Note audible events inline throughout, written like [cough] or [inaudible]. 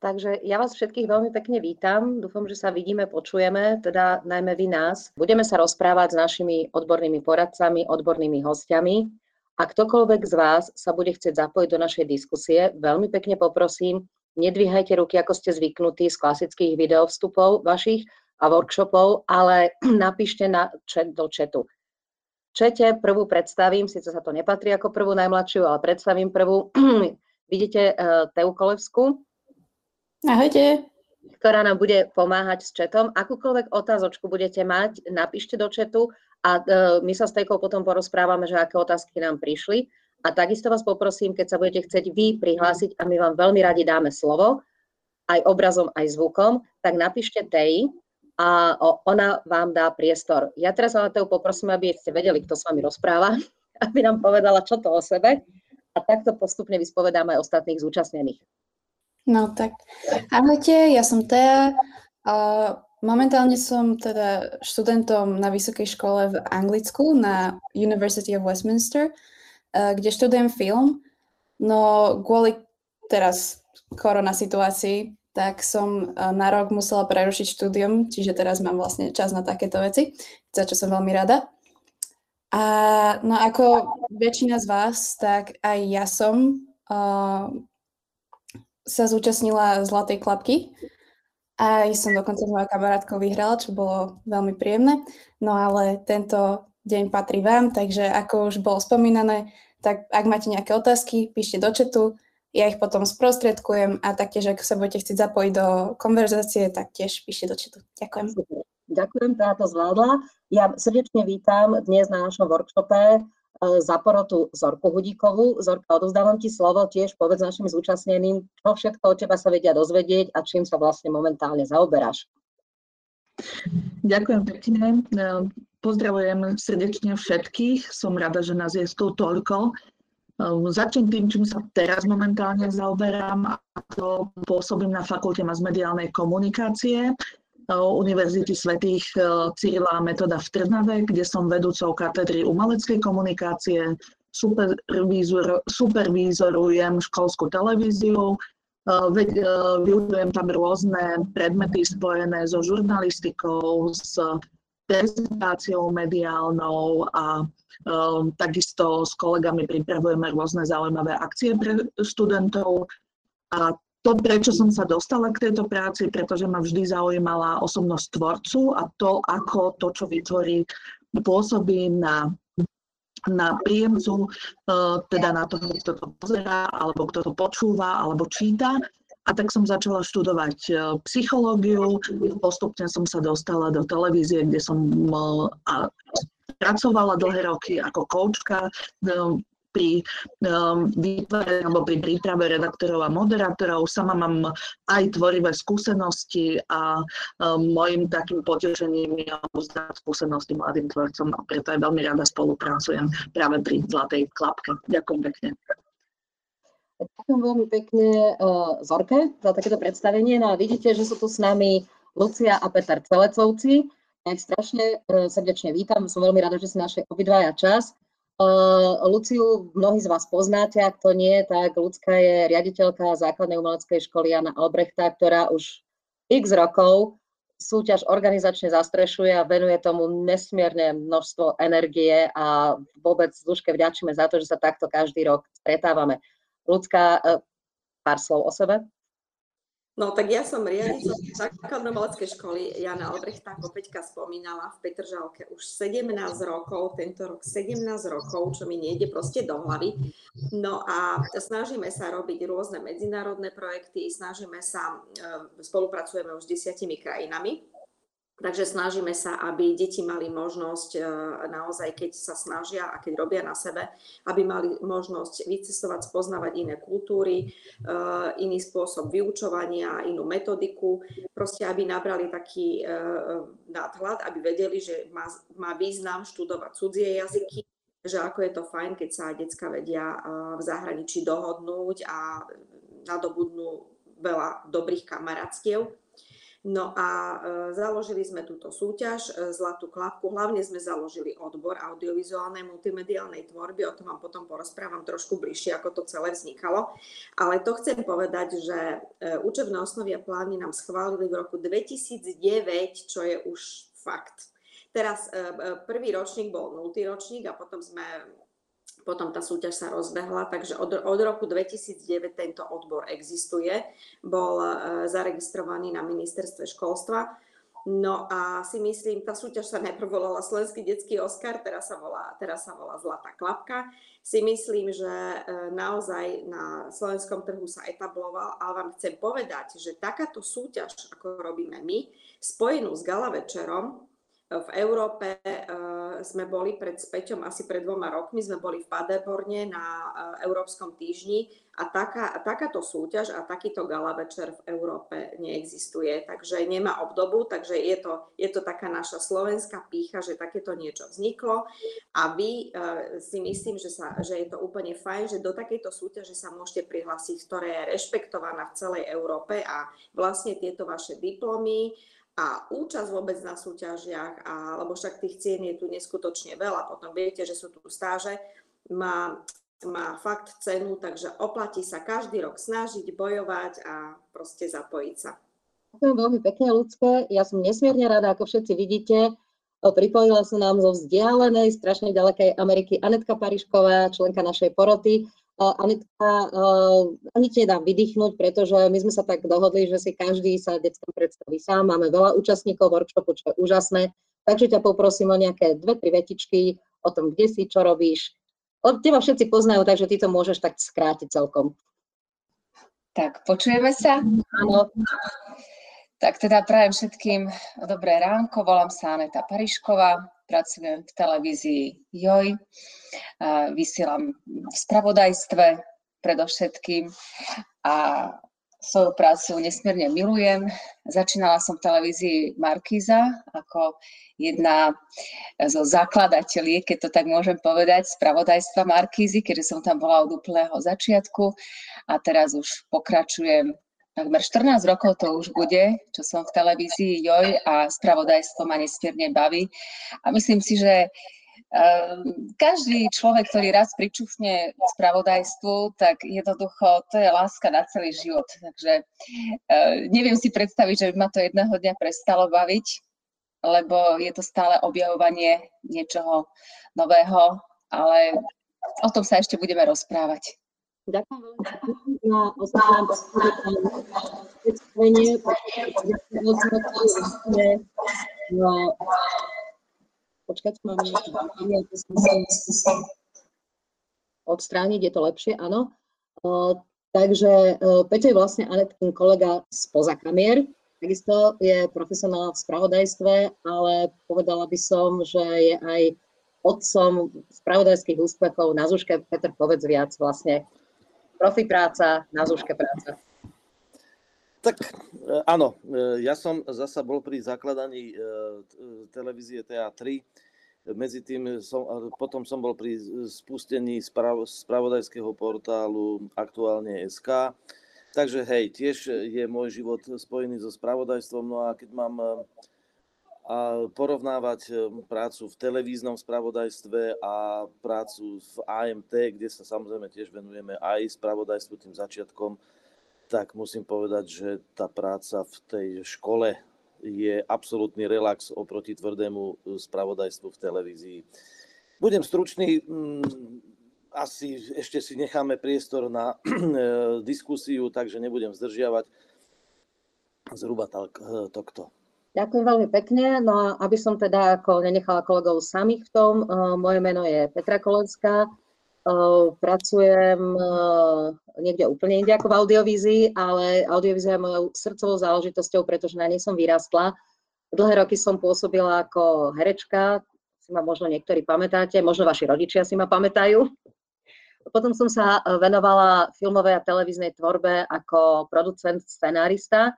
Takže ja vás všetkých veľmi pekne vítam. Dúfam, že sa vidíme, počujeme, teda najmä vy nás. Budeme sa rozprávať s našimi odbornými poradcami, odbornými hostiami. A ktokoľvek z vás sa bude chcieť zapojiť do našej diskusie, veľmi pekne poprosím, nedvíhajte ruky, ako ste zvyknutí z klasických videovstupov vašich a workshopov, ale [clears throat] napíšte na chat do chatu. Čete prvú predstavím, síce sa to nepatrí ako prvú najmladšiu, ale predstavím prvú. [clears throat] Vidíte uh, Teu Kolevsku, Ahojte. Ktorá nám bude pomáhať s četom. Akúkoľvek otázočku budete mať, napíšte do četu a uh, my sa s Tejkou potom porozprávame, že aké otázky nám prišli. A takisto vás poprosím, keď sa budete chcieť vy prihlásiť a my vám veľmi radi dáme slovo, aj obrazom, aj zvukom, tak napíšte Tej a ona vám dá priestor. Ja teraz ale Teu poprosím, aby ste vedeli, kto s vami rozpráva, [laughs] aby nám povedala, čo to o sebe a takto postupne vyspovedáme aj ostatných zúčastnených. No tak, ahojte, ja som Tea. Momentálne som teda študentom na vysokej škole v Anglicku na University of Westminster, kde študujem film. No kvôli teraz korona situácii, tak som na rok musela prerušiť štúdium, čiže teraz mám vlastne čas na takéto veci, za čo som veľmi rada. A no ako väčšina z vás, tak aj ja som uh, sa zúčastnila Zlatej klapky. A som dokonca s mojou kamarátkou vyhrala, čo bolo veľmi príjemné. No ale tento deň patrí vám, takže ako už bolo spomínané, tak ak máte nejaké otázky, píšte do četu, ja ich potom sprostredkujem a taktiež, ak sa budete chcieť zapojiť do konverzácie, tak tiež píšte do četu. Ďakujem. Ďakujem, táto zvládla. Ja srdečne vítam dnes na našom workshope za porotu Zorku Hudíkovú. Zorka, odozdávam ti slovo tiež, povedz našim zúčastneným, čo všetko od teba sa vedia dozvedieť a čím sa vlastne momentálne zaoberáš. Ďakujem pekne. E, pozdravujem srdečne všetkých. Som rada, že nás je tu toľko. E, začnem tým, čím sa teraz momentálne zaoberám a to pôsobím na Fakulte masmediálnej komunikácie Univerzity svätých e, Cyrila Metoda v Trnave, kde som vedúcou katedry umeleckej komunikácie, supervízor, supervízorujem školskú televíziu, e, e, vyučujem tam rôzne predmety spojené so žurnalistikou, s prezentáciou mediálnou a takisto s kolegami pripravujeme rôzne zaujímavé akcie pre študentov. A to, prečo som sa dostala k tejto práci, pretože ma vždy zaujímala osobnosť tvorcu a to, ako to, čo vytvorí, pôsobí na, na príjemcu, e, teda na toho, kto to pozerá, alebo kto to počúva, alebo číta. A tak som začala študovať e, psychológiu, postupne som sa dostala do televízie, kde som e, pracovala dlhé roky ako koučka, pri um, výtvore alebo pri príprave redaktorov a moderátorov. Sama mám aj tvorivé skúsenosti a um, môjim takým potešením je uznať skúsenosti mladým tvorcom a preto aj veľmi rada spolupracujem práve pri Zlatej klapke. Ďakujem pekne. Ďakujem veľmi pekne uh, Zorke za takéto predstavenie. No a vidíte, že sú tu s nami Lucia a Peter Celecovci. Ja ich strašne uh, srdečne vítam. Som veľmi rada, že si našli obidvaja čas. Uh, Luciu mnohí z vás poznáte, ak to nie, tak Lucka je riaditeľka základnej umeleckej školy Jana Albrechta, ktorá už x rokov súťaž organizačne zastrešuje a venuje tomu nesmierne množstvo energie a vôbec Zluške vďačíme za to, že sa takto každý rok stretávame. Ľudská, uh, pár slov o sebe. No tak ja som riaditeľ základno-maleckej školy Jana Albrechta, ako Peťka spomínala, v Petržalke už 17 rokov, tento rok 17 rokov, čo mi nejde proste do hlavy. No a snažíme sa robiť rôzne medzinárodné projekty, snažíme sa, e, spolupracujeme už s desiatimi krajinami, Takže snažíme sa, aby deti mali možnosť e, naozaj, keď sa snažia a keď robia na sebe, aby mali možnosť vycestovať, spoznávať iné kultúry, e, iný spôsob vyučovania, inú metodiku, proste aby nabrali taký e, nadhľad, aby vedeli, že má, má význam študovať cudzie jazyky, že ako je to fajn, keď sa decka vedia v zahraničí dohodnúť a nadobudnú veľa dobrých kamarátstiev No a e, založili sme túto súťaž, e, Zlatú klapku, hlavne sme založili odbor audiovizuálnej multimediálnej tvorby, o tom vám potom porozprávam trošku bližšie, ako to celé vznikalo. Ale to chcem povedať, že e, učebné osnovy a plány nám schválili v roku 2009, čo je už fakt. Teraz prvý ročník bol 0. ročník a potom sme potom tá súťaž sa rozbehla, takže od, od roku 2009 tento odbor existuje, bol e, zaregistrovaný na ministerstve školstva. No a si myslím, tá súťaž sa najprv volala Slovenský detský Oscar, teraz sa volá, teraz sa volá Zlatá klapka. Si myslím, že e, naozaj na slovenskom trhu sa etabloval, ale vám chcem povedať, že takáto súťaž, ako robíme my, spojenú s gala večerom, v Európe uh, sme boli pred Peťom asi pred dvoma rokmi, sme boli v Paderborne na uh, Európskom týždni a taká, takáto súťaž a takýto gala večer v Európe neexistuje, takže nemá obdobu, takže je to, je to taká naša slovenská pícha, že takéto niečo vzniklo. A vy uh, si myslím, že, sa, že je to úplne fajn, že do takejto súťaže sa môžete prihlásiť, ktorá je rešpektovaná v celej Európe a vlastne tieto vaše diplomy, a účasť vôbec na súťažiach, a, lebo však tých cien je tu neskutočne veľa, potom viete, že sú tu stáže, má, má fakt cenu, takže oplatí sa každý rok snažiť, bojovať a proste zapojiť sa. Ďakujem veľmi pekne, ľudské. Ja som nesmierne rada, ako všetci vidíte. Pripojila sa nám zo vzdialenej, strašne ďalekej Ameriky Anetka Parišková, členka našej poroty. Anitka, ani ti nedám vydýchnuť, pretože my sme sa tak dohodli, že si každý sa detskom predstaví sám. Máme veľa účastníkov workshopu, čo je úžasné. Takže ťa poprosím o nejaké dve, tri vetičky o tom, kde si, čo robíš. Od teba všetci poznajú, takže ty to môžeš tak skrátiť celkom. Tak, počujeme sa? Áno. Tak teda prajem všetkým dobré ránko, volám sa Aneta Parišková, pracujem v televízii JOJ, vysielam v spravodajstve predovšetkým a svoju prácu nesmierne milujem. Začínala som v televízii Markíza ako jedna zo zakladateľiek, keď to tak môžem povedať, spravodajstva Markízy, keďže som tam bola od úplného začiatku a teraz už pokračujem takmer 14 rokov to už bude, čo som v televízii JOJ a spravodajstvo ma nesmierne baví. A myslím si, že ehm, každý človek, ktorý raz pričuchne spravodajstvu, tak jednoducho to je láska na celý život. Takže ehm, neviem si predstaviť, že by ma to jedného dňa prestalo baviť, lebo je to stále objavovanie niečoho nového, ale o tom sa ešte budeme rozprávať. Ďakujem veľmi pekne za ostatné predstavenie. Počkať, mám odstrániť, je to lepšie, áno. Takže Peťo je vlastne Anetkin kolega spoza kamier, takisto je profesionál v spravodajstve, ale povedala by som, že je aj otcom spravodajských úspechov na Zuške. Peter, povedz viac vlastne profi práca, na zúške práca. Tak e, áno, e, ja som zasa bol pri zakladaní e, televízie TA3, medzi tým som, potom som bol pri spustení sprav, spravodajského portálu aktuálne SK. Takže hej, tiež je môj život spojený so spravodajstvom. No a keď mám a porovnávať e, prácu v televíznom spravodajstve a prácu v AMT, kde sa samozrejme tiež venujeme aj spravodajstvu tým začiatkom, tak musím povedať, že tá práca v tej škole je absolútny relax oproti tvrdému e, spravodajstvu v televízii. Budem stručný, mm, asi ešte si necháme priestor na [clears throat] e, diskusiu, takže nebudem zdržiavať. Zhruba tak, tohto. Ďakujem veľmi pekne. No a aby som teda ako nenechala kolegov samých v tom, uh, moje meno je Petra Kolenská. Uh, pracujem uh, niekde úplne inde ako v audiovízii, ale audiovízia je mojou srdcovou záležitosťou, pretože na nej som vyrastla. Dlhé roky som pôsobila ako herečka, si ma možno niektorí pamätáte, možno vaši rodičia si ma pamätajú. Potom som sa venovala filmovej a televíznej tvorbe ako producent, scenárista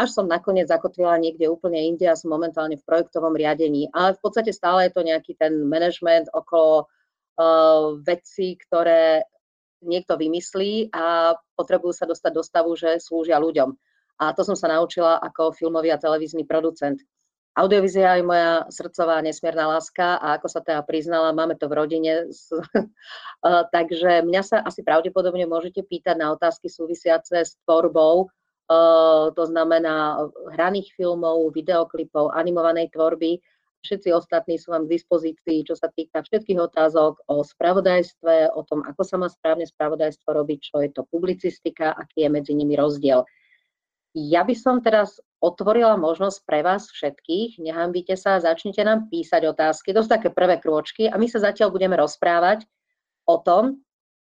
až som nakoniec zakotvila niekde úplne inde a som momentálne v projektovom riadení. Ale v podstate stále je to nejaký ten management okolo uh, vecí, ktoré niekto vymyslí a potrebujú sa dostať do stavu, že slúžia ľuďom. A to som sa naučila ako filmový a televízny producent. Audiovízia je moja srdcová nesmierna láska a ako sa teda priznala, máme to v rodine. [laughs] Takže mňa sa asi pravdepodobne môžete pýtať na otázky súvisiace s tvorbou, to znamená hraných filmov, videoklipov, animovanej tvorby. Všetci ostatní sú vám k dispozícii, čo sa týka všetkých otázok o spravodajstve, o tom, ako sa má správne spravodajstvo robiť, čo je to publicistika, aký je medzi nimi rozdiel. Ja by som teraz otvorila možnosť pre vás všetkých, nehambite sa, začnite nám písať otázky, to také prvé krôčky a my sa zatiaľ budeme rozprávať o tom,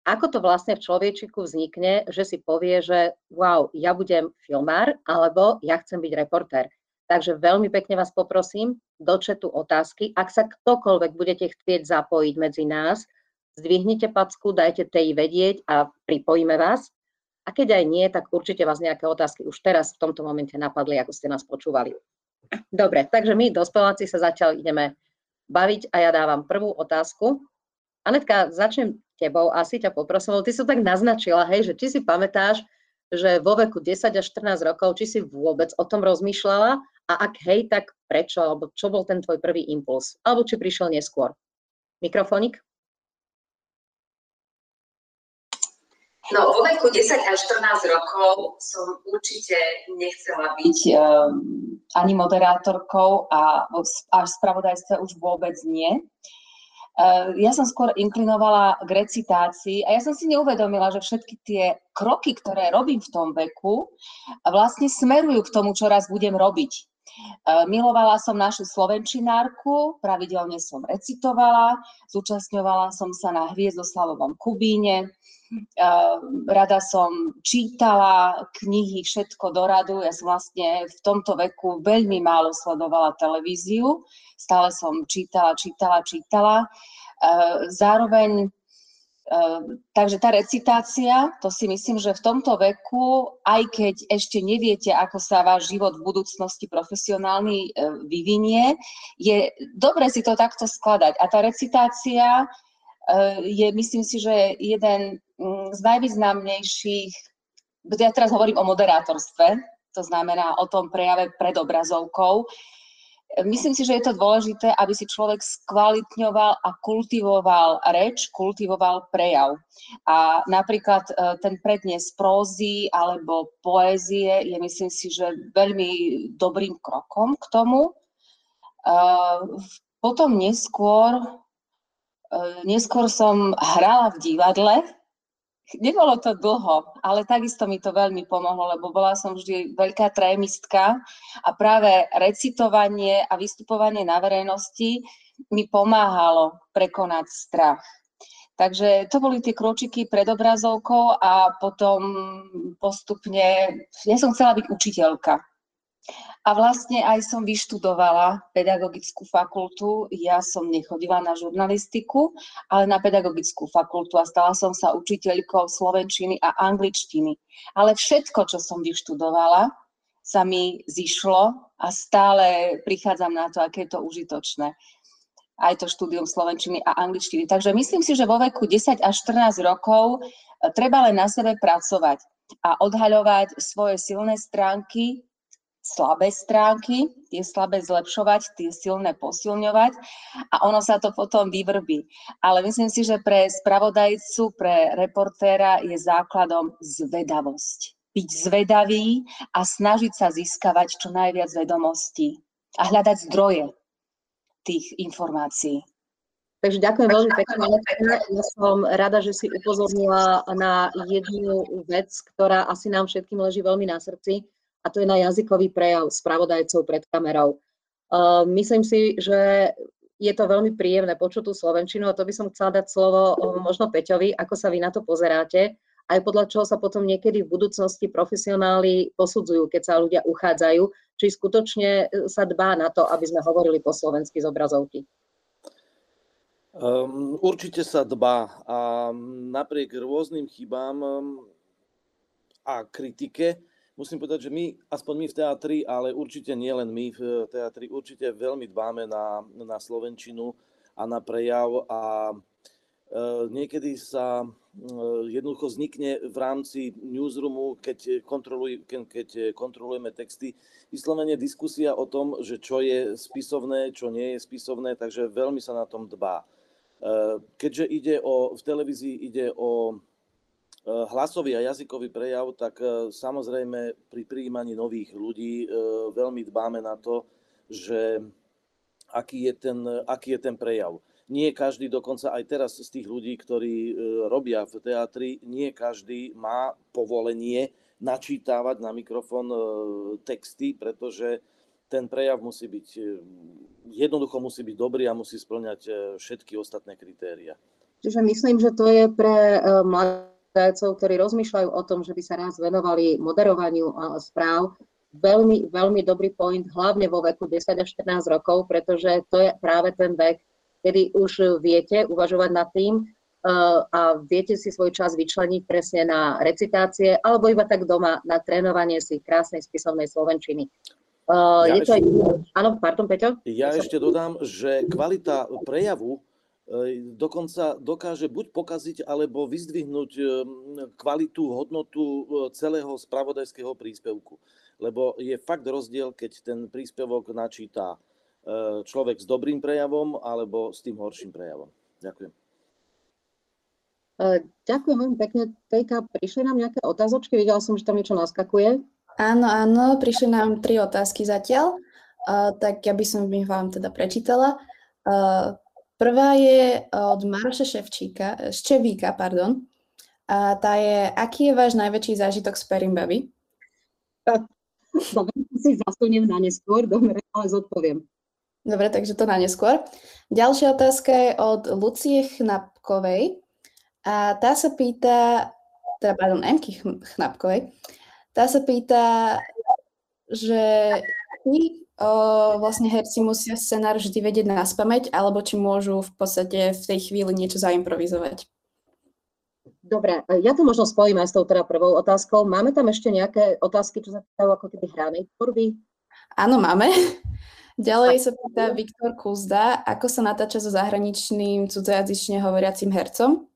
ako to vlastne v človečiku vznikne, že si povie, že wow, ja budem filmár, alebo ja chcem byť reportér. Takže veľmi pekne vás poprosím do četu otázky. Ak sa ktokoľvek budete chcieť zapojiť medzi nás, zdvihnite packu, dajte tej vedieť a pripojíme vás. A keď aj nie, tak určite vás nejaké otázky už teraz v tomto momente napadli, ako ste nás počúvali. Dobre, takže my, dospeláci, sa zatiaľ ideme baviť a ja dávam prvú otázku. Anetka, začnem tebou, asi ťa poprosím, ty si tak naznačila, hej, že či si pamätáš, že vo veku 10 až 14 rokov, či si vôbec o tom rozmýšľala a ak hej, tak prečo, alebo čo bol ten tvoj prvý impuls, alebo či prišiel neskôr. Mikrofónik? No, vo veku 10 až 14 rokov som určite nechcela byť um, ani moderátorkou a, a v spravodajstve už vôbec nie. Uh, ja som skôr inklinovala k recitácii a ja som si neuvedomila, že všetky tie kroky, ktoré robím v tom veku, vlastne smerujú k tomu, čo raz budem robiť. Uh, milovala som našu slovenčinárku, pravidelne som recitovala, zúčastňovala som sa na Hviezdoslavovom Kubíne, Rada som čítala knihy, všetko do radu. Ja som vlastne v tomto veku veľmi málo sledovala televíziu. Stále som čítala, čítala, čítala. Zároveň Takže tá recitácia, to si myslím, že v tomto veku, aj keď ešte neviete, ako sa váš život v budúcnosti profesionálny e, vyvinie, je dobre si to takto skladať. A tá recitácia Eh, je, myslím si, že jeden z najvýznamnejších, ja teraz hovorím o moderátorstve, to znamená o tom prejave pred obrazovkou. Myslím si, že je to dôležité, aby si človek skvalitňoval a kultivoval reč, kultivoval prejav. A napríklad eh, ten prednes prózy alebo poézie je, myslím si, že veľmi dobrým krokom k tomu. Potom neskôr E, neskôr som hrala v divadle. Nebolo to dlho, ale takisto mi to veľmi pomohlo, lebo bola som vždy veľká trémistka a práve recitovanie a vystupovanie na verejnosti mi pomáhalo prekonať strach. Takže to boli tie kročiky pred obrazovkou a potom postupne, ja som chcela byť učiteľka. A vlastne aj som vyštudovala pedagogickú fakultu. Ja som nechodila na žurnalistiku, ale na pedagogickú fakultu a stala som sa učiteľkou slovenčiny a angličtiny. Ale všetko, čo som vyštudovala, sa mi zišlo a stále prichádzam na to, aké je to užitočné aj to štúdium slovenčiny a angličtiny. Takže myslím si, že vo veku 10 až 14 rokov e, treba len na sebe pracovať a odhaľovať svoje silné stránky slabé stránky, tie slabé zlepšovať, tie silné posilňovať a ono sa to potom vyvrbí. Ale myslím si, že pre spravodajcu, pre reportéra je základom zvedavosť. Byť zvedavý a snažiť sa získavať čo najviac vedomostí a hľadať zdroje tých informácií. Takže ďakujem veľmi pekne. Ja som rada, že si upozornila na jednu vec, ktorá asi nám všetkým leží veľmi na srdci a to je na jazykový prejav spravodajcov pred kamerou. Uh, myslím si, že je to veľmi príjemné počuť tú Slovenčinu a to by som chcela dať slovo možno Peťovi, ako sa vy na to pozeráte, aj podľa čoho sa potom niekedy v budúcnosti profesionáli posudzujú, keď sa ľudia uchádzajú, či skutočne e, sa dbá na to, aby sme hovorili po slovensky z obrazovky. Um, určite sa dbá a napriek rôznym chybám a kritike, musím povedať, že my, aspoň my v teatri, ale určite nie len my v teatri, určite veľmi dbáme na, na Slovenčinu a na prejav a Niekedy sa jednoducho vznikne v rámci newsroomu, keď, kontroluj, keď kontrolujeme texty, vyslovene diskusia o tom, že čo je spisovné, čo nie je spisovné, takže veľmi sa na tom dbá. Keďže ide o, v televízii ide o hlasový a jazykový prejav, tak samozrejme pri prijímaní nových ľudí veľmi dbáme na to, že aký je ten, aký je ten prejav nie každý, dokonca aj teraz z tých ľudí, ktorí e, robia v teatri, nie každý má povolenie načítavať na mikrofón e, texty, pretože ten prejav musí byť, e, jednoducho musí byť dobrý a musí splňať všetky ostatné kritéria. Čiže myslím, že to je pre mladajcov, ktorí rozmýšľajú o tom, že by sa raz venovali moderovaniu správ, veľmi, veľmi dobrý point, hlavne vo veku 10 až 14 rokov, pretože to je práve ten vek, kedy už viete uvažovať nad tým uh, a viete si svoj čas vyčleniť presne na recitácie alebo iba tak doma na trénovanie si krásnej spisovnej slovenčiny. Uh, ja je ešte, to aj... Áno, pardon, Peťo? Ja ešte dodám, že kvalita prejavu dokonca dokáže buď pokaziť alebo vyzdvihnúť kvalitu, hodnotu celého spravodajského príspevku. Lebo je fakt rozdiel, keď ten príspevok načíta E, človek s dobrým prejavom alebo s tým horším prejavom. Ďakujem. E, ďakujem veľmi pekne. Tejka, prišli nám nejaké otázočky? Videla som, že tam niečo naskakuje. Áno, áno, prišli nám tri otázky zatiaľ, uh, tak ja by som ich vám teda prečítala. Uh, prvá je od Maroša Ševčíka, Ščevíka, pardon. A tá je, aký je váš najväčší zážitok z Perimbaby? Dobre, si zasuniem na neskôr, dobre, ale zodpoviem. Dobre, takže to na neskôr. Ďalšia otázka je od Lucie Chnapkovej. A tá sa pýta, teda pardon, Emky Chnapkovej, tá sa pýta, že či vlastne herci musia scenár vždy vedieť na spameť, alebo či môžu v podstate v tej chvíli niečo zaimprovizovať. Dobre, ja to možno spojím aj s tou teda prvou otázkou. Máme tam ešte nejaké otázky, čo sa pýtajú ako keby hranej tvorby? Áno, máme. [laughs] Ďalej sa pýta Viktor Kuzda, ako sa natáča so zahraničným cudzojazyčne hovoriacím hercom.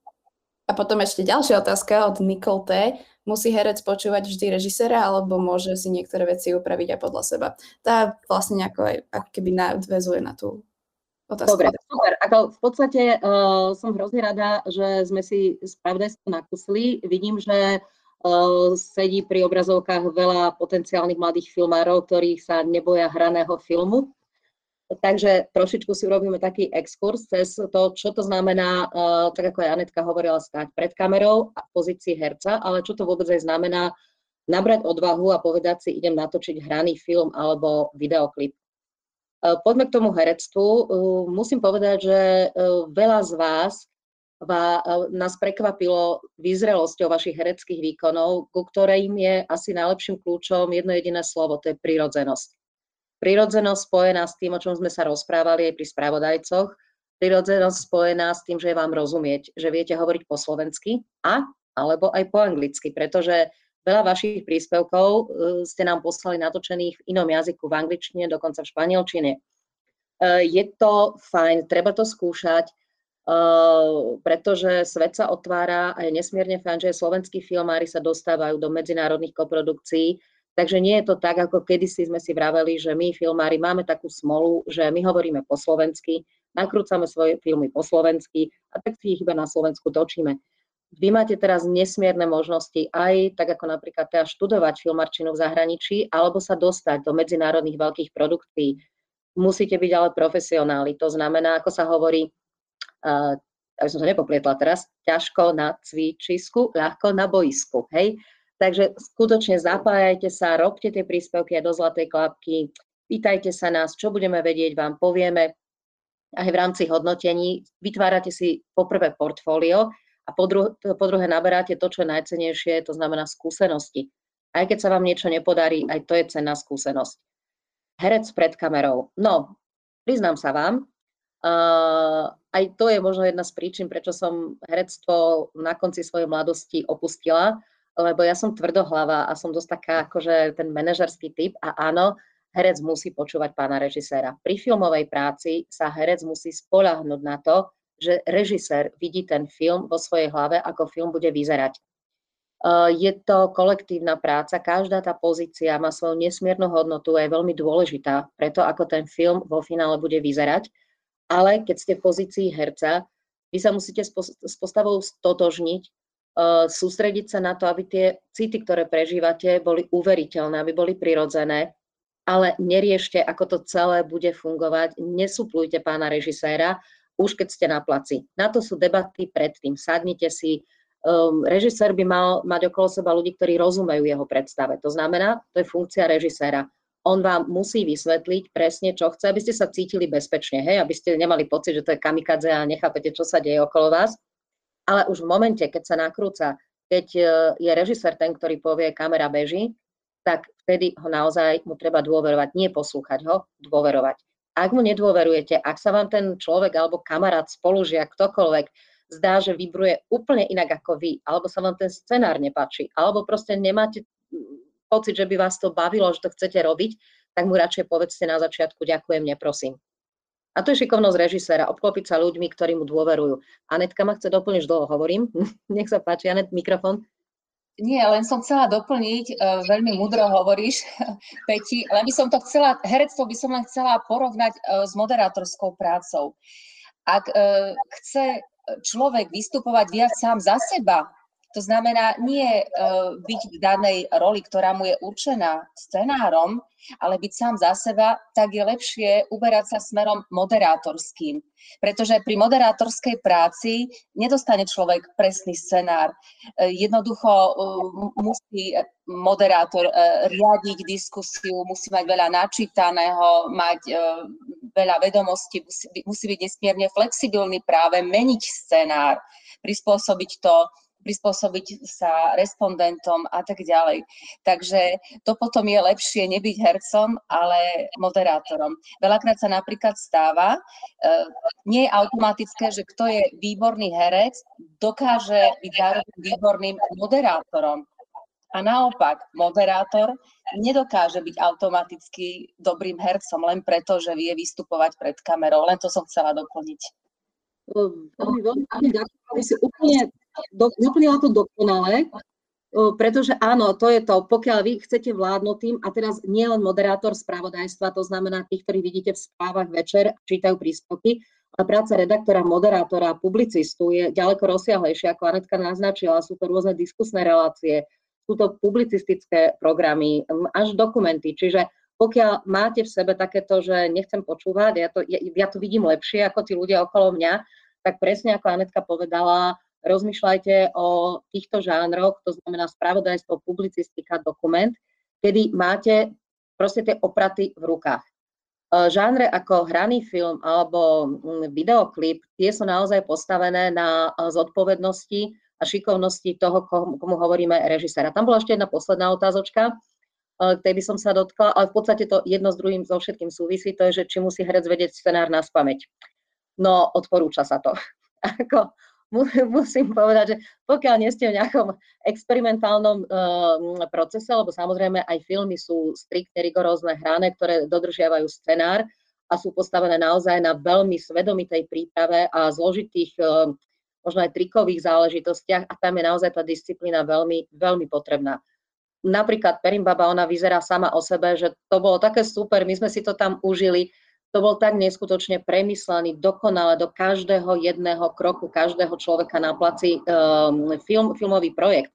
A potom ešte ďalšia otázka od Nicole T. Musí herec počúvať vždy režisera, alebo môže si niektoré veci upraviť aj podľa seba? Tá vlastne nejako aj ako keby nadvezuje na tú otázku. Dobre, super. Ako v podstate uh, som hrozne rada, že sme si spravodajstvo nakusli. Vidím, že uh, sedí pri obrazovkách veľa potenciálnych mladých filmárov, ktorých sa neboja hraného filmu. Takže trošičku si urobíme taký exkurs cez to, čo to znamená, uh, tak ako aj Anetka hovorila, stať pred kamerou a v pozícii herca, ale čo to vôbec aj znamená nabrať odvahu a povedať si, idem natočiť hraný film alebo videoklip. Uh, poďme k tomu herectvu. Uh, musím povedať, že veľa z vás nás prekvapilo vyzrelosťou vašich hereckých výkonov, ku ktorým je asi najlepším kľúčom jedno jediné slovo, to je prirodzenosť Prirodzenosť spojená s tým, o čom sme sa rozprávali aj pri spravodajcoch, prirodzenosť spojená s tým, že vám rozumieť, že viete hovoriť po slovensky a alebo aj po anglicky, pretože veľa vašich príspevkov uh, ste nám poslali natočených v inom jazyku, v angličtine, dokonca v španielčine. Uh, je to fajn, treba to skúšať, uh, pretože svet sa otvára a je nesmierne fajn, že slovenskí filmári sa dostávajú do medzinárodných koprodukcií, Takže nie je to tak, ako kedysi sme si vraveli, že my filmári máme takú smolu, že my hovoríme po slovensky, nakrúcame svoje filmy po slovensky a tak si ich iba na Slovensku točíme. Vy máte teraz nesmierne možnosti aj, tak ako napríklad teda študovať filmarčinu v zahraničí, alebo sa dostať do medzinárodných veľkých produkcií. Musíte byť ale profesionáli. To znamená, ako sa hovorí, aby som sa nepoplietla teraz, ťažko na cvičisku, ľahko na boisku. Hej? Takže skutočne zapájajte sa, robte tie príspevky aj do Zlatej klapky, pýtajte sa nás, čo budeme vedieť, vám povieme. Aj v rámci hodnotení vytvárate si poprvé portfólio a po, dru- po druhé naberáte to, čo je najcenejšie, to znamená skúsenosti. Aj keď sa vám niečo nepodarí, aj to je cenná skúsenosť. Herec pred kamerou. No, priznám sa vám, uh, aj to je možno jedna z príčin, prečo som herectvo na konci svojej mladosti opustila, lebo ja som tvrdohlava a som dosť taká akože ten manažerský typ a áno, herec musí počúvať pána režiséra. Pri filmovej práci sa herec musí spolahnúť na to, že režisér vidí ten film vo svojej hlave, ako film bude vyzerať. Je to kolektívna práca, každá tá pozícia má svoju nesmiernu hodnotu a je veľmi dôležitá preto, ako ten film vo finále bude vyzerať. Ale keď ste v pozícii herca, vy sa musíte s postavou stotožniť, sústrediť sa na to, aby tie city, ktoré prežívate, boli uveriteľné, aby boli prirodzené, ale neriešte, ako to celé bude fungovať, nesúplujte pána režiséra, už keď ste na placi. Na to sú debaty predtým. Sadnite si, um, režisér by mal mať okolo seba ľudí, ktorí rozumejú jeho predstave. To znamená, to je funkcia režiséra. On vám musí vysvetliť presne, čo chce, aby ste sa cítili bezpečne, hej, aby ste nemali pocit, že to je kamikadze a nechápete, čo sa deje okolo vás. Ale už v momente, keď sa nakrúca, keď uh, je režisér ten, ktorý povie, kamera beží, tak vtedy ho naozaj mu treba dôverovať, nie poslúchať ho, dôverovať. Ak mu nedôverujete, ak sa vám ten človek alebo kamarát, spolužiak, ktokoľvek zdá, že vybruje úplne inak ako vy, alebo sa vám ten scenár nepáči, alebo proste nemáte mm, pocit, že by vás to bavilo, že to chcete robiť, tak mu radšej povedzte na začiatku ďakujem, neprosím. A to je šikovnosť režiséra, obklopiť sa ľuďmi, ktorí mu dôverujú. Anetka ma chce doplniť, dlho hovorím. [laughs] Nech sa páči, Anet, mikrofón. Nie, len som chcela doplniť, uh, veľmi mudro hovoríš, [laughs] Peti, len by som to chcela, herectvo by som len chcela porovnať uh, s moderátorskou prácou. Ak uh, chce človek vystupovať viac sám za seba. To znamená nie uh, byť v danej roli, ktorá mu je určená scenárom, ale byť sám za seba, tak je lepšie uberať sa smerom moderátorským. Pretože pri moderátorskej práci nedostane človek presný scenár. Uh, jednoducho uh, musí moderátor riadiť diskusiu, musí mať veľa načítaného, mať veľa vedomostí, musí, musí byť nesmierne flexibilný práve meniť scenár, prispôsobiť to prispôsobiť sa respondentom a tak ďalej. Takže to potom je lepšie nebyť hercom, ale moderátorom. Veľakrát sa napríklad stáva, e, nie je automatické, že kto je výborný herec, dokáže byť zároveň výborným moderátorom. A naopak, moderátor nedokáže byť automaticky dobrým hercom len preto, že vie vystupovať pred kamerou. Len to som chcela doplniť. Veľmi, veľmi ďakujem, si úplne do, doplnila to dokonale, pretože áno, to je to, pokiaľ vy chcete vládnuť tým, a teraz nie len moderátor spravodajstva, to znamená tých, ktorí vidíte v správach večer, čítajú príspevky, ale práca redaktora, moderátora, publicistu je ďaleko rozsiahlejšia, ako Anetka naznačila, sú to rôzne diskusné relácie, sú to publicistické programy, až dokumenty. Čiže pokiaľ máte v sebe takéto, že nechcem počúvať, ja to, ja, ja to vidím lepšie ako tí ľudia okolo mňa, tak presne ako Anetka povedala, rozmýšľajte o týchto žánroch, to znamená spravodajstvo, publicistika, dokument, kedy máte proste tie opraty v rukách. E, žánre ako hraný film alebo videoklip, tie sú naozaj postavené na e, zodpovednosti a šikovnosti toho, komu, hovoríme režiséra. Tam bola ešte jedna posledná otázočka, eh, tej by som sa dotkla, ale v podstate to jedno s druhým so všetkým súvisí, to je, že či musí herec vedieť scenár na spameť. No, odporúča sa to. [laughs] [laughs] musím povedať, že pokiaľ nie ste v nejakom experimentálnom uh, procese, lebo samozrejme aj filmy sú striktne rigorózne hrané, ktoré dodržiavajú scenár a sú postavené naozaj na veľmi svedomitej príprave a zložitých uh, možno aj trikových záležitostiach a tam je naozaj tá disciplína veľmi, veľmi potrebná. Napríklad Perimbaba, ona vyzerá sama o sebe, že to bolo také super, my sme si to tam užili, to bol tak neskutočne premyslený, dokonale do každého jedného kroku, každého človeka na placi um, film, filmový projekt,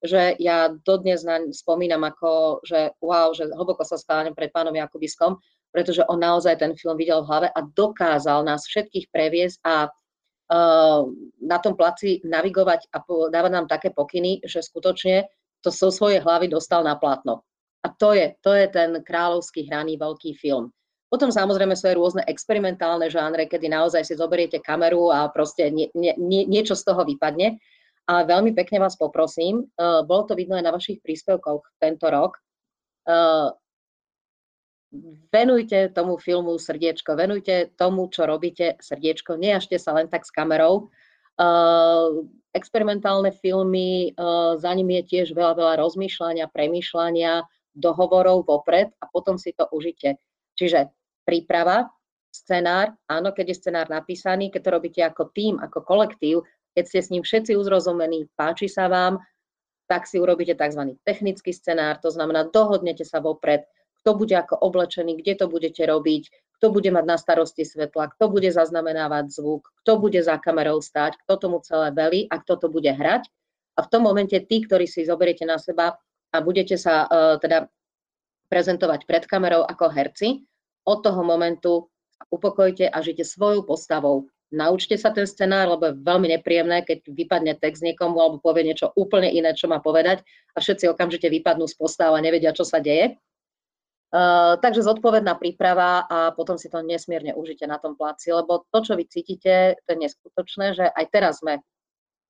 že ja dodnes naň spomínam ako, že wow, že hlboko sa skláňam pred pánom Jakubiskom, pretože on naozaj ten film videl v hlave a dokázal nás všetkých previesť a na tom placi navigovať a dávať nám také pokyny, že skutočne to so svojej hlavy dostal na platno. A to je, to je ten kráľovský hraný veľký film. Potom samozrejme sú aj rôzne experimentálne žánre, kedy naozaj si zoberiete kameru a proste nie, nie, niečo z toho vypadne. Ale veľmi pekne vás poprosím, uh, bolo to vidno aj na vašich príspevkoch tento rok, uh, venujte tomu filmu srdiečko, venujte tomu, čo robíte srdiečko, nejažte sa len tak s kamerou. Uh, experimentálne filmy, uh, za ním je tiež veľa, veľa rozmýšľania, premýšľania, dohovorov vopred a potom si to užite. Čiže príprava, scenár, áno, keď je scenár napísaný, keď to robíte ako tým, ako kolektív, keď ste s ním všetci uzrozumení, páči sa vám, tak si urobíte tzv. technický scenár, to znamená, dohodnete sa vopred, kto bude ako oblečený, kde to budete robiť, kto bude mať na starosti svetla, kto bude zaznamenávať zvuk, kto bude za kamerou stáť, kto tomu celé velí a kto to bude hrať. A v tom momente tí, ktorí si zoberiete na seba a budete sa uh, teda prezentovať pred kamerou ako herci, od toho momentu upokojte a žite svojou postavou, naučte sa ten scenár, lebo je veľmi nepríjemné, keď vypadne text niekomu alebo povie niečo úplne iné, čo má povedať a všetci okamžite vypadnú z postav a nevedia, čo sa deje. Uh, takže zodpovedná príprava a potom si to nesmierne užite na tom pláci, lebo to, čo vy cítite, to je neskutočné, že aj teraz sme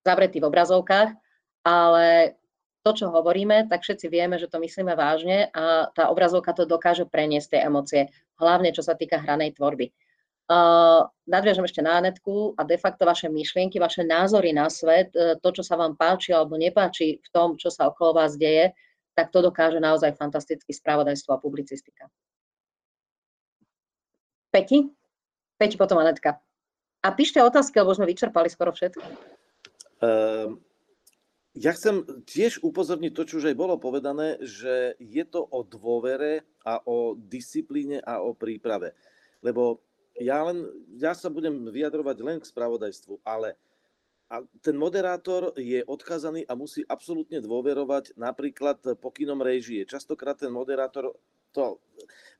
zavretí v obrazovkách, ale to, čo hovoríme, tak všetci vieme, že to myslíme vážne a tá obrazovka to dokáže preniesť tie emócie, hlavne čo sa týka hranej tvorby. Uh, nadviažem ešte na Anetku a de facto vaše myšlienky, vaše názory na svet, uh, to, čo sa vám páči alebo nepáči v tom, čo sa okolo vás deje, tak to dokáže naozaj fantasticky spravodajstvo a publicistika. Peti? Peti potom Anetka. A píšte otázky, lebo sme vyčerpali skoro všetko. Uh, ja chcem tiež upozorniť to, čo už aj bolo povedané, že je to o dôvere a o disciplíne a o príprave. Lebo ja, len, ja sa budem vyjadrovať len k spravodajstvu, ale a ten moderátor je odkazaný a musí absolútne dôverovať napríklad pokynom režie. Častokrát ten moderátor to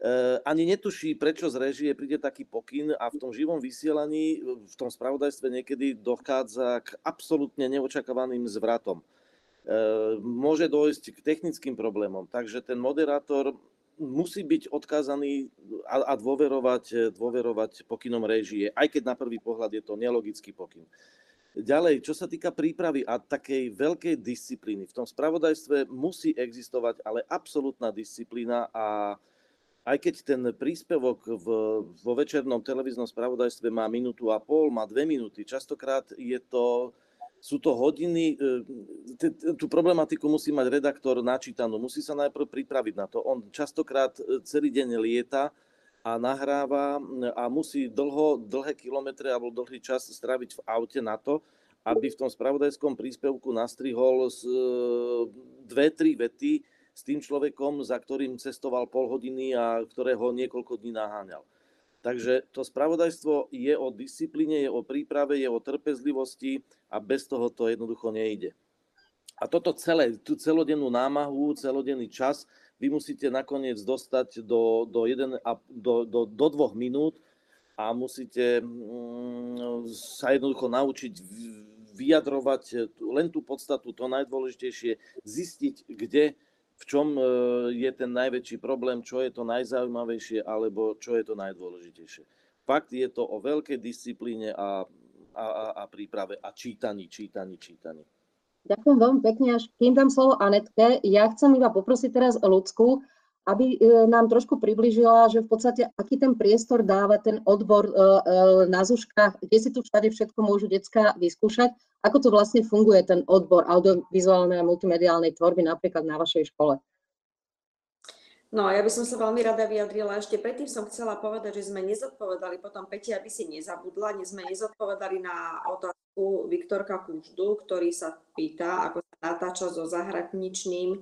e, ani netuší, prečo z režie príde taký pokyn a v tom živom vysielaní, v tom spravodajstve niekedy dochádza k absolútne neočakávaným zvratom. E, môže dôjsť k technickým problémom, takže ten moderátor musí byť odkázaný a dôverovať, dôverovať pokynom režie, aj keď na prvý pohľad je to nelogický pokyn. Ďalej, čo sa týka prípravy a takej veľkej disciplíny, v tom spravodajstve musí existovať ale absolútna disciplína a aj keď ten príspevok v, vo večernom televíznom spravodajstve má minútu a pol, má dve minúty, častokrát je to sú to hodiny, e, tú problematiku musí mať redaktor načítanú, musí sa najprv pripraviť na to. On častokrát e, celý deň lieta a nahráva a musí dlho, dlhé kilometre alebo dlhý čas stráviť v aute na to, aby v tom spravodajskom príspevku nastrihol z e, dve, tri vety s tým človekom, za ktorým cestoval pol hodiny a ktorého niekoľko dní naháňal. Takže to spravodajstvo je o disciplíne, je o príprave, je o trpezlivosti a bez toho to jednoducho nejde. A toto celé, tú celodennú námahu, celodenný čas, vy musíte nakoniec dostať do, do, jeden do, do, do dvoch minút a musíte mm, sa jednoducho naučiť vyjadrovať len tú podstatu, to najdôležitejšie, zistiť, kde v čom e, je ten najväčší problém, čo je to najzaujímavejšie alebo čo je to najdôležitejšie. Fakt je to o veľkej disciplíne a, a, a príprave a čítaní, čítaní, čítaní. Ďakujem veľmi pekne. Až kým dám slovo Anetke, ja chcem iba poprosiť teraz ľudskú, aby e, nám trošku približila, že v podstate aký ten priestor dáva ten odbor e, na Zuškách, kde si tu všade všetko môžu decka vyskúšať ako to vlastne funguje, ten odbor audiovizuálnej a multimediálnej tvorby napríklad na vašej škole? No, ja by som sa veľmi rada vyjadrila. Ešte predtým som chcela povedať, že sme nezodpovedali potom Peti, aby si nezabudla, nie sme nezodpovedali na otázku Viktorka Kuždu, ktorý sa pýta, ako sa natáča so zahraničným, e,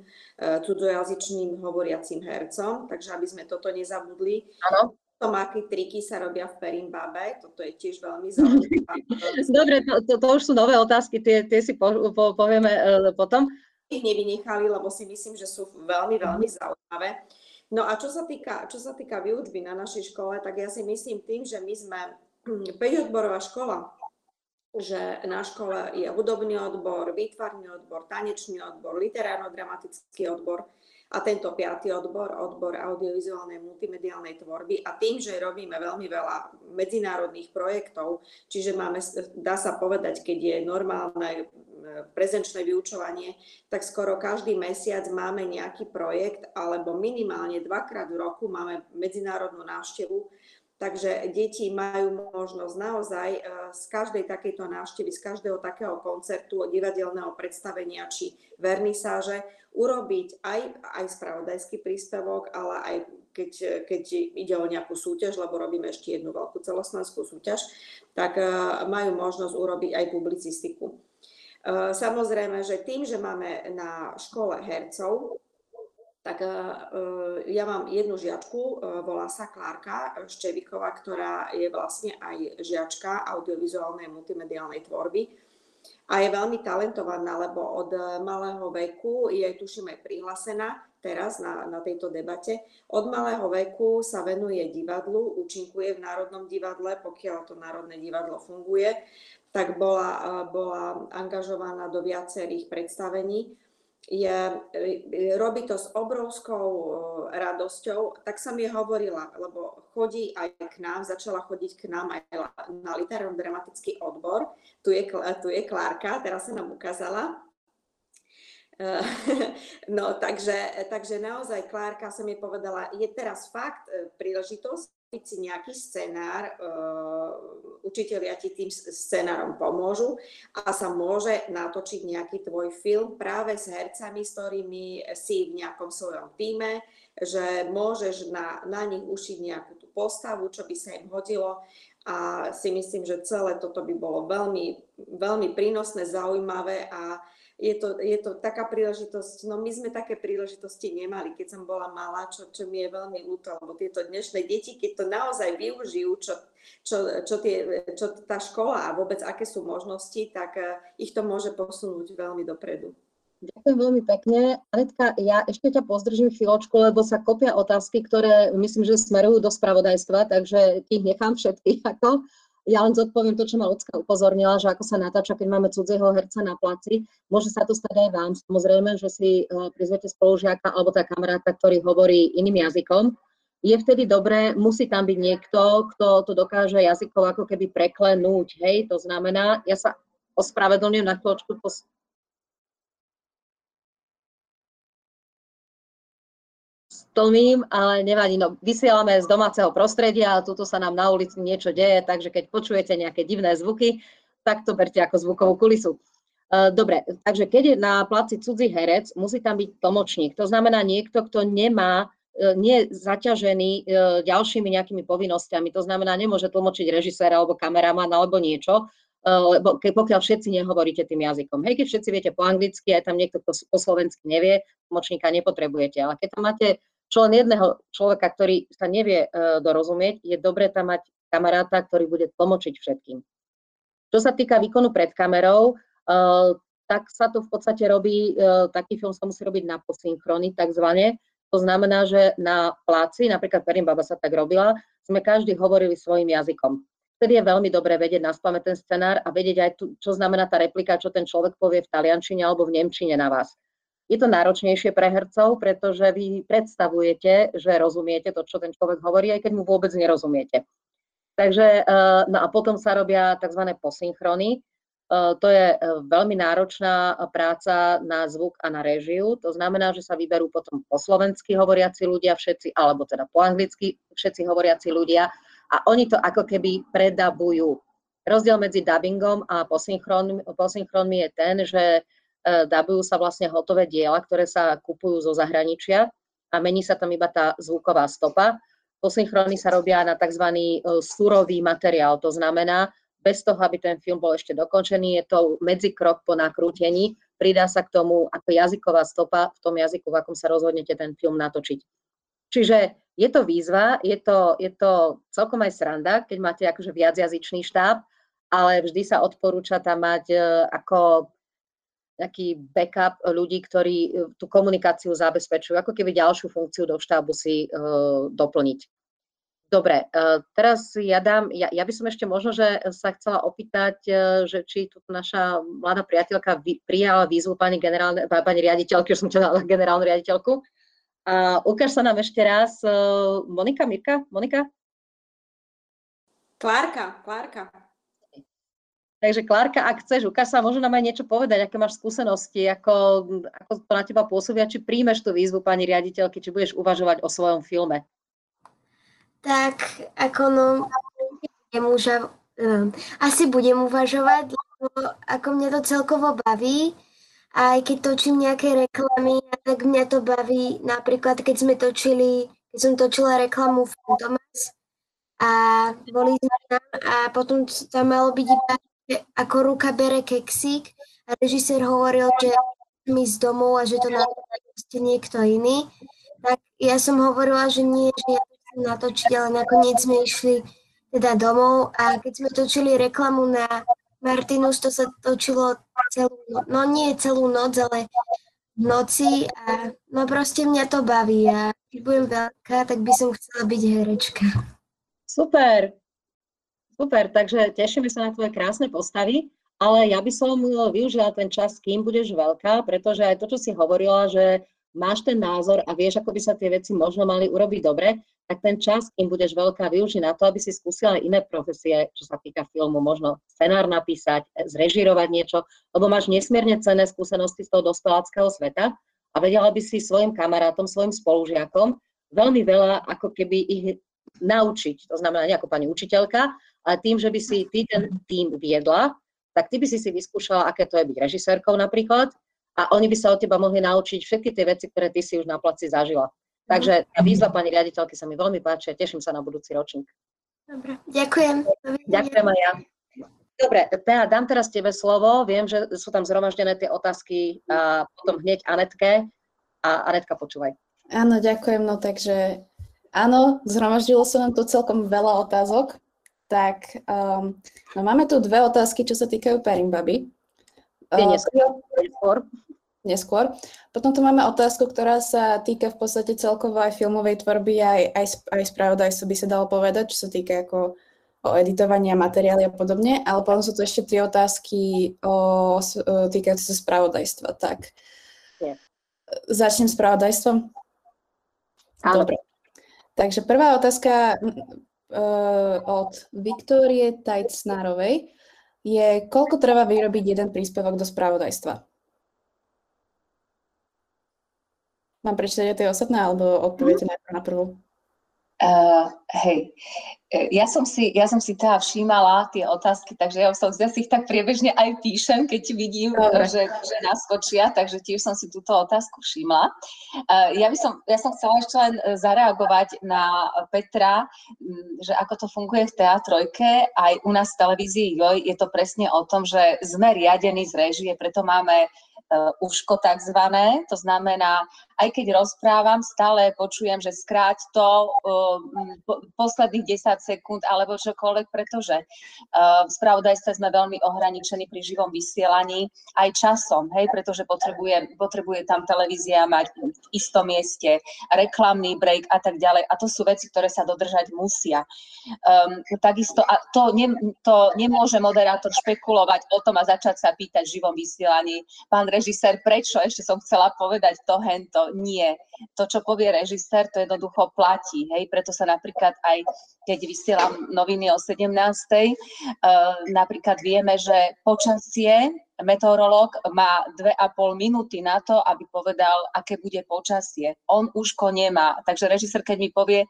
cudzojazyčným hovoriacím hercom, takže aby sme toto nezabudli. Áno tom, aké triky sa robia v Perimbabe, toto je tiež veľmi zaujímavé. [laughs] Dobre, to, to, to už sú nové otázky, tie, tie si po, po, povieme uh, potom. Ich nevynechali, lebo si myslím, že sú veľmi, veľmi zaujímavé. No a čo sa týka, čo sa týka výučby na našej škole, tak ja si myslím tým, že my sme 5-odborová škola, že na škole je hudobný odbor, výtvarný odbor, tanečný odbor, literárno-dramatický odbor, a tento piatý odbor, odbor audiovizuálnej multimediálnej tvorby a tým, že robíme veľmi veľa medzinárodných projektov, čiže máme, dá sa povedať, keď je normálne e, prezenčné vyučovanie, tak skoro každý mesiac máme nejaký projekt alebo minimálne dvakrát v roku máme medzinárodnú návštevu. Takže deti majú možnosť naozaj e, z každej takejto návštevy, z každého takého koncertu, divadelného predstavenia či vernisáže urobiť aj, aj spravodajský príspevok, ale aj keď, keď ide o nejakú súťaž, lebo robíme ešte jednu veľkú celoslovenskú súťaž, tak e, majú možnosť urobiť aj publicistiku. E, samozrejme, že tým, že máme na škole hercov, tak e, ja mám jednu žiačku, volá sa Klárka Ščeviková, ktorá je vlastne aj žiačka audiovizuálnej multimediálnej tvorby a je veľmi talentovaná, lebo od malého veku je, tuším, aj prihlásená teraz na, na tejto debate. Od malého veku sa venuje divadlu, účinkuje v Národnom divadle, pokiaľ to Národné divadlo funguje, tak bola, bola angažovaná do viacerých predstavení je, e, robí to s obrovskou e, radosťou, tak som jej hovorila, lebo chodí aj k nám, začala chodiť k nám aj na literárno-dramatický odbor. Tu je, tu je Klárka, teraz sa nám ukázala. E, [laughs] no, takže, takže naozaj Klárka som jej povedala, je teraz fakt príležitosť si nejaký scenár, uh, učiteľia ti tým scenárom pomôžu a sa môže natočiť nejaký tvoj film práve s hercami, s ktorými si v nejakom svojom týme, že môžeš na, na nich ušiť nejakú tú postavu, čo by sa im hodilo. A si myslím, že celé toto by bolo veľmi, veľmi prínosné, zaujímavé a je to, je to taká príležitosť, no my sme také príležitosti nemali, keď som bola malá, čo, čo mi je veľmi ľúto, lebo tieto dnešné deti, keď to naozaj využijú, čo, čo, čo, tie, čo tá škola a vôbec aké sú možnosti, tak eh, ich to môže posunúť veľmi dopredu. Ďakujem veľmi pekne. Anetka, ja ešte ťa pozdržím chvíľočku, lebo sa kopia otázky, ktoré myslím, že smerujú do spravodajstva, takže ich nechám všetky. Ako. Ja len zodpoviem to, čo ma Lucka upozornila, že ako sa natáča, keď máme cudzieho herca na placi. Môže sa to stať aj vám, samozrejme, že si uh, prizvete spolužiaka alebo tá kamaráta, ktorý hovorí iným jazykom. Je vtedy dobré, musí tam byť niekto, kto to dokáže jazykov ako keby preklenúť, hej, to znamená, ja sa ospravedlňujem na chvíľočku, tlmím, ale nevadí, no vysielame z domáceho prostredia a tuto sa nám na ulici niečo deje, takže keď počujete nejaké divné zvuky, tak to berte ako zvukovú kulisu. E, dobre, takže keď je na placi cudzí herec, musí tam byť tlmočník. To znamená niekto, kto nemá, e, nie je zaťažený e, ďalšími nejakými povinnosťami. To znamená, nemôže tlmočiť režiséra alebo kameraman alebo niečo, lebo keď, pokiaľ všetci nehovoríte tým jazykom. Hej, keď všetci viete po anglicky, aj tam niekto, kto po slovensky nevie, tlmočníka nepotrebujete. Ale keď tam máte čo len jedného človeka, ktorý sa nevie uh, dorozumieť, je dobré tam mať kamaráta, ktorý bude tlmočiť všetkým. Čo sa týka výkonu pred kamerou, uh, tak sa to v podstate robí, uh, taký film sa musí robiť na posynchrony takzvané. To znamená, že na pláci, napríklad Perim Baba sa tak robila, sme každý hovorili svojim jazykom. Vtedy je veľmi dobré vedieť na ten scenár a vedieť aj, tu, čo znamená tá replika, čo ten človek povie v taliančine alebo v nemčine na vás. Je to náročnejšie pre hercov, pretože vy predstavujete, že rozumiete to, čo ten človek hovorí, aj keď mu vôbec nerozumiete. Takže, eh, no a potom sa robia tzv. posynchrony. Eh, to je eh, veľmi náročná práca na zvuk a na režiu. To znamená, že sa vyberú potom po slovensky hovoriaci ľudia všetci, alebo teda po anglicky všetci hovoriaci ľudia a oni to ako keby predabujú. Rozdiel medzi dubbingom a posynchronmi je ten, že E, dabujú sa vlastne hotové diela, ktoré sa kupujú zo zahraničia a mení sa tam iba tá zvuková stopa. Posynchrony sa robia na tzv. E, surový materiál, to znamená, bez toho, aby ten film bol ešte dokončený, je to medzikrok po nakrútení, pridá sa k tomu ako jazyková stopa v tom jazyku, v akom sa rozhodnete ten film natočiť. Čiže je to výzva, je to, je to celkom aj sranda, keď máte akože viacjazyčný štáb, ale vždy sa odporúča tam mať e, ako nejaký backup ľudí, ktorí e, tú komunikáciu zabezpečujú, ako keby ďalšiu funkciu do štábu si uh, doplniť. Dobre, uh, teraz ja dám, ja, ja by som ešte možno, že sa chcela opýtať, uh, že či tu naša mladá priateľka vy, prijala výzvu pani, generálne, pani riaditeľky, už som čela generálnu riaditeľku. A ukáž sa nám ešte raz. Monika, Mirka? Monika? Klárka, Klárka. Takže Klárka, ak chceš, ukáž sa, možno nám aj niečo povedať, aké máš skúsenosti, ako, ako to na teba pôsobia, či príjmeš tú výzvu pani riaditeľky, či budeš uvažovať o svojom filme. tak ako no, uža- um, asi budem uvažovať, lebo ako mňa to celkovo baví. Aj keď točím nejaké reklamy, tak mňa to baví. Napríklad, keď sme točili, keď som točila reklamu Fantomas a boli sme tam a potom tam malo byť iba ako ruka bere keksík a režisér hovoril, že mi z domov a že to nastočí niekto iný. Tak ja som hovorila, že nie, že ja chcem natočiť, ale nakoniec sme išli teda domov a keď sme točili reklamu na Martinus, to sa točilo celú noc, no nie celú noc, ale v noci a no proste mňa to baví a keď budem veľká, tak by som chcela byť herečka. Super, super, takže tešíme sa na tvoje krásne postavy, ale ja by som využila ten čas, kým budeš veľká, pretože aj to, čo si hovorila, že máš ten názor a vieš, ako by sa tie veci možno mali urobiť dobre, tak ten čas, kým budeš veľká, využiť na to, aby si skúsila iné profesie, čo sa týka filmu, možno scenár napísať, zrežírovať niečo, lebo máš nesmierne cenné skúsenosti z toho dospeláckého sveta a vedela by si svojim kamarátom, svojim spolužiakom veľmi veľa ako keby ich naučiť. To znamená nie pani učiteľka, ale tým, že by si ty ten tým viedla, tak ty by si si vyskúšala, aké to je byť režisérkou napríklad a oni by sa od teba mohli naučiť všetky tie veci, ktoré ty si už na placi zažila. Takže tá výzva pani riaditeľky sa mi veľmi páči a teším sa na budúci ročník. Dobre, ďakujem. Ďakujem aj ja. Dobre, Tea, dám teraz tebe slovo. Viem, že sú tam zhromaždené tie otázky a potom hneď Anetke. A Anetka, počúvaj. Áno, ďakujem. No takže áno, zhromaždilo sa nám tu celkom veľa otázok. Tak um, no máme tu dve otázky, čo sa týkajú Perimbaby. Uh, neskôr neskôr. Potom tu máme otázku, ktorá sa týka v podstate celkovo aj filmovej tvorby, aj, aj, aj spravodajstvo by sa dalo povedať, čo sa týka ako o editovania materiály a podobne, ale potom sú tu ešte tri otázky o, o týkajúce sa spravodajstva. Tak yeah. začnem spravodajstvom. Dobre. Takže prvá otázka uh, od Viktórie Tajcnárovej je, koľko treba vyrobiť jeden príspevok do spravodajstva? Mám prečítať tie ostatné, alebo odpoviete najprv na prvú? Uh, hej, e, ja som si, ja som si teda všímala tie otázky, takže ja, som, ja si ich tak priebežne aj píšem, keď vidím, že, že naskočia, takže tiež som si túto otázku všimla. Uh, ja, by som, ja som chcela ešte len zareagovať na Petra, že ako to funguje v teatrojke, aj u nás v televízii JOJ je to presne o tom, že sme riadení z režie, preto máme uh, uško takzvané, to znamená, aj keď rozprávam, stále počujem, že skráť to po, posledných 10 sekúnd alebo čokoľvek, pretože uh, v spravodajstve sme veľmi ohraničení pri živom vysielaní aj časom, hej, pretože potrebuje, potrebuje tam televízia mať v istom mieste reklamný break a tak ďalej. A to sú veci, ktoré sa dodržať musia. Um, takisto, a to, ne, to nemôže moderátor špekulovať o tom a začať sa pýtať v živom vysielaní. Pán režisér, prečo? Ešte som chcela povedať to, hento nie. To, čo povie režisér, to jednoducho platí. Hej? Preto sa napríklad aj, keď vysielam noviny o 17. Uh, eh, napríklad vieme, že počasie meteorológ má dve a pol minúty na to, aby povedal, aké bude počasie. On už ko nemá. Takže režisér, keď mi povie,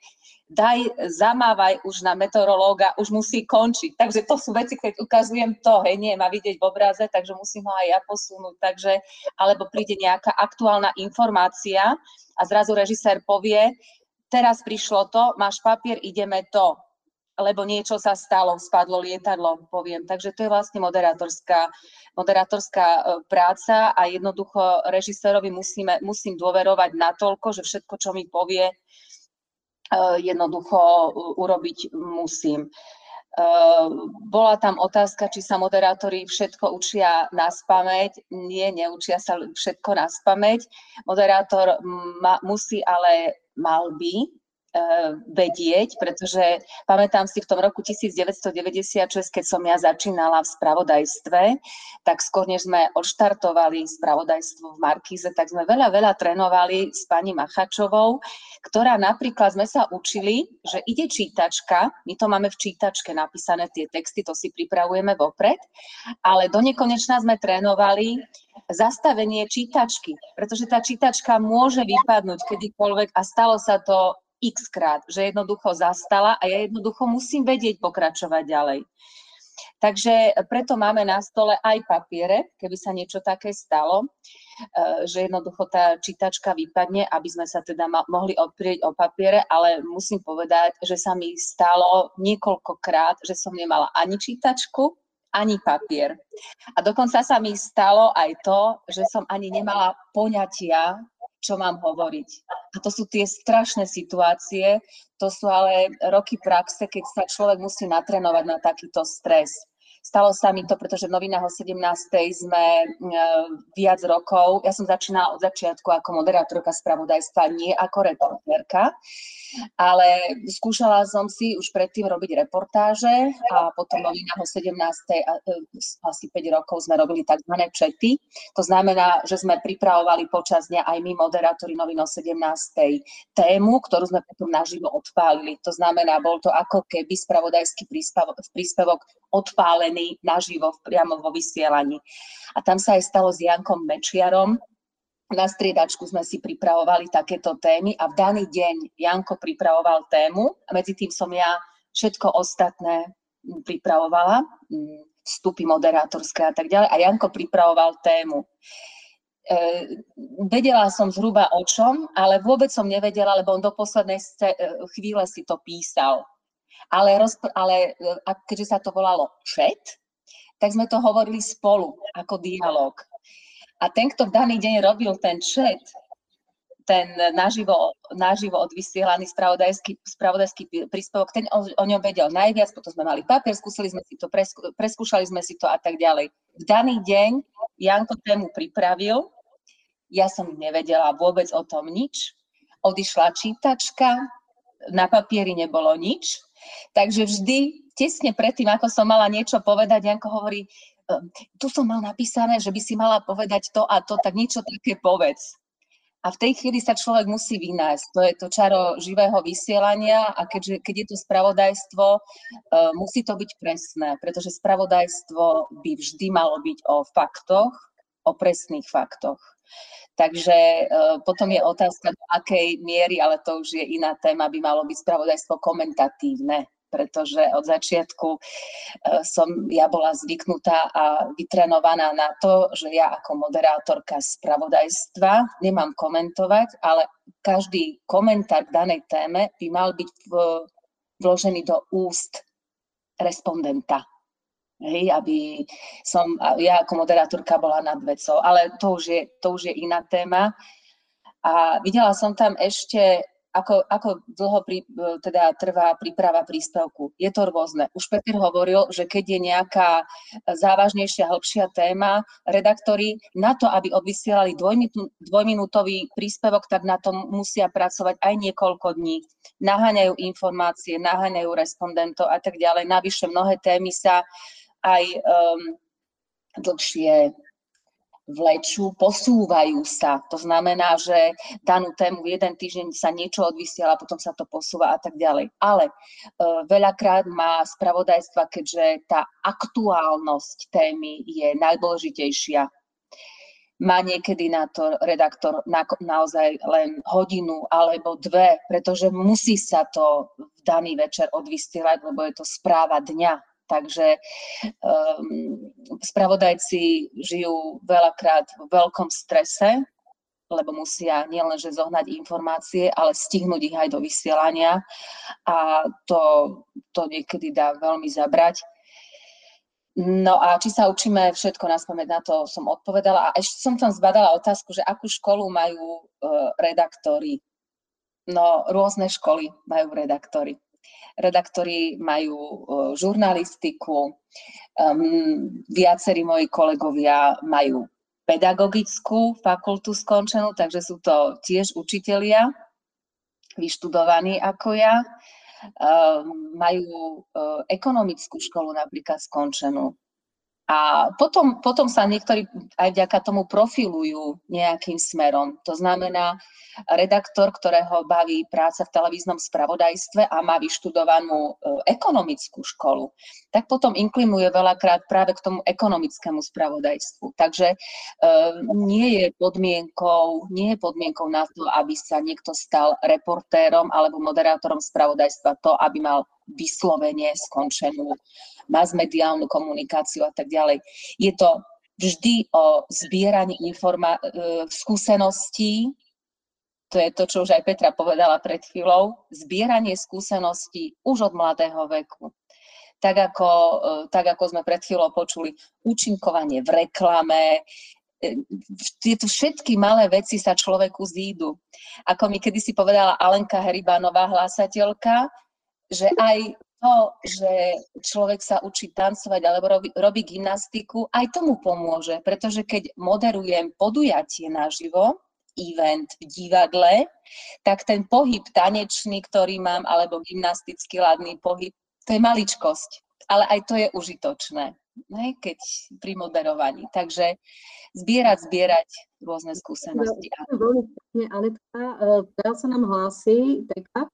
daj, zamávaj už na meteorológa, už musí končiť. Takže to sú veci, keď ukazujem to, hej, nie má vidieť v obraze, takže musím ho aj ja posunúť. Takže, alebo príde nejaká aktuálna informácia a zrazu režisér povie, teraz prišlo to, máš papier, ideme to lebo niečo sa stalo, spadlo lietadlo, poviem. Takže to je vlastne moderátorská, moderátorská e, práca a jednoducho režisérovi musíme, musím dôverovať natoľko, že všetko, čo mi povie, e, jednoducho urobiť musím. E, bola tam otázka, či sa moderátori všetko učia na spameť. Nie, neučia sa všetko na spameť. Moderátor ma, musí, ale mal by vedieť, pretože pamätám si v tom roku 1996, keď som ja začínala v spravodajstve, tak skôr než sme odštartovali spravodajstvo v Markíze, tak sme veľa, veľa trénovali s pani Machačovou, ktorá napríklad sme sa učili, že ide čítačka, my to máme v čítačke napísané tie texty, to si pripravujeme vopred, ale do nekonečna sme trénovali zastavenie čítačky, pretože tá čítačka môže vypadnúť kedykoľvek a stalo sa to x krát, že jednoducho zastala a ja jednoducho musím vedieť pokračovať ďalej. Takže preto máme na stole aj papiere, keby sa niečo také stalo, e, že jednoducho tá čítačka vypadne, aby sme sa teda mohli oprieť o papiere, ale musím povedať, že sa mi stalo niekoľkokrát, že som nemala ani čítačku, ani papier. A dokonca sa mi stalo aj to, že som ani nemala poňatia, čo mám hovoriť. A to sú tie strašné situácie, to sú ale roky praxe, keď sa človek musí natrenovať na takýto stres. Stalo sa mi to, pretože v novinách o 17. sme e, viac rokov, ja som začínala od začiatku ako moderátorka spravodajstva, nie ako reportérka, ale skúšala som si už predtým robiť reportáže a potom v novinách o 17. E, asi 5 rokov sme robili tzv. čety. To znamená, že sme pripravovali počas dňa aj my, moderátori novín o 17. tému, ktorú sme potom naživo odpálili. To znamená, bol to ako keby spravodajský príspevok, odpálený naživo priamo vo vysielaní. A tam sa aj stalo s Jankom Mečiarom, na striedačku sme si pripravovali takéto témy a v daný deň Janko pripravoval tému a medzi tým som ja všetko ostatné pripravovala, mm, vstupy moderátorské a tak ďalej a Janko pripravoval tému. E, vedela som zhruba o čom, ale vôbec som nevedela, lebo on do poslednej e, chvíle si to písal ale, rozpr- ale e, a keďže sa to volalo chat, tak sme to hovorili spolu, ako dialog. A ten, kto v daný deň robil ten chat, ten naživo, naživo odvysielaný spravodajský, spravodajský príspevok, ten o, o ňom vedel najviac, potom sme mali papier, skúsili sme si to, preskú, preskúšali sme si to a tak ďalej. V daný deň Janko tému pripravil, ja som nevedela vôbec o tom nič, odišla čítačka, na papieri nebolo nič, Takže vždy, tesne predtým, ako som mala niečo povedať, Janko hovorí, ehm, tu som mal napísané, že by si mala povedať to a to, tak niečo také povedz. A v tej chvíli sa človek musí vynájsť. To je to čaro živého vysielania a keďže, keď je to spravodajstvo, uh, musí to byť presné, pretože spravodajstvo by vždy malo byť o faktoch, o presných faktoch. Takže uh, potom je otázka, do akej miery, ale to už je iná téma, by malo byť spravodajstvo komentatívne, pretože od začiatku uh, som ja bola zvyknutá a vytrenovaná na to, že ja ako moderátorka spravodajstva nemám komentovať, ale každý komentár k danej téme by mal byť vložený do úst respondenta hej, aby som ja ako moderátorka bola nad vecou, ale to už je, to už je iná téma. A videla som tam ešte, ako, ako dlho pri, teda trvá príprava príspevku. Je to rôzne. Už Peter hovoril, že keď je nejaká závažnejšia, hĺbšia téma, redaktori na to, aby odvysielali dvojminútový príspevok, tak na tom musia pracovať aj niekoľko dní. Naháňajú informácie, naháňajú respondentov a tak ďalej. Navyše mnohé témy sa aj um, dlhšie vlečú, posúvajú sa. To znamená, že danú tému v jeden týždeň sa niečo odvysiela, potom sa to posúva a tak ďalej. Ale uh, veľakrát má spravodajstva, keďže tá aktuálnosť témy je najdôležitejšia, má niekedy na to redaktor na, naozaj len hodinu alebo dve, pretože musí sa to v daný večer odvysielať, lebo je to správa dňa Takže um, spravodajci žijú veľakrát v veľkom strese, lebo musia nielenže zohnať informácie, ale stihnúť ich aj do vysielania a to, to niekedy dá veľmi zabrať. No a či sa učíme všetko na spamäť, na to som odpovedala. A ešte som tam zbadala otázku, že akú školu majú uh, redaktori. No, rôzne školy majú redaktori redaktori majú e, žurnalistiku, um, viacerí moji kolegovia majú pedagogickú fakultu skončenú, takže sú to tiež učitelia, vyštudovaní ako ja. Um, majú uh, ekonomickú školu napríklad skončenú. A potom, potom sa niektorí aj vďaka tomu profilujú nejakým smerom. To znamená, redaktor, ktorého baví práca v televíznom spravodajstve a má vyštudovanú e, ekonomickú školu, tak potom inklinuje veľakrát práve k tomu ekonomickému spravodajstvu. Takže e, nie je podmienkou, nie je podmienkou na to, aby sa niekto stal reportérom alebo moderátorom spravodajstva to, aby mal vyslovene skončenú masmediálnu komunikáciu a tak ďalej. Je to vždy o zbieraní informa- e, skúseností, to je to, čo už aj Petra povedala pred chvíľou, zbieranie skúseností už od mladého veku. Tak ako, e, tak ako sme pred chvíľou počuli, účinkovanie v reklame, e, tieto všetky malé veci sa človeku zídu. Ako mi kedysi povedala Alenka Heribánová, hlásateľka, že aj to, že človek sa učí tancovať alebo robí, robí gymnastiku, aj tomu pomôže, pretože keď moderujem podujatie naživo, event v divadle, tak ten pohyb tanečný, ktorý mám, alebo gymnasticky ladný pohyb, to je maličkosť, ale aj to je užitočné, ne, keď pri moderovaní. Takže zbierať, zbierať rôzne skúsenosti. Veľmi pekne, Anetka. E, teraz sa nám hlási Peka.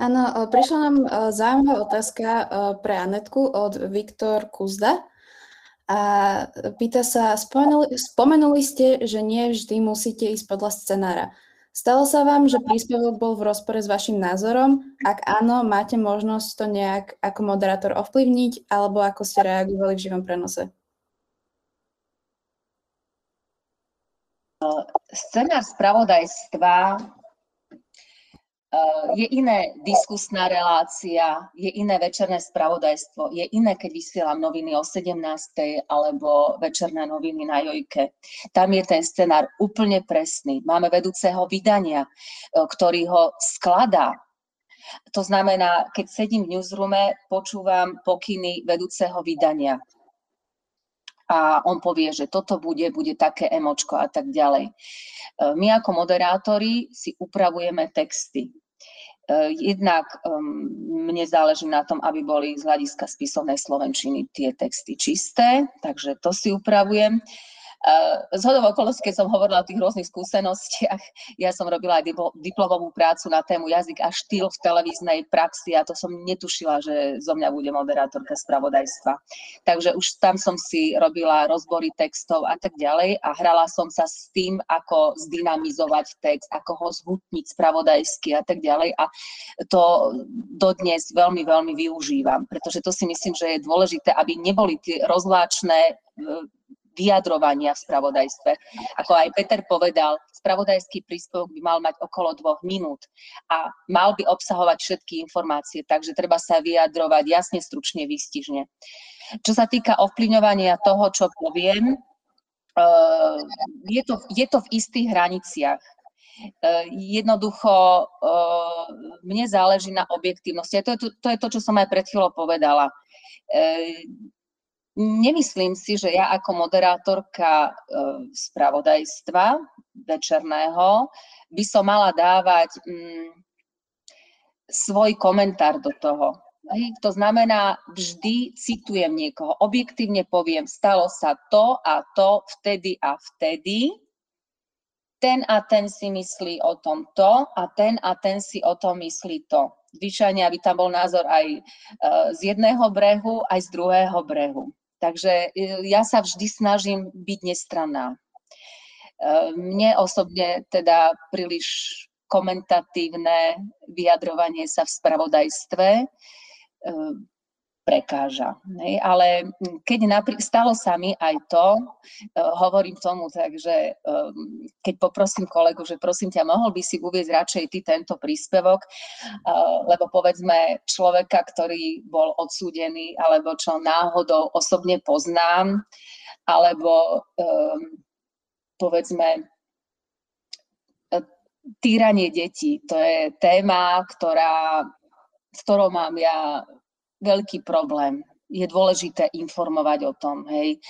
Áno, e, prišla nám e, zaujímavá otázka e, pre Anetku od Viktor Kuzda. A pýta sa, spomenuli, spomenuli ste, že nie vždy musíte ísť podľa scenára. Stalo sa vám, že príspevok bol v rozpore s vašim názorom? Ak áno, máte možnosť to nejak ako moderátor ovplyvniť, alebo ako ste reagovali v živom prenose? Scenár spravodajstva je iné diskusná relácia, je iné večerné spravodajstvo, je iné, keď vysielam noviny o 17. alebo večerné noviny na Jojke. Tam je ten scenár úplne presný. Máme vedúceho vydania, eh, ktorý ho skladá. To znamená, keď sedím v newsroome, počúvam pokyny vedúceho vydania a on povie, že toto bude, bude také emočko a tak ďalej. Eh, my ako moderátori si upravujeme texty. Eh, jednak mne záleží na tom, aby boli z hľadiska spisovnej slovenčiny tie texty čisté, takže to si upravujem. Z hodov okolností, keď som hovorila o tých rôznych skúsenostiach, ja som robila aj diplomovú prácu na tému jazyk a štýl v televíznej praxi a to som netušila, že zo mňa bude moderátorka spravodajstva. Takže už tam som si robila rozbory textov a tak ďalej a hrala som sa s tým, ako zdynamizovať text, ako ho zhutniť spravodajsky a tak ďalej a to dodnes veľmi, veľmi využívam, pretože to si myslím, že je dôležité, aby neboli tie rozvláčne vyjadrovania v spravodajstve. Ako aj Peter povedal, spravodajský príspevok by mal mať okolo dvoch minút a mal by obsahovať všetky informácie, takže treba sa vyjadrovať jasne, stručne, výstižne. Čo sa týka ovplyvňovania toho, čo poviem, eh, je to, je to v istých hraniciach. Eh, jednoducho eh, mne záleží na objektívnosti. A to je to, to je to, čo som aj pred chvíľou povedala Nemyslím si, že ja ako moderátorka e, spravodajstva večerného by som mala dávať mm, svoj komentár do toho. Hej, to znamená, vždy citujem niekoho, objektívne poviem, stalo sa to a to, vtedy a vtedy, ten a ten si myslí o tom to a ten a ten si o tom myslí to. Zvyčajne, aby tam bol názor aj e, z jedného brehu, aj z druhého brehu. Takže e, ja sa vždy snažím byť nestranná. E, mne osobne teda príliš komentatívne vyjadrovanie sa v spravodajstve e, prekáža. Ale keď napr- stalo sa mi aj to, uh, hovorím tomu tak, že um, keď poprosím kolegu, že prosím ťa, mohol by si uvieť radšej ty tento príspevok, uh, lebo povedzme človeka, ktorý bol odsúdený, alebo čo náhodou osobne poznám, alebo um, povedzme týranie detí. To je téma, ktorá, s ktorou mám ja veľký problém. Je dôležité informovať o tom, hej.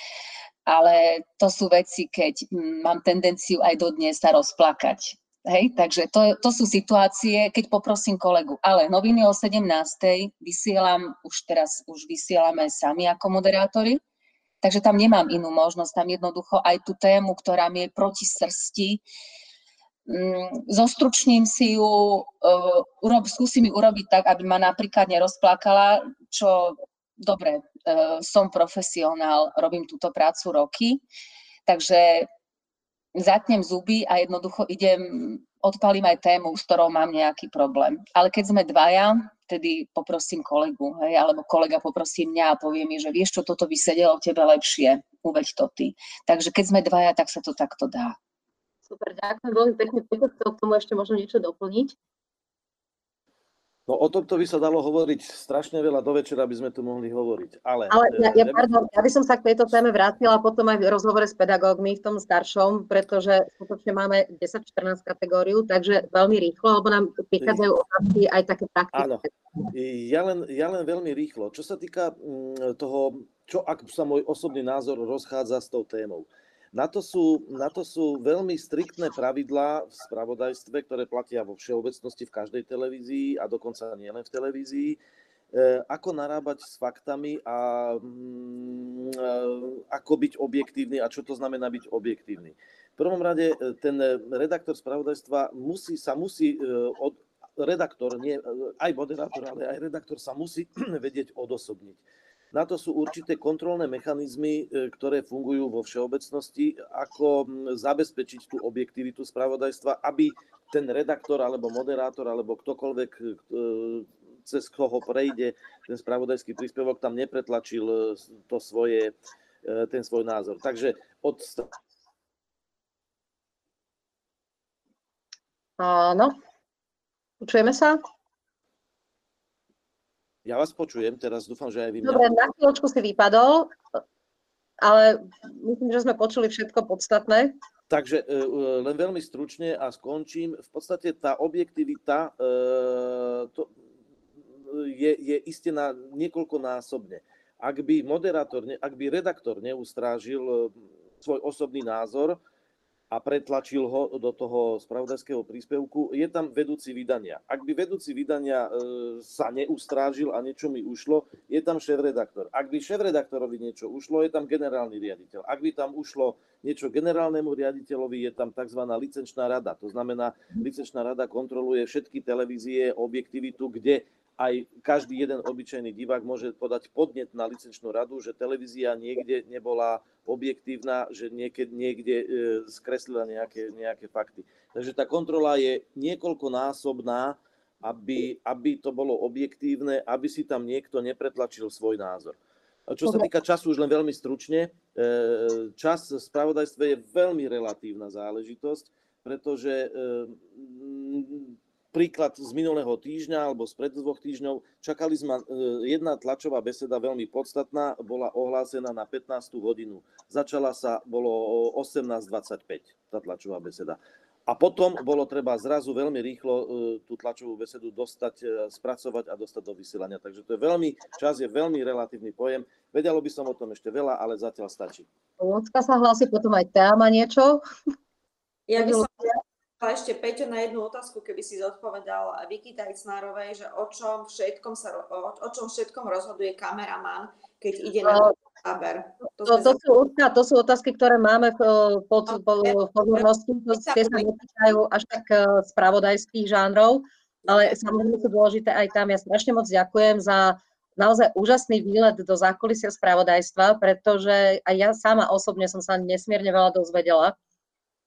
Ale to sú veci, keď mm, mám tendenciu aj dodnes sa rozplakať. Hej, takže to, to sú situácie, keď poprosím kolegu. Ale noviny o 17. vysielam, už teraz už vysielame sami ako moderátori. Takže tam nemám inú možnosť, tam jednoducho aj tú tému, ktorá mi je proti srsti, mm, zostručním si ju, uh, urob, skúsim ju urobiť tak, aby ma napríklad nerozplakala, čo dobre, uh, som profesionál, robím túto prácu roky, takže zatnem zuby a jednoducho idem, odpalím aj tému, s ktorou mám nejaký problém. Ale keď sme dvaja, vtedy poprosím kolegu, hej, alebo kolega poprosí mňa a povie mi, že vieš čo, toto by sedelo tebe lepšie, uveď to ty. Takže keď sme dvaja, tak sa to takto dá. Super, ďakujem veľmi pekne. Peťo chcel k tomu ešte možno niečo doplniť. No o tomto by sa dalo hovoriť strašne veľa do večera, by sme tu mohli hovoriť. Ale, ale ja, ja, pardon, ja by som sa k tejto téme vrátila potom aj v rozhovore s pedagógmi v tom staršom, pretože skutočne máme 10-14 kategóriu, takže veľmi rýchlo, lebo nám prichádzajú otázky aj také praktické. Áno, ja len, ja len veľmi rýchlo. Čo sa týka mm, toho, čo ak sa môj osobný názor rozchádza s tou témou. Na to, sú, na to sú veľmi striktné pravidlá v spravodajstve, ktoré platia vo všeobecnosti v každej televízii a dokonca nielen v televízii. E, ako narábať s faktami a mm, e, ako byť objektívny a čo to znamená byť objektívny. V prvom rade e, ten redaktor spravodajstva musí, sa musí od, redaktor, nie, aj moderátor, ale aj redaktor sa musí [clears throat] vedieť odosobniť na to sú určité kontrolné mechanizmy, e, ktoré fungujú vo všeobecnosti, ako zabezpečiť tú objektivitu spravodajstva, aby ten redaktor alebo moderátor alebo ktokoľvek, e, cez koho prejde ten spravodajský príspevok, tam nepretlačil e, to svoje, ten svoj názor. Takže od... Áno, počujeme sa? Ja vás počujem, teraz dúfam, že aj vy mňa. Dobre, na chvíľočku si vypadol, ale myslím, že sme počuli všetko podstatné. Takže e, e, len veľmi stručne a skončím. V podstate tá objektivita e, to je, je iste na niekoľkonásobne. Ak by moderátor, ak by redaktor neustrážil svoj osobný názor, a pretlačil ho do toho spravodajského príspevku, je tam vedúci vydania. Ak by vedúci vydania e, sa neustrážil a niečo mi ušlo, je tam šéf-redaktor. Ak by šéf-redaktorovi niečo ušlo, je tam generálny riaditeľ. Ak by tam ušlo niečo generálnemu riaditeľovi, je tam tzv. licenčná rada. To znamená, licenčná rada kontroluje všetky televízie, objektivitu, kde aj každý jeden obyčajný divák môže podať podnet na licenčnú radu, že televízia niekde nebola objektívna, že niekde, niekde skreslila nejaké, nejaké fakty. Takže tá kontrola je niekoľkonásobná, aby, aby to bolo objektívne, aby si tam niekto nepretlačil svoj názor. Čo sa týka času, už len veľmi stručne, e, čas v spravodajstve je veľmi relatívna záležitosť, pretože e, príklad z minulého týždňa alebo z pred dvoch týždňov. Čakali sme, e, jedna tlačová beseda veľmi podstatná, bola ohlásená na 15. hodinu. Začala sa, bolo 18.25 tá tlačová beseda. A potom bolo treba zrazu veľmi rýchlo e, tú tlačovú besedu dostať, e, spracovať a dostať do vysielania. Takže to je veľmi, čas je veľmi relatívny pojem. Vedelo by som o tom ešte veľa, ale zatiaľ stačí. Ľudská sa hlási potom aj téma niečo. Ja by som a ešte Peťo na jednu otázku, keby si zodpovedal Viki Tajcnárovej, že o čom všetkom, sa, o, o čom všetkom rozhoduje kameraman, keď ide na záber. To, to, to, sú, to sú otázky, ktoré máme v, pod, v pozornosti, to tie sa netýkajú až tak e, spravodajských žánrov, ale samozrejme sú dôležité aj tam. Ja strašne moc ďakujem za naozaj úžasný výlet do zákulisia spravodajstva, pretože aj ja sama osobne som sa nesmierne veľa dozvedela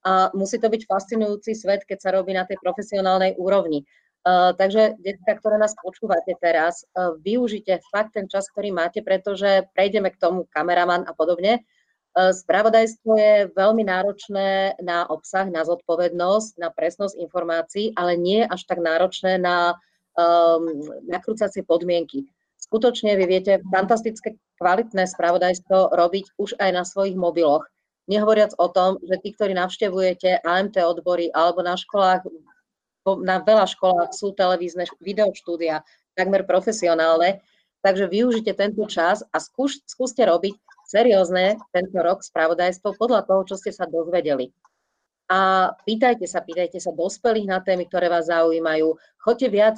a musí to byť fascinujúci svet, keď sa robí na tej profesionálnej úrovni. Uh, takže, detka, ktoré nás počúvate teraz, uh, využite fakt ten čas, ktorý máte, pretože prejdeme k tomu kameraman a podobne. Uh, spravodajstvo je veľmi náročné na obsah, na zodpovednosť, na presnosť informácií, ale nie až tak náročné na um, nakrúcacie podmienky. Skutočne vy viete fantastické kvalitné spravodajstvo robiť už aj na svojich mobiloch. Nehovoriac o tom, že tí, ktorí navštevujete AMT odbory alebo na školách, na veľa školách sú televízne videoštúdia, takmer profesionálne, takže využite tento čas a skúš, skúste robiť seriózne tento rok spravodajstvo podľa toho, čo ste sa dozvedeli. A pýtajte sa, pýtajte sa dospelých na témy, ktoré vás zaujímajú. Choďte viac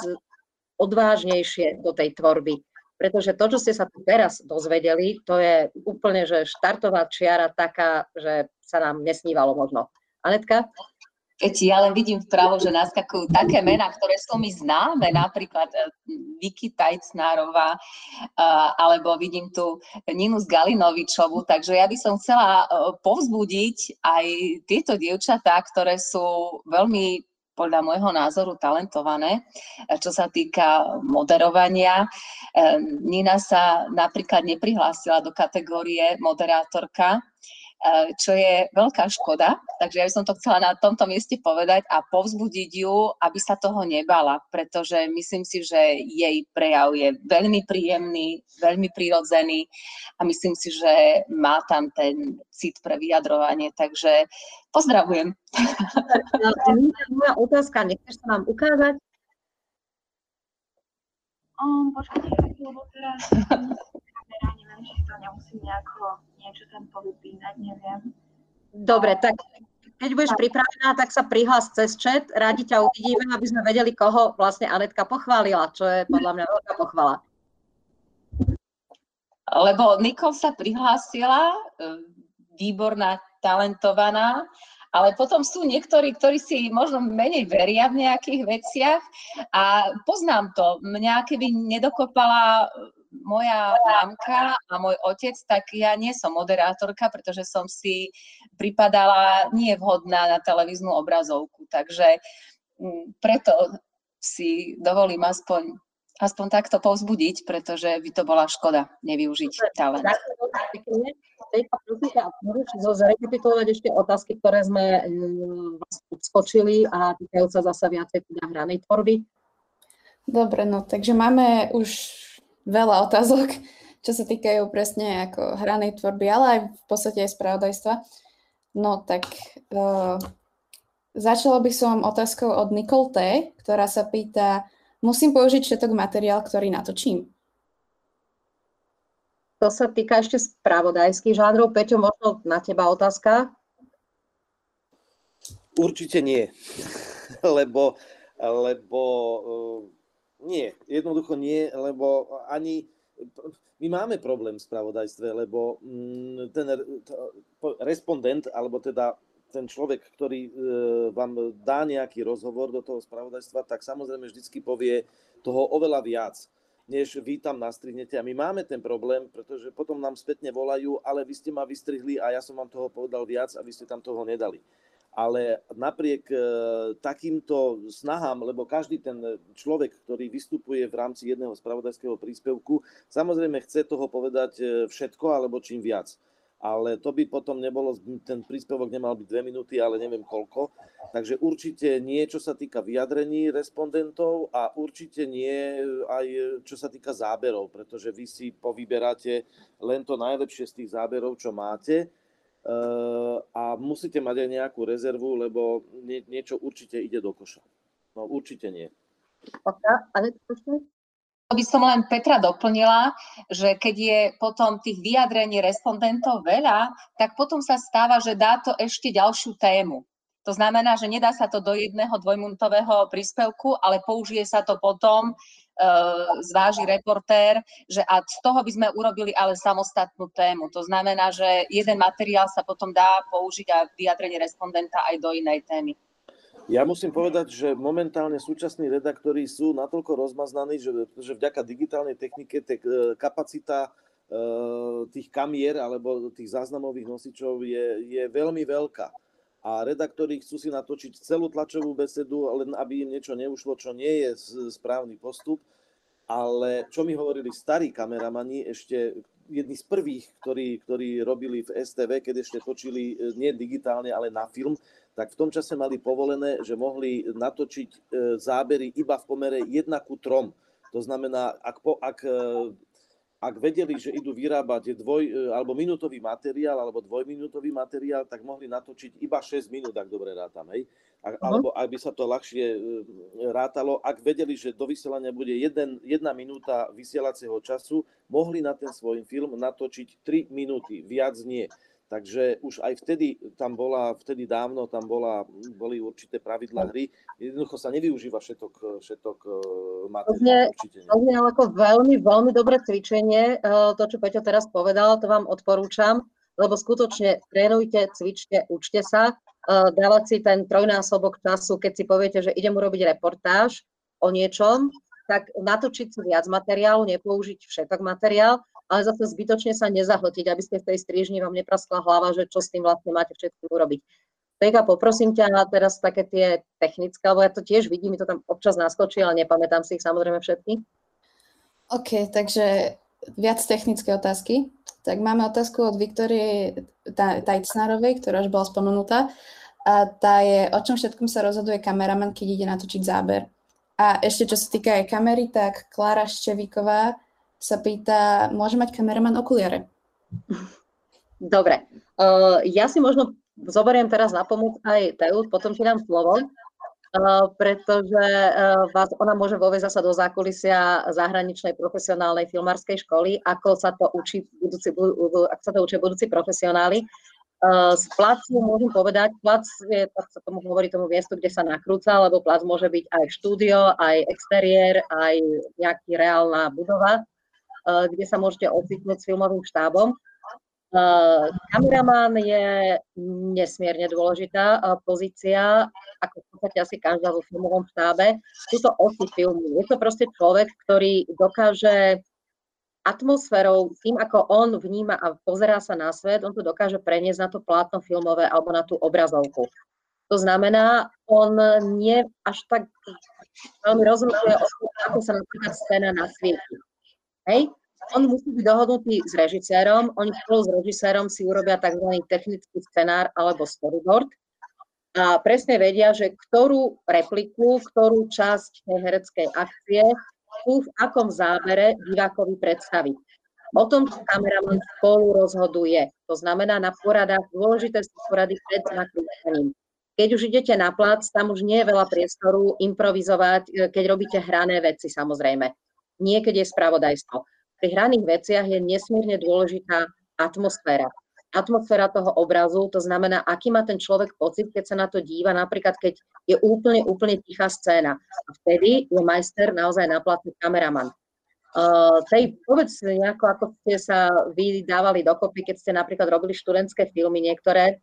odvážnejšie do tej tvorby. Pretože to, čo ste sa tu teraz dozvedeli, to je úplne, že štartová čiara taká, že sa nám nesnívalo možno. Anetka? Keď ja len vidím vpravo, že naskakujú také mená, ktoré sú mi známe, napríklad e, Vicky Tajcnárová, e, alebo vidím tu Ninu Galinovičovú, takže ja by som chcela e, povzbudiť aj tieto dievčatá, ktoré sú veľmi podľa môjho názoru talentované, čo sa týka moderovania. Nina sa napríklad neprihlásila do kategórie moderátorka, E, čo je veľká škoda. Takže ja by som to chcela na tomto mieste povedať a povzbudiť ju, aby sa toho nebala, pretože myslím si, že jej prejav je veľmi príjemný, veľmi prirodzený a myslím si, že má tam ten cit pre vyjadrovanie, takže pozdravujem. Moja otázka, nechceš sa nám ukázať? Um, počkajte, lebo teraz neviem, či to nemusím nejako niečo tam povypínať, neviem. Dobre, tak keď budeš pripravená, tak sa prihlás cez chat. Rádi ťa uvidíme, aby sme vedeli, koho vlastne Anetka pochválila, čo je podľa mňa veľká pochvala. Lebo Nikol sa prihlásila, e, výborná, talentovaná, ale potom sú niektorí, ktorí si možno menej veria v nejakých veciach a poznám to. Mňa keby nedokopala moja mamka a môj otec, tak ja nie som moderátorka, pretože som si pripadala nie vhodná na televíznu obrazovku. Takže mm, preto si dovolím aspoň, aspoň takto povzbudiť, pretože by to bola škoda nevyužiť talent. Môžeš zrekapitulovať ešte otázky, ktoré sme vlastne skočili a týkajú sa zase viacej teda hranej tvorby? Dobre, no takže máme už veľa otázok, čo sa týkajú presne ako hranej tvorby, ale aj v podstate aj spravodajstva. No tak uh, začala by som otázkou od Nicole T, ktorá sa pýta, musím použiť všetok materiál, ktorý natočím? To sa týka ešte spravodajských žánrov. Peťo, možno na teba otázka? Určite nie, [laughs] lebo, lebo uh nie, jednoducho nie, lebo ani my máme problém v spravodajstve, lebo mm, ten respondent, alebo teda ten človek, ktorý e, vám dá nejaký rozhovor do toho spravodajstva, tak samozrejme vždycky povie toho oveľa viac, než vy tam nastrihnete. A my máme ten problém, pretože potom nám spätne volajú, ale vy ste ma vystrihli a ja som vám toho povedal viac a vy ste tam toho nedali ale napriek e, takýmto snahám, lebo každý ten človek, ktorý vystupuje v rámci jedného spravodajského príspevku, samozrejme chce toho povedať e, všetko alebo čím viac. Ale to by potom nebolo, ten príspevok nemal byť dve minúty, ale neviem koľko. Takže určite nie, čo sa týka vyjadrení respondentov a určite nie aj čo sa týka záberov, pretože vy si povyberáte len to najlepšie z tých záberov, čo máte a musíte mať aj nejakú rezervu, lebo nie, niečo určite ide do koša. No určite nie. To by som len Petra doplnila, že keď je potom tých vyjadrení respondentov veľa, tak potom sa stáva, že dá to ešte ďalšiu tému. To znamená, že nedá sa to do jedného dvojminútového príspevku, ale použije sa to potom Eh, zváži reportér, že a z toho by sme urobili ale samostatnú tému. To znamená, že jeden materiál sa potom dá použiť a vyjadrenie respondenta aj do inej témy. Ja musím povedať, že momentálne súčasní redaktori sú natoľko rozmaznaní, že, že vďaka digitálnej technike tak, eh, kapacita uh, tých kamier alebo tých záznamových nosičov je, je veľmi veľká a redaktori chcú si natočiť celú tlačovú besedu, len aby im niečo neušlo, čo nie je správny postup. Ale čo mi hovorili starí kameramani, ešte jedni z prvých, ktorí, ktorí robili v STV, keď ešte točili e, nie digitálne, ale na film, tak v tom čase mali povolené, že mohli natočiť e, zábery iba v pomere 1 ku 3. To znamená, ak, po, ak e, ak vedeli, že idú vyrábať dvoj, e, alebo minútový materiál, alebo dvojminútový materiál, tak mohli natočiť iba 6 minút, ak dobre rátam, hej? A, alebo ak by sa to ľahšie e, rátalo, ak vedeli, že do vysielania bude jeden, jedna minúta vysielacieho času, mohli na ten svoj film natočiť 3 minúty, viac nie. Takže už aj vtedy tam bola, vtedy dávno tam bola, boli určité pravidla hry. Jednoducho sa nevyužíva všetok, všetok materiál. To znie ako veľmi, veľmi dobré cvičenie. To, čo Peťo teraz povedal, to vám odporúčam, lebo skutočne trénujte, cvičte, učte sa, dávať si ten trojnásobok času, keď si poviete, že idem urobiť reportáž o niečom, tak natočiť si viac materiálu, nepoužiť všetok materiál, ale zase zbytočne sa nezahltiť, aby ste v tej strižni vám nepraskla hlava, že čo s tým vlastne máte všetkým urobiť. Peka, poprosím ťa teraz také tie technické, lebo ja to tiež vidím, mi to tam občas naskočí, ale nepamätám si ich samozrejme všetky. OK, takže viac technické otázky. Tak máme otázku od Viktorie Tajcnárovej, ktorá už bola spomenutá. A tá je, o čom všetkom sa rozhoduje kameraman, keď ide natočiť záber. A ešte čo sa týka aj kamery, tak Klára Ščevíková sa pýta, môže mať kameraman okuliare? Dobre. Uh, ja si možno zoberiem teraz na pomoc aj Teu, potom ti dám slovo, uh, pretože uh, vás ona môže vovieť zasa do zákulisia zahraničnej profesionálnej filmárskej školy, ako sa to učí budúci, ako sa to učí budúci profesionáli. Z placu môžem povedať, plac je, tak sa tomu hovorí tomu miestu, kde sa nakrúca, lebo plac môže byť aj štúdio, aj exteriér, aj nejaký reálna budova. Eh, kde sa môžete ocitnúť s filmovým štábom. Eh, kameraman je nesmierne dôležitá eh, pozícia, ako v podstate asi každá vo filmovom štábe. Sú to osy filmu. Je to proste človek, ktorý dokáže atmosférou, tým ako on vníma a pozerá sa na svet, on to dokáže preniesť na to plátno filmové alebo na tú obrazovku. To znamená, on nie až tak veľmi rozhoduje o tom, ako sa napríklad scéna nasvieti. Hej? On musí byť dohodnutý s režisérom, oni spolu s režisérom si urobia tzv. technický scenár alebo storyboard a presne vedia, že ktorú repliku, ktorú časť tej hereckej akcie tu v akom zábere divákovi predstaviť. O tom kameraman spolu rozhoduje. To znamená na poradách, dôležité sú porady pred nakrúcaním. Keď už idete na plac, tam už nie je veľa priestoru improvizovať, keď robíte hrané veci samozrejme. Niekedy je spravodajstvo. Pri hraných veciach je nesmierne dôležitá atmosféra. Atmosféra toho obrazu, to znamená, aký má ten človek pocit, keď sa na to díva, napríklad keď je úplne, úplne tichá scéna. A vtedy je majster naozaj na platu kameraman. Uh, tej, povedz nejako, ako ste sa vy dávali dokopy, keď ste napríklad robili študentské filmy niektoré,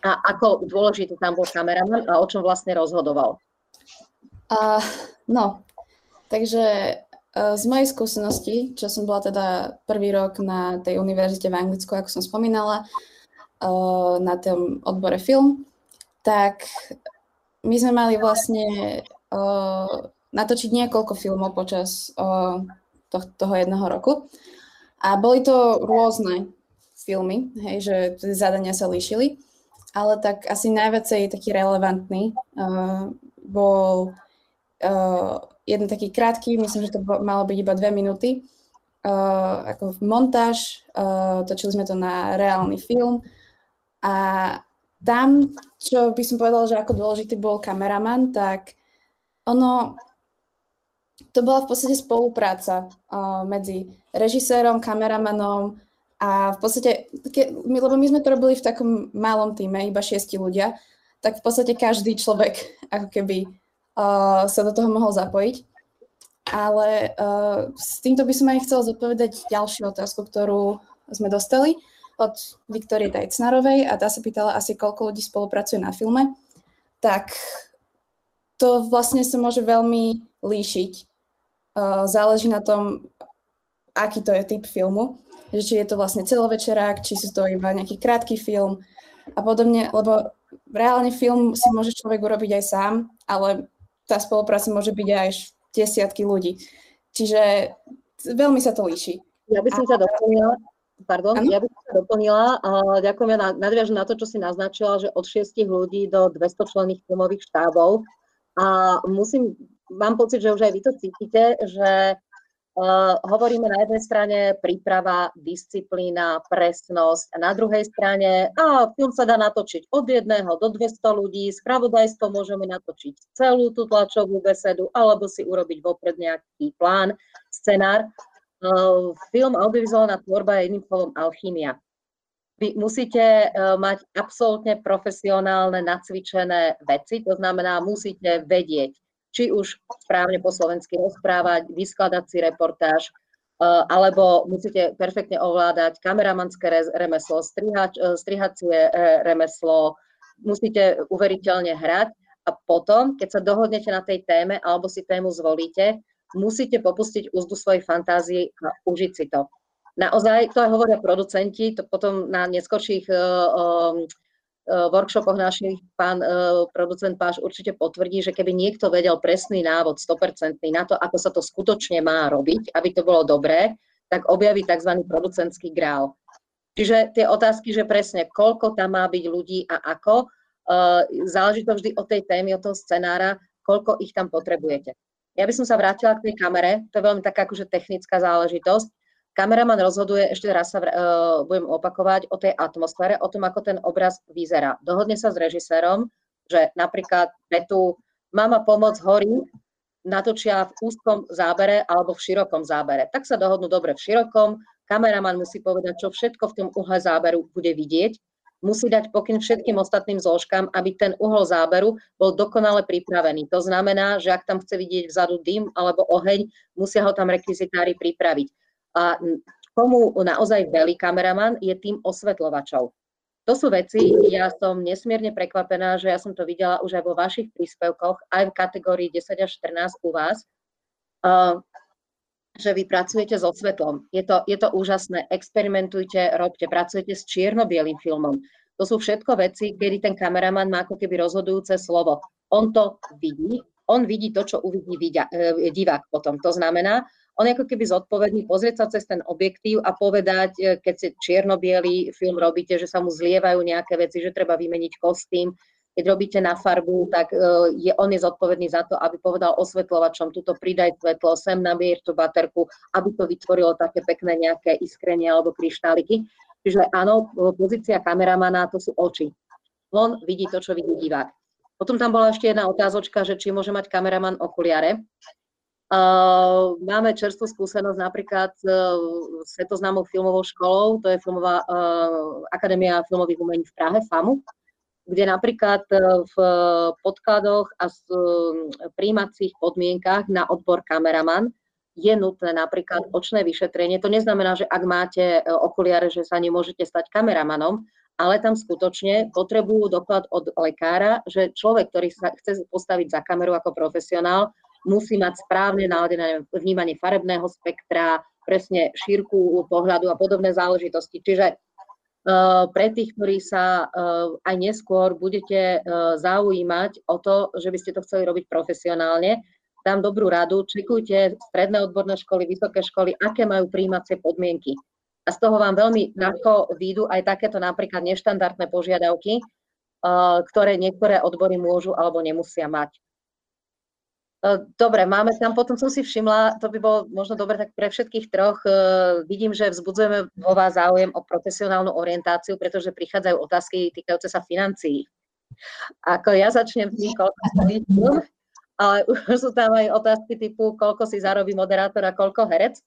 a ako dôležitý tam bol kameraman a o čom vlastne rozhodoval? Uh, no, takže Eh, z mojej skúsenosti, čo som bola teda prvý rok na tej univerzite v Anglicku, ako som spomínala, eh, na tom odbore film, tak my sme mali vlastne eh, natočiť niekoľko filmov počas toho jedného roku. A boli to rôzne filmy, hej, že zadania sa líšili, ale tak asi najviacej taký relevantný uh, bol uh, jeden taký krátky, myslím, že to malo byť iba dve minúty, uh, ako montáž, uh, točili sme to na reálny film. A tam, čo by som povedala, že ako dôležitý bol kameraman, tak ono, to bola v podstate spolupráca uh, medzi režisérom, kameramanom a v podstate, ke, lebo my sme to robili v takom malom týme, iba šiesti ľudia, tak v podstate každý človek ako keby sa do toho mohol zapojiť. Ale uh, s týmto by som aj chcela zodpovedať ďalšiu otázku, ktorú sme dostali od Viktorie Dajcnarovej a tá sa pýtala asi, koľko ľudí spolupracuje na filme. Tak to vlastne sa môže veľmi líšiť. Uh, záleží na tom, aký to je typ filmu. Že či je to vlastne celovečerák, či sú to iba nejaký krátky film a podobne, lebo reálne film si môže človek urobiť aj sám, ale tá spolupráca môže byť aj desiatky ľudí. Čiže veľmi sa to líši. Ja by som sa doplnila, pardon, ano? ja by som sa doplnila, ďakujem, ja nadviažem na to, čo si naznačila, že od 6 ľudí do 200 členných filmových štábov a musím, mám pocit, že už aj vy to cítite, že hovoríme na jednej strane príprava, disciplína, presnosť a na druhej strane a film sa dá natočiť od jedného do 200 ľudí, spravodajstvo môžeme natočiť celú tú tlačovú besedu alebo si urobiť vopred nejaký plán, scenár. Uh, film audiovizuálna tvorba je jedným slovom alchymia. vy musíte uh, mať absolútne profesionálne, nacvičené veci, to znamená, musíte vedieť, či už správne po slovensky rozprávať, vyskladať si reportáž, uh, alebo musíte perfektne ovládať kameramanské remeslo, strihač, uh, strihacie remeslo, musíte uveriteľne hrať a potom, keď sa dohodnete na tej téme alebo si tému zvolíte, musíte popustiť úzdu svojej fantázii a užiť si to. Naozaj, to aj hovoria producenti, to potom na neskôrších workshopoch našich pán uh, producent Páš určite potvrdí, že keby niekto vedel presný návod, 100% na to, ako sa to skutočne má robiť, aby to bolo dobré, tak objaví tzv. producentský grál. Čiže tie otázky, že presne koľko tam má byť ľudí a ako, uh, záleží to vždy od tej témy, od toho scenára, koľko ich tam potrebujete. Ja by som sa vrátila k tej kamere, to je veľmi taká akože technická záležitosť. Kameraman rozhoduje, ešte raz sa uh, budem opakovať, o tej atmosfére, o tom, ako ten obraz vyzerá. Dohodne sa s režisérom, že napríklad vetu Mama pomoc horí natočia v úzkom zábere alebo v širokom zábere. Tak sa dohodnú dobre v širokom, kameraman musí povedať, čo všetko v tom uhle záberu bude vidieť, musí dať pokyn všetkým ostatným zložkám, aby ten uhol záberu bol dokonale pripravený. To znamená, že ak tam chce vidieť vzadu dym alebo oheň, musia ho tam rekvizitári pripraviť. A komu naozaj veľý kameraman je tým osvetľovačov. To sú veci, ja som nesmierne prekvapená, že ja som to videla už aj vo vašich príspevkoch, aj v kategórii 10 až 14 u vás, že vy pracujete so svetlom. Je to, je to úžasné, experimentujte, robte, pracujete s čierno-bielým filmom. To sú všetko veci, kedy ten kameraman má ako keby rozhodujúce slovo. On to vidí, on vidí to, čo uvidí e, divák potom. To znamená, on je ako keby zodpovedný pozrieť sa cez ten objektív a povedať, e, keď si čierno film robíte, že sa mu zlievajú nejaké veci, že treba vymeniť kostým, keď robíte na farbu, tak e, je, on je zodpovedný za to, aby povedal osvetľovačom, tuto pridaj svetlo, sem nabier tú baterku, aby to vytvorilo také pekné nejaké iskrenie alebo kryštáliky. Čiže áno, pozícia kameramana to sú oči. On vidí to, čo vidí divák. Potom tam bola ešte jedna otázočka, že či môže mať kameraman okuliare. Uh, máme čerstvú skúsenosť napríklad uh, svetoznámou filmovou školou, to je filmová uh, Akadémia filmových umení v Prahe, FAMU, kde napríklad uh, v podkladoch a v príjmacích podmienkach na odbor kameraman je nutné napríklad očné vyšetrenie. To neznamená, že ak máte okuliare, že sa nemôžete stať kameramanom, ale tam skutočne potrebujú doklad od lekára, že človek, ktorý sa chce postaviť za kameru ako profesionál, musí mať správne naladené vnímanie farebného spektra, presne šírku pohľadu a podobné záležitosti. Čiže uh, pre tých, ktorí sa uh, aj neskôr budete uh, zaujímať o to, že by ste to chceli robiť profesionálne, dám dobrú radu, čekujte stredné odborné školy, vysoké školy, aké majú príjímacie podmienky. A z toho vám veľmi ľahko výjdu aj takéto napríklad neštandardné požiadavky, ktoré niektoré odbory môžu alebo nemusia mať. Dobre, máme tam, potom som si všimla, to by bolo možno dobre tak pre všetkých troch, vidím, že vzbudzujeme vo vás záujem o profesionálnu orientáciu, pretože prichádzajú otázky týkajúce sa financií. Ako ja začnem tým, koľko stojí ale [laughs] už sú tam aj otázky typu, koľko si zarobí moderátor a koľko herec.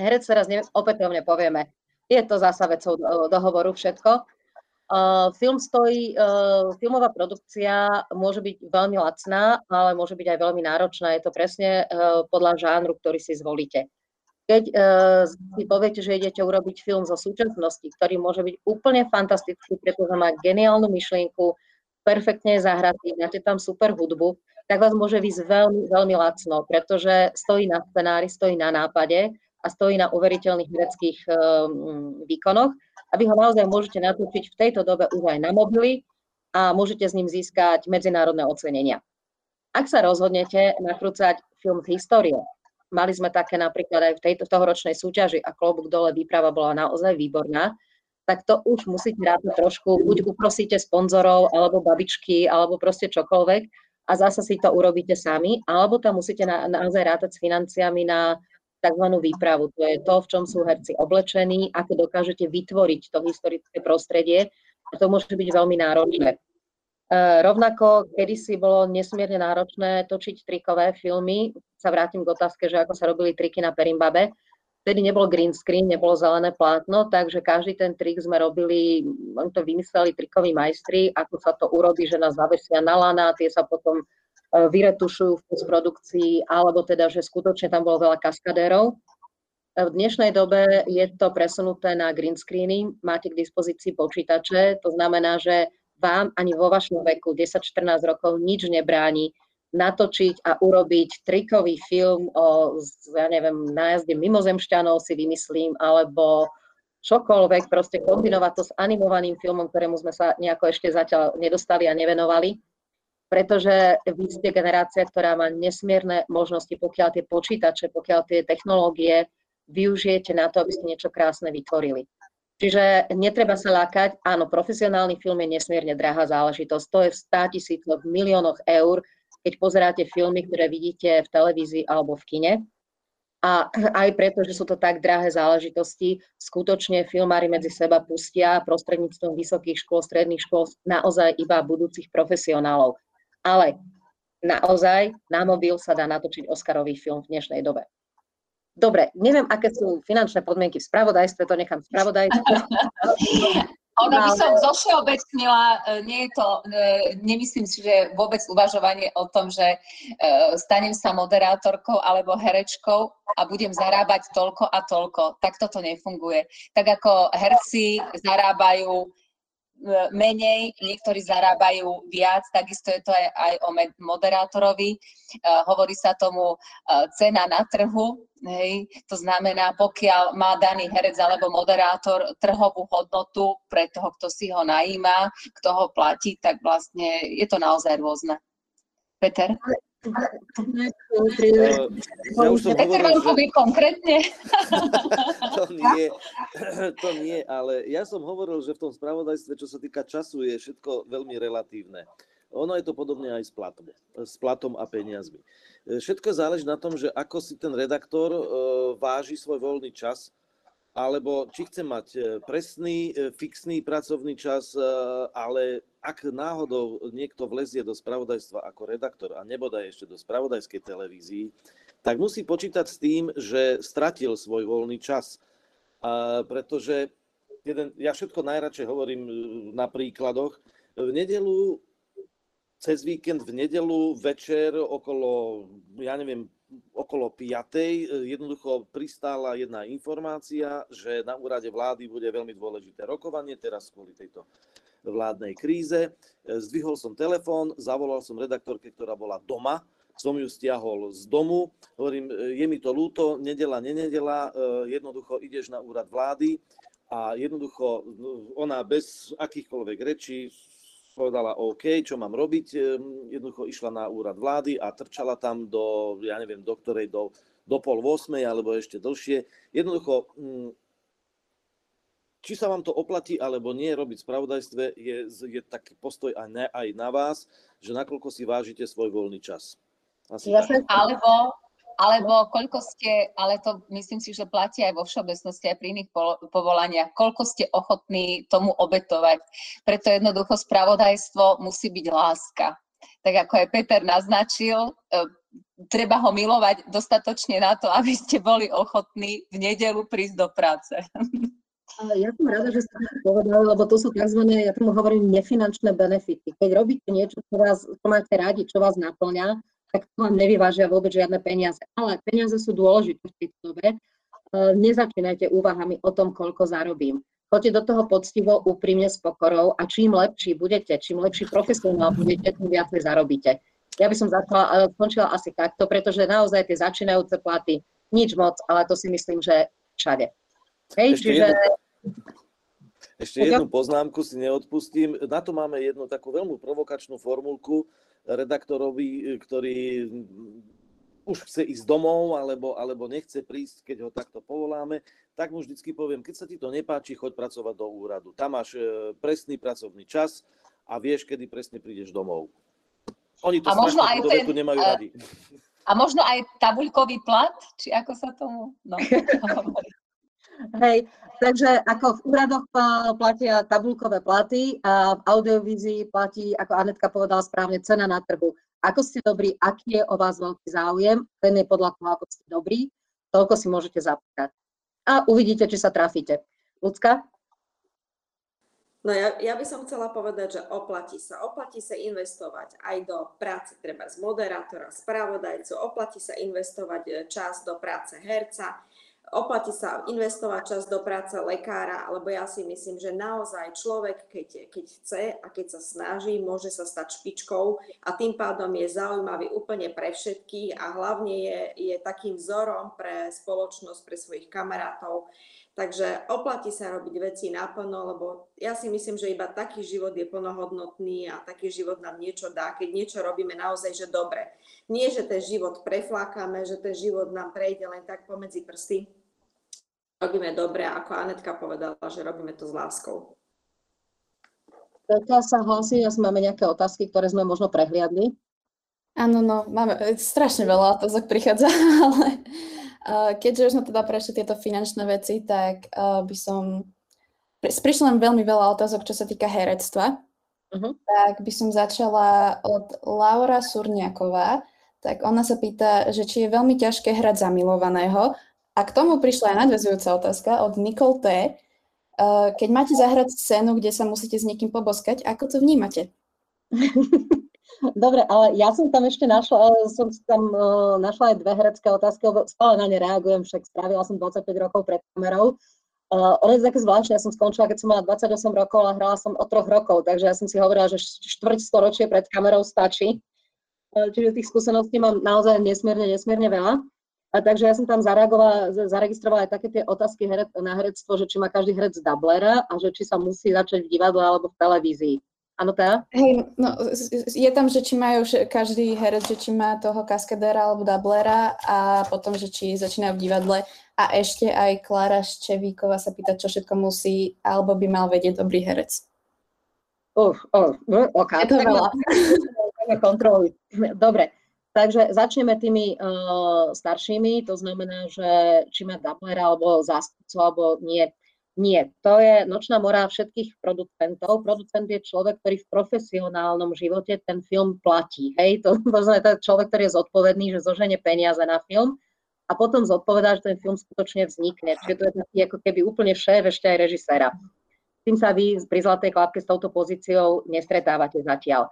Herec teraz neviem, opätovne povieme, je to zasa vecou dohovoru všetko. Uh, film stojí, uh, filmová produkcia môže byť veľmi lacná, ale môže byť aj veľmi náročná. Je to presne uh, podľa žánru, ktorý si zvolíte. Keď si poviete, že idete urobiť film zo súčasnosti, ktorý môže byť úplne fantastický, pretože má geniálnu myšlienku, perfektne zahratý, máte tam super hudbu, tak vás môže výsť veľmi, veľmi lacno, pretože stojí na scenári, stojí na nápade a stojí na uveriteľných vedeckých uh, výkonoch a vy ho naozaj môžete natočiť v tejto dobe už aj na mobily a môžete s ním získať medzinárodné ocenenia. Ak sa rozhodnete nakrúcať film z histórie, mali sme také napríklad aj v tejto tohoročnej súťaži a klobúk dole výprava bola naozaj výborná, tak to už musíte rátať trošku, buď uprosíte sponzorov, alebo babičky, alebo proste čokoľvek a zase si to urobíte sami, alebo tam musíte na, naozaj rátať s financiami na tzv. výpravu. To je to, v čom sú herci oblečení, ako dokážete vytvoriť to historické prostredie. A to môže byť veľmi náročné. E, rovnako, kedysi bolo nesmierne náročné točiť trikové filmy. Sa vrátim k otázke, že ako sa robili triky na Perimbabe. vtedy nebol green screen, nebolo zelené plátno, takže každý ten trik sme robili, oni to vymysleli trikoví majstri, ako sa to urobí, že nás zavesia na lana, tie sa potom vyretušujú v postprodukcii, alebo teda, že skutočne tam bolo veľa kaskadérov. V dnešnej dobe je to presunuté na green screeny, máte k dispozícii počítače, to znamená, že vám ani vo vašom veku 10-14 rokov nič nebráni natočiť a urobiť trikový film o, ja neviem, nájazde mimozemšťanov si vymyslím, alebo čokoľvek, proste kombinovať to s animovaným filmom, ktorému sme sa nejako ešte zatiaľ nedostali a nevenovali. Pretože vy ste generácia, ktorá má nesmierne možnosti, pokiaľ tie počítače, pokiaľ tie technológie využijete na to, aby ste niečo krásne vytvorili. Čiže netreba sa lákať, áno, profesionálny film je nesmierne drahá záležitosť. To je v 100 tisícoch, miliónoch eur, keď pozeráte filmy, ktoré vidíte v televízii alebo v kine. A aj preto, že sú to tak drahé záležitosti, skutočne filmári medzi seba pustia prostredníctvom vysokých škôl, stredných škôl naozaj iba budúcich profesionálov. Ale naozaj na mobil sa dá natočiť Oscarový film v dnešnej dobe. Dobre, neviem, aké sú finančné podmienky v spravodajstve, to nechám spravodajstve. [laughs] Ono by som zošeobecnila, e, nie je to, e, nemyslím si, že vôbec uvažovanie o tom, že e, stanem sa moderátorkou alebo herečkou a budem zarábať toľko a toľko. Tak toto nefunguje. Tak ako herci zarábajú menej, niektorí zarábajú viac, takisto je to aj, aj o moderátorovi. Uh, hovorí sa tomu uh, cena na trhu, hej. to znamená, pokiaľ má daný herec alebo moderátor trhovú hodnotu pre toho, kto si ho najíma, kto ho platí, tak vlastne je to naozaj rôzne. Peter? Ja už som Peter hovoril, že... konkrétne? [laughs] to, nie, [clears throat] to nie, ale ja som hovoril, že v tom spravodajstve, čo sa týka času, je všetko veľmi relatívne. Ono je to podobne aj s platom, s platom a peniazmi. Všetko záleží na tom, že ako si ten redaktor e, váži svoj voľný čas alebo či chce mať e, presný, e, fixný pracovný čas, e, ale ak náhodou niekto vlezie do spravodajstva ako redaktor a nebodaj ešte do spravodajskej televízii, tak musí počítať s tým, že stratil svoj voľný čas. Pretože jeden, ja všetko najradšej hovorím na príkladoch. V nedelu, cez víkend, v nedelu, večer okolo, ja neviem, okolo 5. jednoducho pristála jedna informácia, že na úrade vlády bude veľmi dôležité rokovanie, teraz kvôli tejto vládnej kríze. Zdvihol som telefón, zavolal som redaktorke, ktorá bola doma, som ju stiahol z domu. Hovorím, je mi to ľúto, nedela, nenedela, jednoducho ideš na úrad vlády a jednoducho ona bez akýchkoľvek rečí povedala OK, čo mám robiť. Ehm, jednoducho išla na úrad vlády a trčala tam do, ja neviem, do ktorej, do, do pol 8 alebo ešte dlhšie. Jednoducho, mm, či sa vám to oplatí alebo nie robiť v spravodajstve, je, je taký postoj aj na, aj na vás, že nakoľko si vážite svoj voľný čas. Asi ja Alebo alebo koľko ste, ale to myslím si, že platí aj vo všeobecnosti, aj pri iných povolaniach, koľko ste ochotní tomu obetovať. Preto jednoducho spravodajstvo musí byť láska. Tak ako aj Peter naznačil, e, treba ho milovať dostatočne na to, aby ste boli ochotní v nedelu prísť do práce. Ja som rada, že ste to povedali, lebo to sú tzv. ja tomu hovorím, nefinančné benefity. Keď robíte niečo, čo, vás, čo máte radi, čo vás naplňa, tak to vám nevyvážia vôbec žiadne peniaze. Ale peniaze sú dôležité v tejto dobe. E, nezačínajte úvahami o tom, koľko zarobím. Choďte do toho poctivo, úprimne, s pokorou a čím lepší budete, čím lepší profesionál budete, tým viacej zarobíte. Ja by som začala, skončila asi takto, pretože naozaj tie začínajúce platy, nič moc, ale to si myslím, že všade. Hej, ešte čiže... jednu, ešte jednu poznámku si neodpustím. Na to máme jednu takú veľmi provokačnú formulku, redaktorovi, ktorý už chce ísť domov alebo, alebo nechce prísť, keď ho takto povoláme, tak mu vždycky poviem, keď sa ti to nepáči, choď pracovať do úradu. Tam máš e, presný pracovný čas a vieš, kedy presne prídeš domov. Oni to a možno aj ten, nemajú radi. A možno aj tabuľkový plat, či ako sa tomu... No, [laughs] Hej, takže ako v úradoch platia tabulkové platy a v audiovízii platí, ako Anetka povedala správne, cena na trhu. Ako ste dobrí, aký je o vás veľký záujem, ten je podľa toho, ako ste dobrí, toľko si môžete zapýtať. a uvidíte, či sa trafíte. Lucka? No ja, ja by som chcela povedať, že oplatí sa. Oplatí sa investovať aj do práce treba z moderátora, spravodajcu, oplatí sa investovať e, čas do práce herca, oplatí sa investovať čas do práce lekára, lebo ja si myslím, že naozaj človek, keď, keď chce a keď sa snaží, môže sa stať špičkou a tým pádom je zaujímavý úplne pre všetkých a hlavne je, je takým vzorom pre spoločnosť, pre svojich kamarátov. Takže oplatí sa robiť veci naplno, lebo ja si myslím, že iba taký život je plnohodnotný a taký život nám niečo dá, keď niečo robíme naozaj, že dobre. Nie, že ten život preflákame, že ten život nám prejde len tak pomedzi prsty. Robíme dobre, ako Anetka povedala, že robíme to s láskou. Peťa sa hlasí, asi máme nejaké otázky, ktoré sme možno prehliadli. Áno, no, máme strašne veľa otázok prichádza, [laughs] ale keďže už sme teda prešli tieto finančné veci, tak uh, by som... Prišlo nám veľmi veľa otázok, čo sa týka herectva. Uh-huh. Tak by som začala od Laura Surniaková. Tak ona sa pýta, že či je veľmi ťažké hrať zamilovaného. A k tomu prišla aj nadvezujúca otázka od Nicole T. Uh, keď máte zahrať scénu, kde sa musíte s niekým poboskať, ako to vnímate? [laughs] Dobre, ale ja som tam ešte našla, som tam uh, našla aj dve herecké otázky, lebo stále na ne reagujem, však strávila som 25 rokov pred kamerou. Uh, ono je také zvláštne, ja som skončila, keď som mala 28 rokov a hrala som o troch rokov, takže ja som si hovorila, že štvrť storočie pred kamerou stačí. Uh, čiže tých skúseností mám naozaj nesmierne, nesmierne veľa. A takže ja som tam zareagovala, zaregistrovala aj také tie otázky heret, na herectvo, že či má každý herec dublera a že či sa musí začať v divadle alebo v televízii. Áno, teda? Hej, no, je tam, že či majú každý herec, že či má toho kaskadéra alebo dublera a potom, že či začínajú v divadle. A ešte aj Klára Ščevíková sa pýta, čo všetko musí alebo by mal vedieť dobrý herec. Uh, uh, uh, okay. Je to veľa. Kontroluj. [laughs] Dobre, takže začneme tými uh, staršími, to znamená, že či má dublera alebo zástupcu alebo nie. Nie, to je nočná mora všetkých producentov. Producent je človek, ktorý v profesionálnom živote ten film platí. Hej, to, to znamená človek, ktorý je zodpovedný, že zoženie peniaze na film a potom zodpovedá, že ten film skutočne vznikne. Čiže to je taký ako keby úplne šéf ešte aj režiséra. tým sa vy pri Zlatej klapke s touto pozíciou nestretávate zatiaľ.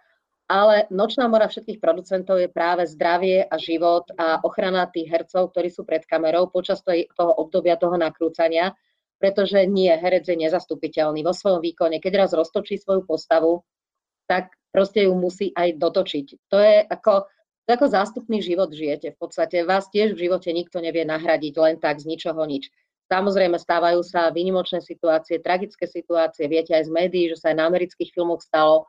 Ale nočná mora všetkých producentov je práve zdravie a život a ochrana tých hercov, ktorí sú pred kamerou počas toho obdobia toho nakrúcania pretože nie, herec je nezastupiteľný vo svojom výkone. Keď raz roztočí svoju postavu, tak proste ju musí aj dotočiť. To je ako, to ako zástupný život žijete. V podstate vás tiež v živote nikto nevie nahradiť len tak z ničoho nič. Samozrejme stávajú sa výnimočné situácie, tragické situácie. Viete aj z médií, že sa aj na amerických filmoch stalo,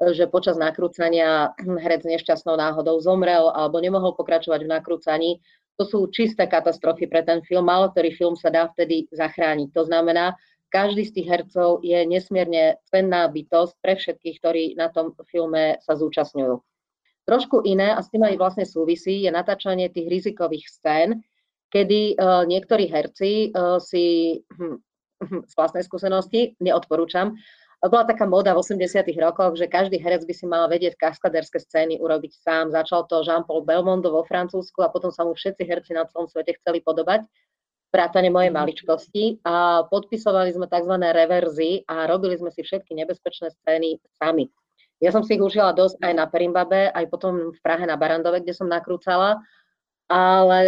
že počas nakrúcania [clears throat] herec nešťastnou náhodou zomrel alebo nemohol pokračovať v nakrúcaní to sú čisté katastrofy pre ten film. Málo ktorý film sa dá vtedy zachrániť. To znamená, každý z tých hercov je nesmierne cenná bytosť pre všetkých, ktorí na tom filme sa zúčastňujú. Trošku iné, a s tým aj vlastne súvisí, je natáčanie tých rizikových scén, kedy uh, niektorí herci uh, si hm, hm, z vlastnej skúsenosti, neodporúčam, bola taká moda v 80 rokoch, že každý herec by si mal vedieť kaskaderské scény urobiť sám. Začal to Jean-Paul Belmondo vo Francúzsku a potom sa mu všetci herci na celom svete chceli podobať vrátane mojej mhm. maličkosti a podpisovali sme tzv. reverzy a robili sme si všetky nebezpečné scény sami. Ja som si ich užila dosť aj na Perimbabe, aj potom v Prahe na Barandove, kde som nakrúcala, ale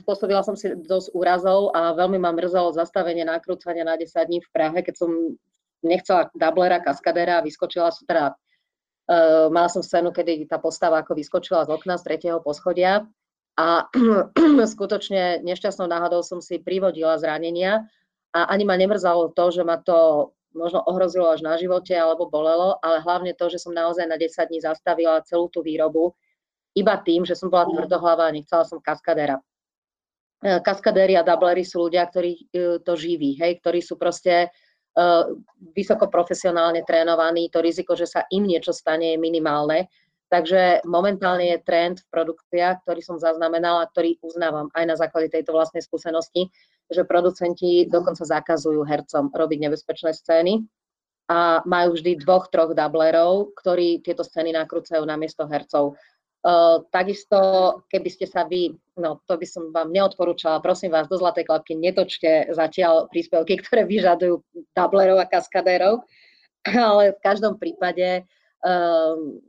spôsobila som si dosť úrazov a veľmi ma mrzelo zastavenie nakrúcania na 10 dní v Prahe, keď som nechcela dublera, kaskadera vyskočila som teda, uh, mala som scénu, kedy tá postava ako vyskočila z okna z tretieho poschodia a [clears throat] skutočne nešťastnou náhodou som si privodila zranenia a ani ma nemrzalo to, že ma to možno ohrozilo až na živote alebo bolelo, ale hlavne to, že som naozaj na 10 dní zastavila celú tú výrobu iba tým, že som bola tvrdohlava a nechcela som kaskadera. E, kaskadéri a dublery sú ľudia, ktorí e, to živí, hej, ktorí sú proste vysoko profesionálne trénovaní, to riziko, že sa im niečo stane, je minimálne. Takže momentálne je trend v produkciách, ktorý som zaznamenala, ktorý uznávam aj na základe tejto vlastnej skúsenosti, že producenti dokonca zakazujú hercom robiť nebezpečné scény a majú vždy dvoch, troch dublerov, ktorí tieto scény nakrúcajú na miesto hercov. Uh, takisto, keby ste sa vy, no to by som vám neodporúčala, prosím vás, do Zlatej klapky netočte zatiaľ príspevky, ktoré vyžadujú tablerov a kaskadérov, ale v každom prípade, um,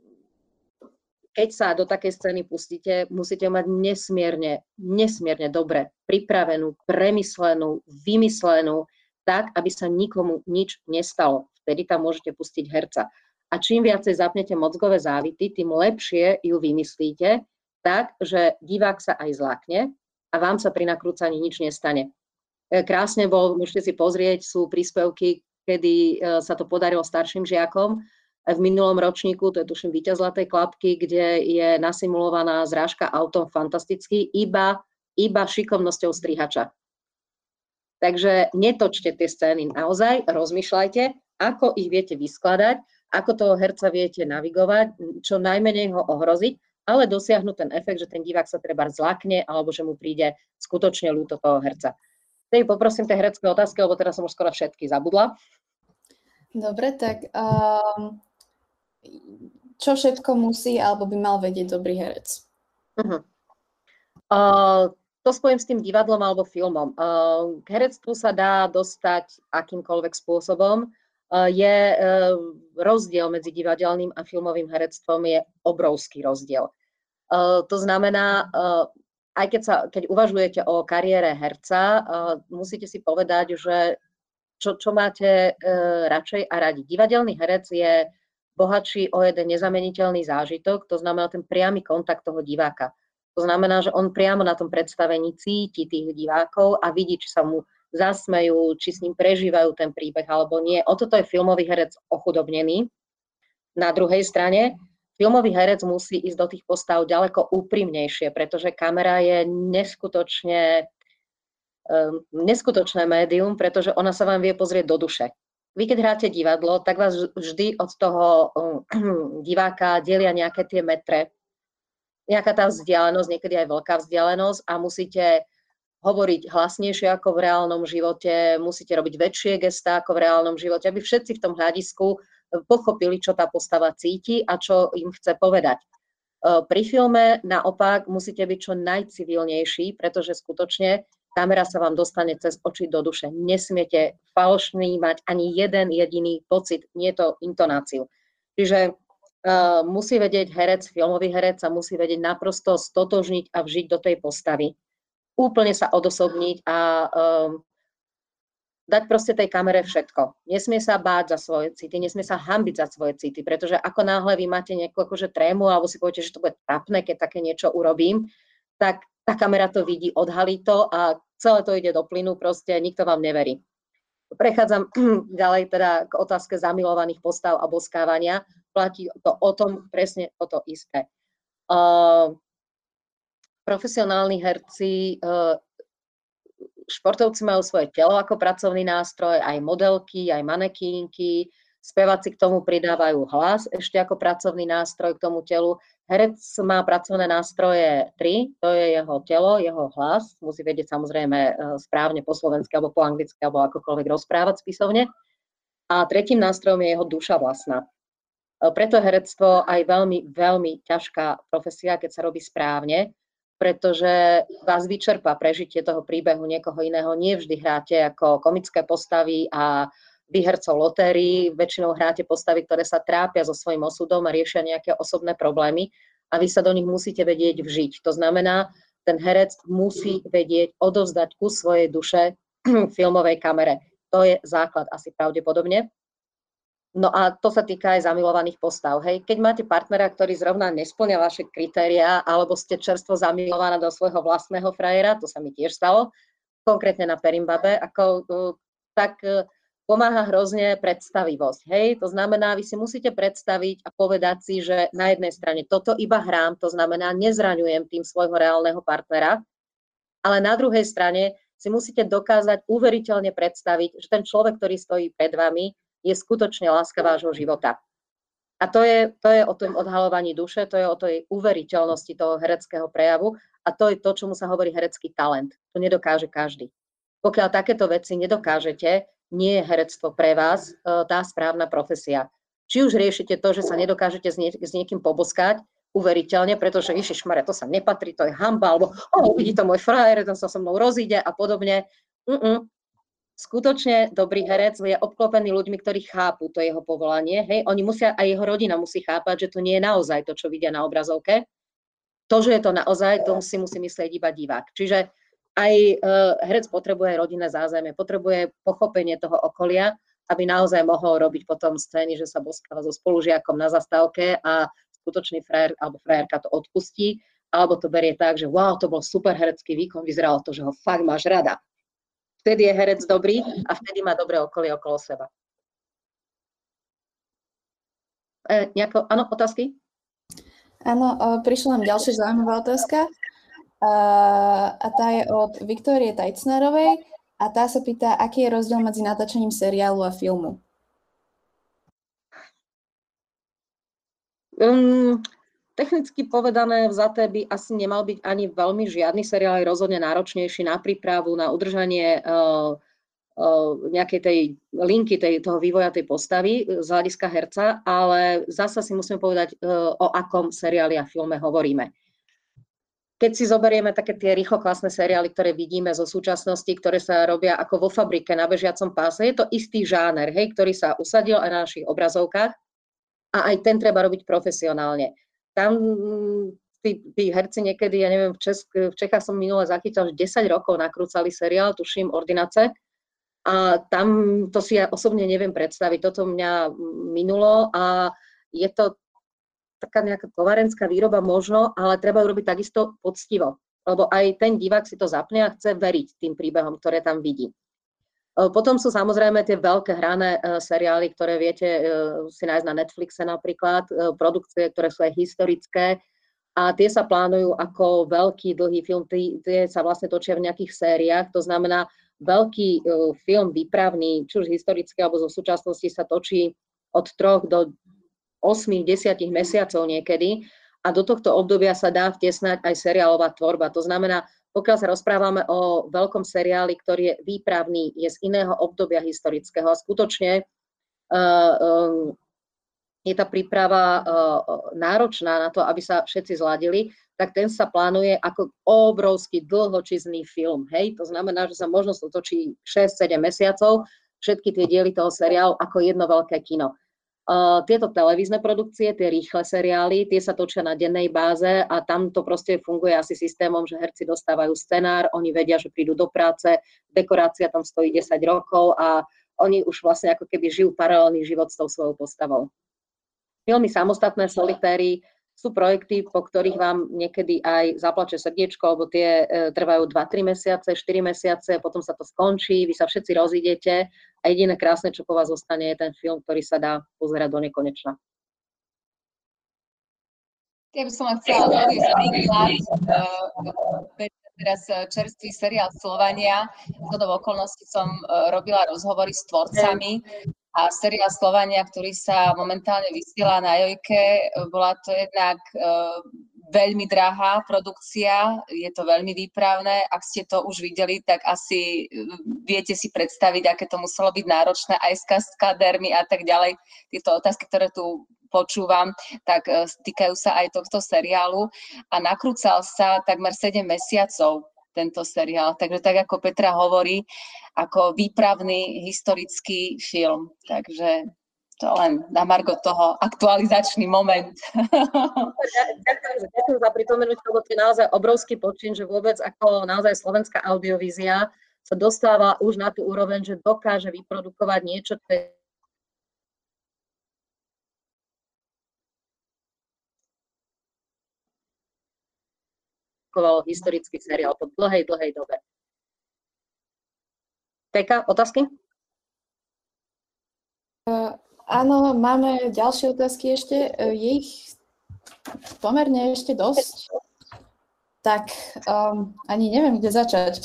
keď sa do takej scény pustíte, musíte mať nesmierne, nesmierne dobre pripravenú, premyslenú, vymyslenú, tak, aby sa nikomu nič nestalo. Vtedy tam môžete pustiť herca a čím viacej zapnete mozgové závity, tým lepšie ju vymyslíte, tak, že divák sa aj zlakne a vám sa pri nakrúcaní nič nestane. E, krásne bol, môžete si pozrieť, sú príspevky, kedy e, sa to podarilo starším žiakom. E, v minulom ročníku, to je tuším víťaz Zlatej klapky, kde je nasimulovaná zrážka autom fantasticky, iba, iba šikovnosťou strihača. Takže netočte tie scény naozaj, rozmýšľajte, ako ich viete vyskladať ako toho herca viete navigovať, čo najmenej ho ohroziť, ale dosiahnuť ten efekt, že ten divák sa treba zlakne alebo že mu príde skutočne ľúto toho herca. Tej poprosím tie herecké otázky, lebo teraz som už skoro všetky zabudla. Dobre, tak um, čo všetko musí alebo by mal vedieť dobrý herec? Uh-huh. Uh, to spojím s tým divadlom alebo filmom. Uh, k herectvu sa dá dostať akýmkoľvek spôsobom. Eh, je eh, rozdiel medzi divadelným a filmovým herectvom je obrovský rozdiel. Eh, to znamená, aj keď, sa, keď uvažujete o kariére herca, musíte si povedať, že čo, čo máte radšej a radi. Divadelný herec je bohatší o jeden nezameniteľný zážitok, to znamená ten priamy kontakt toho diváka. To znamená, že on priamo na tom predstavení cíti tých divákov a vidí, či sa mu zasmejú, či s ním prežívajú ten príbeh alebo nie. O toto je filmový herec ochudobnený. Na druhej strane, filmový herec musí ísť do tých postav ďaleko úprimnejšie, pretože kamera je neskutočne, um, neskutočné médium, pretože ona sa vám vie pozrieť do duše. Vy keď hráte divadlo, tak vás vždy od toho um, [clears throat] diváka delia nejaké tie metre, nejaká tá vzdialenosť, niekedy aj veľká vzdialenosť a musíte hovoriť hlasnejšie ako v reálnom živote, musíte robiť väčšie gestá ako v reálnom živote, aby všetci v tom hľadisku e, pochopili, čo tá postava cíti a čo im chce povedať. E, pri filme naopak musíte byť čo najcivilnejší, pretože skutočne kamera sa vám dostane cez oči do duše. Nesmiete falošný mať ani jeden jediný pocit, nie to intonáciu. Čiže uh, musí vedieť herec, filmový herec sa musí vedieť naprosto stotožniť a vžiť do tej postavy úplne sa odosobniť a um, dať proste tej kamere všetko. Nesmie sa báť za svoje city, nesmie sa hambiť za svoje city, pretože ako náhle vy máte nejakú akože trému alebo si poviete, že to bude trapné, keď také niečo urobím, tak tá kamera to vidí, odhalí to a celé to ide do plynu, proste nikto vám neverí. Prechádzam [clears throat] ďalej teda k otázke zamilovaných postav a boskávania. Platí to o tom presne o to isté. Uh, profesionálni herci, eh, športovci majú svoje telo ako pracovný nástroj, aj modelky, aj manekínky, speváci k tomu pridávajú hlas ešte ako pracovný nástroj k tomu telu. Herec má pracovné nástroje tri, to je jeho telo, jeho hlas, musí vedieť samozrejme eh, správne po slovensky alebo po anglicky alebo akokoľvek rozprávať spisovne. A tretím nástrojom je jeho duša vlastná. Eh, preto herectvo aj veľmi, veľmi ťažká profesia, keď sa robí správne, pretože vás vyčerpá prežitie toho príbehu niekoho iného. Nie vždy hráte ako komické postavy a vyhercov lotérii, väčšinou hráte postavy, ktoré sa trápia so svojím osudom a riešia nejaké osobné problémy a vy sa do nich musíte vedieť vžiť. To znamená, ten herec musí vedieť odovzdať ku svojej duše [clears throat] filmovej kamere. To je základ asi pravdepodobne. No a to sa týka aj zamilovaných postav. Hej. Keď máte partnera, ktorý zrovna nesplňa vaše kritériá, alebo ste čerstvo zamilovaná do svojho vlastného frajera, to sa mi tiež stalo, konkrétne na Perimbabe, ako, tak e, pomáha hrozne predstavivosť. Hej? To znamená, vy si musíte predstaviť a povedať si, že na jednej strane toto iba hrám, to znamená, nezraňujem tým svojho reálneho partnera, ale na druhej strane si musíte dokázať uveriteľne predstaviť, že ten človek, ktorý stojí pred vami, je skutočne láska vášho života. A to je, to je o tom odhalovaní duše, to je o tej uveriteľnosti toho hereckého prejavu a to je to, čomu sa hovorí herecký talent. To nedokáže každý. Pokiaľ takéto veci nedokážete, nie je herectvo pre vás e, tá správna profesia. Či už riešite to, že sa nedokážete s, nie, s niekým poboskať, uveriteľne, pretože Ježišmare, to sa nepatrí, to je hamba, alebo oh, vidí to môj frajer, ten sa so mnou rozíde a podobne. Mm-mm. Skutočne dobrý herec je obklopený ľuďmi, ktorí chápu to jeho povolanie. Hej, oni musia, aj jeho rodina musí chápať, že to nie je naozaj to, čo vidia na obrazovke. To, že je to naozaj, to si musí myslieť iba divák. Čiže aj uh, herec potrebuje rodinné zázemie, potrebuje pochopenie toho okolia, aby naozaj mohol robiť potom scény, že sa boskáva so spolužiakom na zastávke a skutočný frajer alebo frajerka to odpustí, alebo to berie tak, že wow, to bol super herecký výkon, vyzeralo to, že ho fakt máš rada. Vtedy je herec dobrý a vtedy má dobré okolie okolo seba. E, nejako, áno, otázky? Áno, prišla nám ďalšia zaujímavá otázka a tá je od Viktorie Tajcnerovej a tá sa pýta, aký je rozdiel medzi natáčaním seriálu a filmu. Um, technicky povedané, vzaté by asi nemal byť ani veľmi žiadny seriál, je rozhodne náročnejší na prípravu, na udržanie uh, uh, nejakej tej linky, tej, toho vývoja tej postavy z hľadiska herca, ale zasa si musíme povedať, uh, o akom seriáli a filme hovoríme keď si zoberieme také tie rýchloklasné seriály, ktoré vidíme zo súčasnosti, ktoré sa robia ako vo fabrike na bežiacom páse, je to istý žáner, hej, ktorý sa usadil aj na našich obrazovkách a aj ten treba robiť profesionálne. Tam tí, tí herci niekedy, ja neviem, v, Česk, v Čechách som minule zachytil, že 10 rokov nakrúcali seriál, tuším, Ordinace, a tam to si ja osobne neviem predstaviť. Toto mňa minulo a je to taká nejaká tovarenská výroba možno, ale treba ju robiť takisto poctivo, lebo aj ten divák si to zapne a chce veriť tým príbehom, ktoré tam vidí. E, potom sú samozrejme tie veľké hrané e, seriály, ktoré viete e, si nájsť na Netflixe napríklad, produkcie, ktoré sú aj historické. A tie sa plánujú ako veľký, dlhý film, tie sa vlastne točia v nejakých sériách, to znamená, veľký film výpravný, či už historický alebo zo súčasnosti sa točí od troch do 8-10 mesiacov niekedy. A do tohto obdobia sa dá vtesnať aj seriálová tvorba. To znamená, pokiaľ sa rozprávame o veľkom seriáli, ktorý je výpravný, je z iného obdobia historického a skutočne uh, um, je tá príprava uh, náročná na to, aby sa všetci zladili, tak ten sa plánuje ako obrovský dlhočizný film. Hej? To znamená, že sa možno točí 6-7 mesiacov, všetky tie diely toho seriálu ako jedno veľké kino. Uh, tieto televízne produkcie, tie rýchle seriály, tie sa točia na dennej báze a tam to proste funguje asi systémom, že herci dostávajú scenár, oni vedia, že prídu do práce, dekorácia tam stojí 10 rokov a oni už vlastne ako keby žijú paralelný život s tou svojou postavou. Filmy samostatné, solitéry, sú projekty, po ktorých vám niekedy aj zaplače srdiečko, lebo tie e, trvajú 2-3 mesiace, 4 mesiace, potom sa to skončí, vy sa všetci rozídete a jediné krásne, čo po vás zostane, je ten film, ktorý sa dá pozerať do nekonečna. Ja by som chcela e, teraz e, čerstvý seriál Slovania. Z okolností som robila rozhovory s tvorcami a seriál Slovania, ktorý sa momentálne vysiela na Jojke, bola to jednak uh, veľmi drahá produkcia, je to veľmi výpravné. Ak ste to už videli, tak asi e, viete si predstaviť, aké to muselo byť náročné aj s kaskadermi a tak ďalej. Tieto otázky, ktoré tu počúvam, tak uh, týkajú sa aj tohto seriálu a nakrúcal sa takmer 7 mesiacov tento seriál. Takže tak ako Petra hovorí, ako výpravný historický film. Takže to len na margo toho aktualizačný moment. Ďakujem, ďakujem za pripomenúť, lebo to je naozaj obrovský počin, že vôbec ako naozaj slovenská audiovízia sa dostáva už na tú úroveň, že dokáže vyprodukovať niečo, čo je historický seriál po dlhej, dlhej dobe. Peka, otázky? Uh, áno, máme ďalšie otázky ešte. Uh, je ich pomerne ešte dosť. Tak um, ani neviem, kde začať.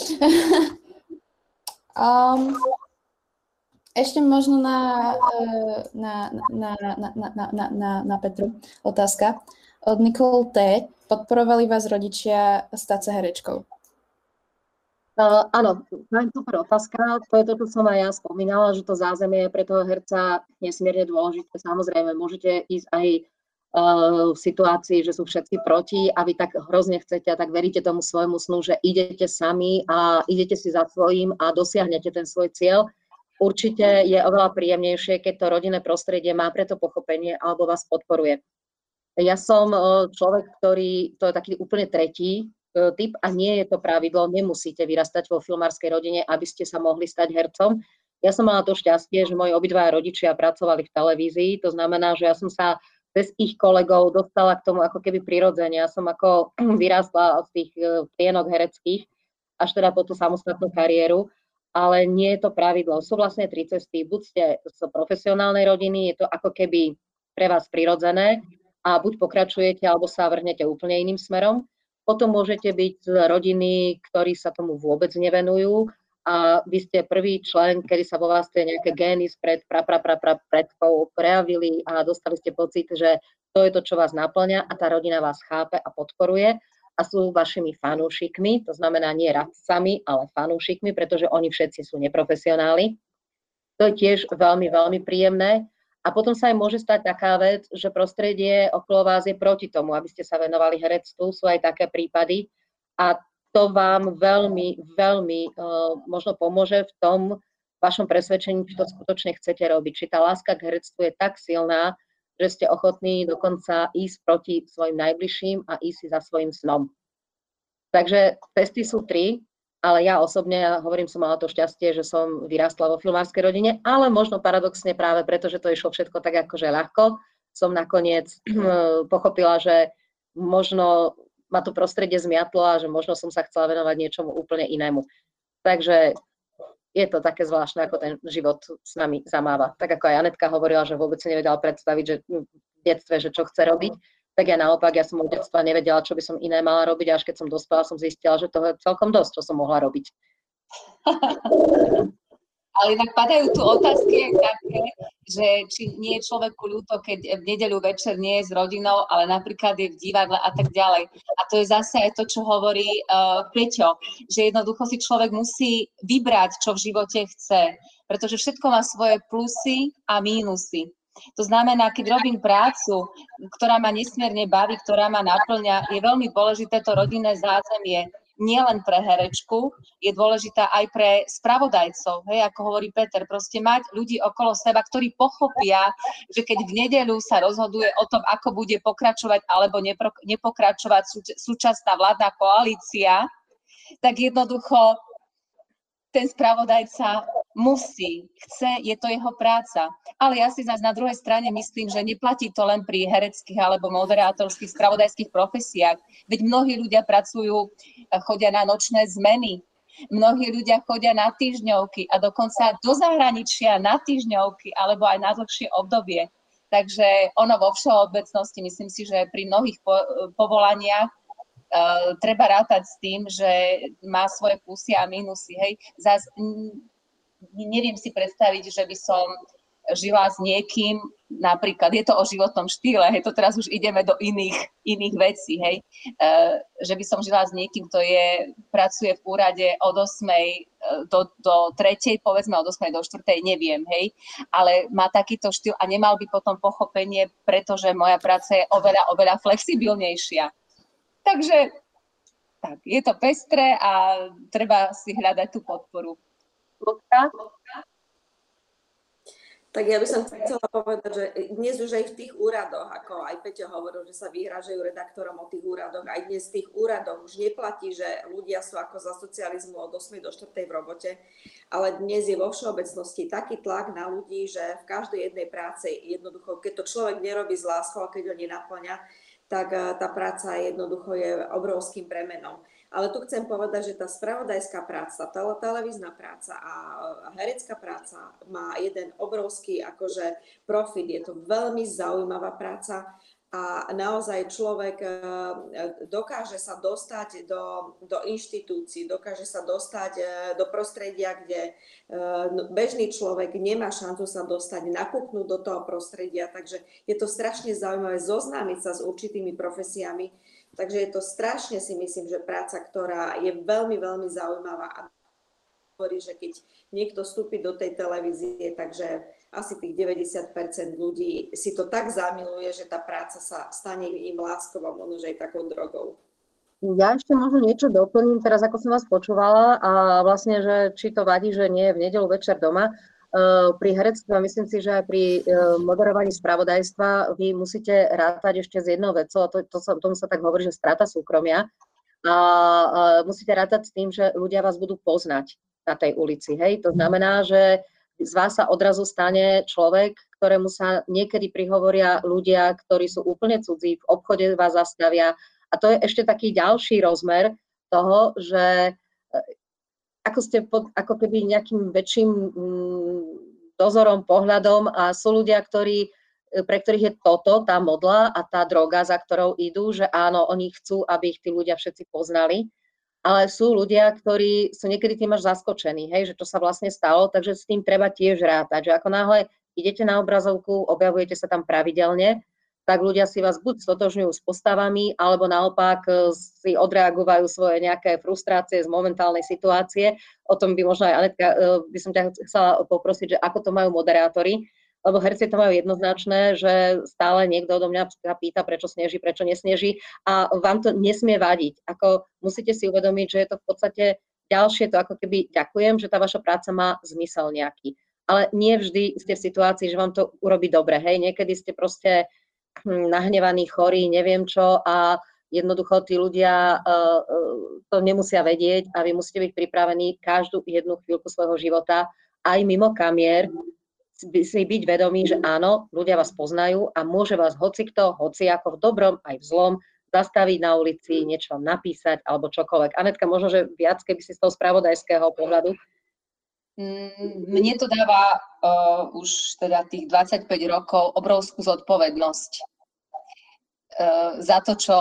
um, [laughs] ešte možno na, na, na, na, na, na, na, na Petru otázka od Nicole T. Podporovali vás rodičia stať sa herečkou? Uh, áno, to je super otázka. To je to, čo som aj ja spomínala, že to zázemie je pre toho herca nesmierne dôležité. Samozrejme, môžete ísť aj v situácii, že sú všetci proti a vy tak hrozne chcete a tak veríte tomu svojmu snu, že idete sami a idete si za svojím a dosiahnete ten svoj cieľ, určite je oveľa príjemnejšie, keď to rodinné prostredie má preto pochopenie alebo vás podporuje. Ja som človek, ktorý, to je taký úplne tretí typ a nie je to pravidlo, nemusíte vyrastať vo filmárskej rodine, aby ste sa mohli stať hercom. Ja som mala to šťastie, že moji obidvaja rodičia pracovali v televízii, to znamená, že ja som sa cez ich kolegov dostala k tomu ako keby prirodzene. Ja som ako [clears throat] vyrástla z tých plienok hereckých až teda po tú samostatnú kariéru, ale nie je to pravidlo. Sú vlastne tri cesty. Buď ste z profesionálnej rodiny, je to ako keby pre vás prirodzené a buď pokračujete, alebo sa vrhnete úplne iným smerom. Potom môžete byť z rodiny, ktorí sa tomu vôbec nevenujú a vy ste prvý člen, kedy sa vo vás tie nejaké gény spred pra, pra, pra, pra, predkov prejavili a dostali ste pocit, že to je to, čo vás naplňa a tá rodina vás chápe a podporuje a sú vašimi fanúšikmi, to znamená nie radcami, ale fanúšikmi, pretože oni všetci sú neprofesionáli. To je tiež veľmi, veľmi príjemné. A potom sa aj môže stať taká vec, že prostredie okolo vás je proti tomu, aby ste sa venovali herectvu. Sú aj také prípady. A to vám veľmi, veľmi uh, možno pomôže v tom vašom presvedčení, či to skutočne chcete robiť. Či tá láska k herectvu je tak silná, že ste ochotní dokonca ísť proti svojim najbližším a ísť si za svojim snom. Takže testy sú tri ale ja osobne, ja hovorím, som mala to šťastie, že som vyrástla vo filmárskej rodine, ale možno paradoxne práve preto, že to išlo všetko tak akože ľahko, som nakoniec [clears throat] pochopila, že možno ma to prostredie zmiatlo a že možno som sa chcela venovať niečomu úplne inému. Takže je to také zvláštne, ako ten život s nami zamáva. Tak ako aj Anetka hovorila, že vôbec si nevedela predstaviť, že v detstve, že čo chce robiť, tak ja naopak, ja som od detstva nevedela, čo by som iné mala robiť, až keď som dospela, som zistila, že to je celkom dosť, čo som mohla robiť. [laughs] Ale inak padajú tu otázky také, že či nie je človeku ľúto, keď v nedeľu večer nie je s rodinou, ale napríklad je v divadle a tak ďalej. A to je zase aj to, čo hovorí uh, Peťo, že jednoducho si človek musí vybrať, čo v živote chce, pretože všetko má svoje plusy a mínusy. To znamená, keď robím prácu, ktorá ma nesmierne baví, ktorá ma naplňa, je veľmi dôležité to rodinné zázemie. Nielen pre herečku, je dôležitá aj pre spravodajcov, hej, ako hovorí Peter, proste mať ľudí okolo seba, ktorí pochopia, že keď v nedeľu sa rozhoduje o tom, ako bude pokračovať alebo nepokračovať súčasná vládna koalícia, tak jednoducho ten spravodajca musí, chce, je to jeho práca. Ale ja si zase na druhej strane myslím, že neplatí to len pri hereckých alebo moderátorských spravodajských profesiách. Veď mnohí ľudia pracujú, chodia na nočné zmeny, mnohí ľudia chodia na týždňovky a dokonca do zahraničia na týždňovky alebo aj na dlhšie obdobie. Takže ono vo všeobecnosti, myslím si, že pri mnohých po- povolaniach uh, treba rátať s tým, že má svoje plusy a minusy. Hej. Zas, neviem si predstaviť, že by som žila s niekým, napríklad, je to o životnom štýle, hej, to teraz už ideme do iných, iných vecí, hej, uh, že by som žila s niekým, kto je, pracuje v úrade od 8. E, do, do 3. povedzme od 8. do 4. neviem, hej, ale má takýto štýl a nemal by potom pochopenie, pretože moja práca je oveľa, oveľa flexibilnejšia. Takže tak, je to pestré a treba si hľadať tú podporu. Tak ja by som chcela povedať, že dnes už aj v tých úradoch, ako aj Peťo hovoril, že sa vyhrážajú redaktorom o tých úradoch, aj dnes v tých úradoch už neplatí, že ľudia sú ako za socializmu od 8. do 4. v robote, ale dnes je vo všeobecnosti taký tlak na ľudí, že v každej jednej práce jednoducho, keď to človek nerobí z láskou keď ho nenaplňa, tak eh, tá práca jednoducho je obrovským premenom. Ale tu chcem povedať, že tá spravodajská práca, televízna práca a herecká práca má jeden obrovský akože profit. Je to veľmi zaujímavá práca a naozaj človek eh, dokáže sa dostať do, do inštitúcií, dokáže sa dostať eh, do prostredia, kde no, bežný človek nemá šancu sa dostať, nakúknúť do toho prostredia, takže je to strašne zaujímavé zoznámiť sa s určitými profesiami, takže je to strašne si myslím, že práca, ktorá je veľmi, veľmi zaujímavá a hovorí, že keď niekto vstúpi do tej televízie, takže asi tých 90% ľudí si to tak zamiluje, že tá práca sa stane im láskou a možno, že aj takou drogou. Ja ešte možno niečo doplním, teraz ako som vás počúvala a vlastne, že či to vadí, že nie je v nedelu večer doma. Uh, pri herectve, myslím si, že aj pri uh, moderovaní spravodajstva vy musíte rátať ešte s jednou vecou, a to, to sa, tomu sa tak hovorí, že strata súkromia. A uh, musíte rátať s tým, že ľudia vás budú poznať na tej ulici. Hej? To znamená, že z vás sa odrazu stane človek, ktorému sa niekedy prihovoria ľudia, ktorí sú úplne cudzí, v obchode vás zastavia, a to je ešte taký ďalší rozmer toho, že ako ste pod ako keby nejakým väčším mm, dozorom, pohľadom a sú ľudia, ktorí, e, pre ktorých je toto, tá modla a tá droga, za ktorou idú, že áno, oni chcú, aby ich tí ľudia všetci poznali, ale sú ľudia, ktorí sú niekedy tým až zaskočení, hej, že čo sa vlastne stalo, takže s tým treba tiež rátať, že ako náhle idete na obrazovku, objavujete sa tam pravidelne, tak ľudia si vás buď stotožňujú s postavami, alebo naopak e, si odreagovajú svoje nejaké frustrácie z momentálnej situácie. O tom by možno aj Anetka, e, by som ťa chcela poprosiť, že ako to majú moderátori, lebo herci to majú jednoznačné, že stále niekto do mňa pýta, prečo sneží, prečo nesneží a vám to nesmie vadiť. Ako musíte si uvedomiť, že je to v podstate ďalšie to ako keby ďakujem, že tá vaša práca má zmysel nejaký. Ale nie vždy ste v situácii, že vám to urobí dobre. Hej, niekedy ste proste nahnevaní, chorí, neviem čo a jednoducho tí ľudia uh, to nemusia vedieť a vy musíte byť pripravení každú jednu chvíľku svojho života aj mimo kamier si byť vedomí, že áno, ľudia vás poznajú a môže vás hoci kto, hoci ako v dobrom aj v zlom, zastaviť na ulici, niečo napísať alebo čokoľvek. Anetka, možno, že viac, keby si z toho spravodajského pohľadu mne to dáva uh, už teda tých 25 rokov obrovskú zodpovednosť uh, za to, čo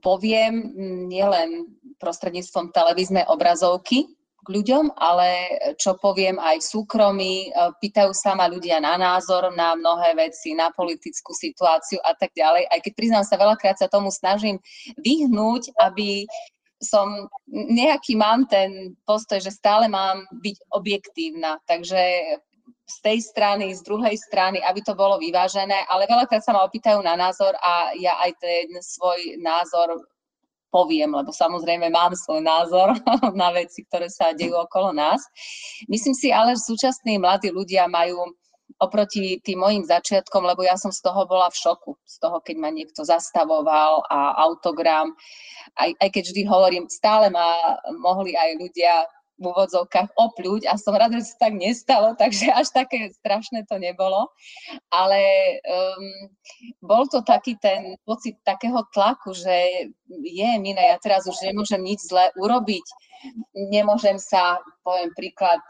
poviem, nielen prostredníctvom televíznej obrazovky k ľuďom, ale čo poviem aj v súkromí. Uh, pýtajú sa ma ľudia na názor, na mnohé veci, na politickú situáciu a tak ďalej. Aj keď priznám sa, veľakrát sa tomu snažím vyhnúť, aby som nejaký mám ten postoj, že stále mám byť objektívna. Takže z tej strany, z druhej strany, aby to bolo vyvážené, ale veľakrát sa ma opýtajú na názor a ja aj ten svoj názor poviem, lebo samozrejme mám svoj názor [laughs] na veci, ktoré sa dejú okolo nás. Myslím si ale, že súčasní mladí ľudia majú oproti tým mojim začiatkom, lebo ja som z toho bola v šoku, z toho, keď ma niekto zastavoval a autogram. Aj, aj keď vždy hovorím, stále ma mohli aj ľudia v úvodzovkách opľuť a som rada, že sa tak nestalo, [laughs] takže až také strašné to nebolo. Ale um, bol to taký ten pocit takého tlaku, že je, Mina, ja teraz už nemôžem nič zle urobiť, nemôžem sa, poviem príklad,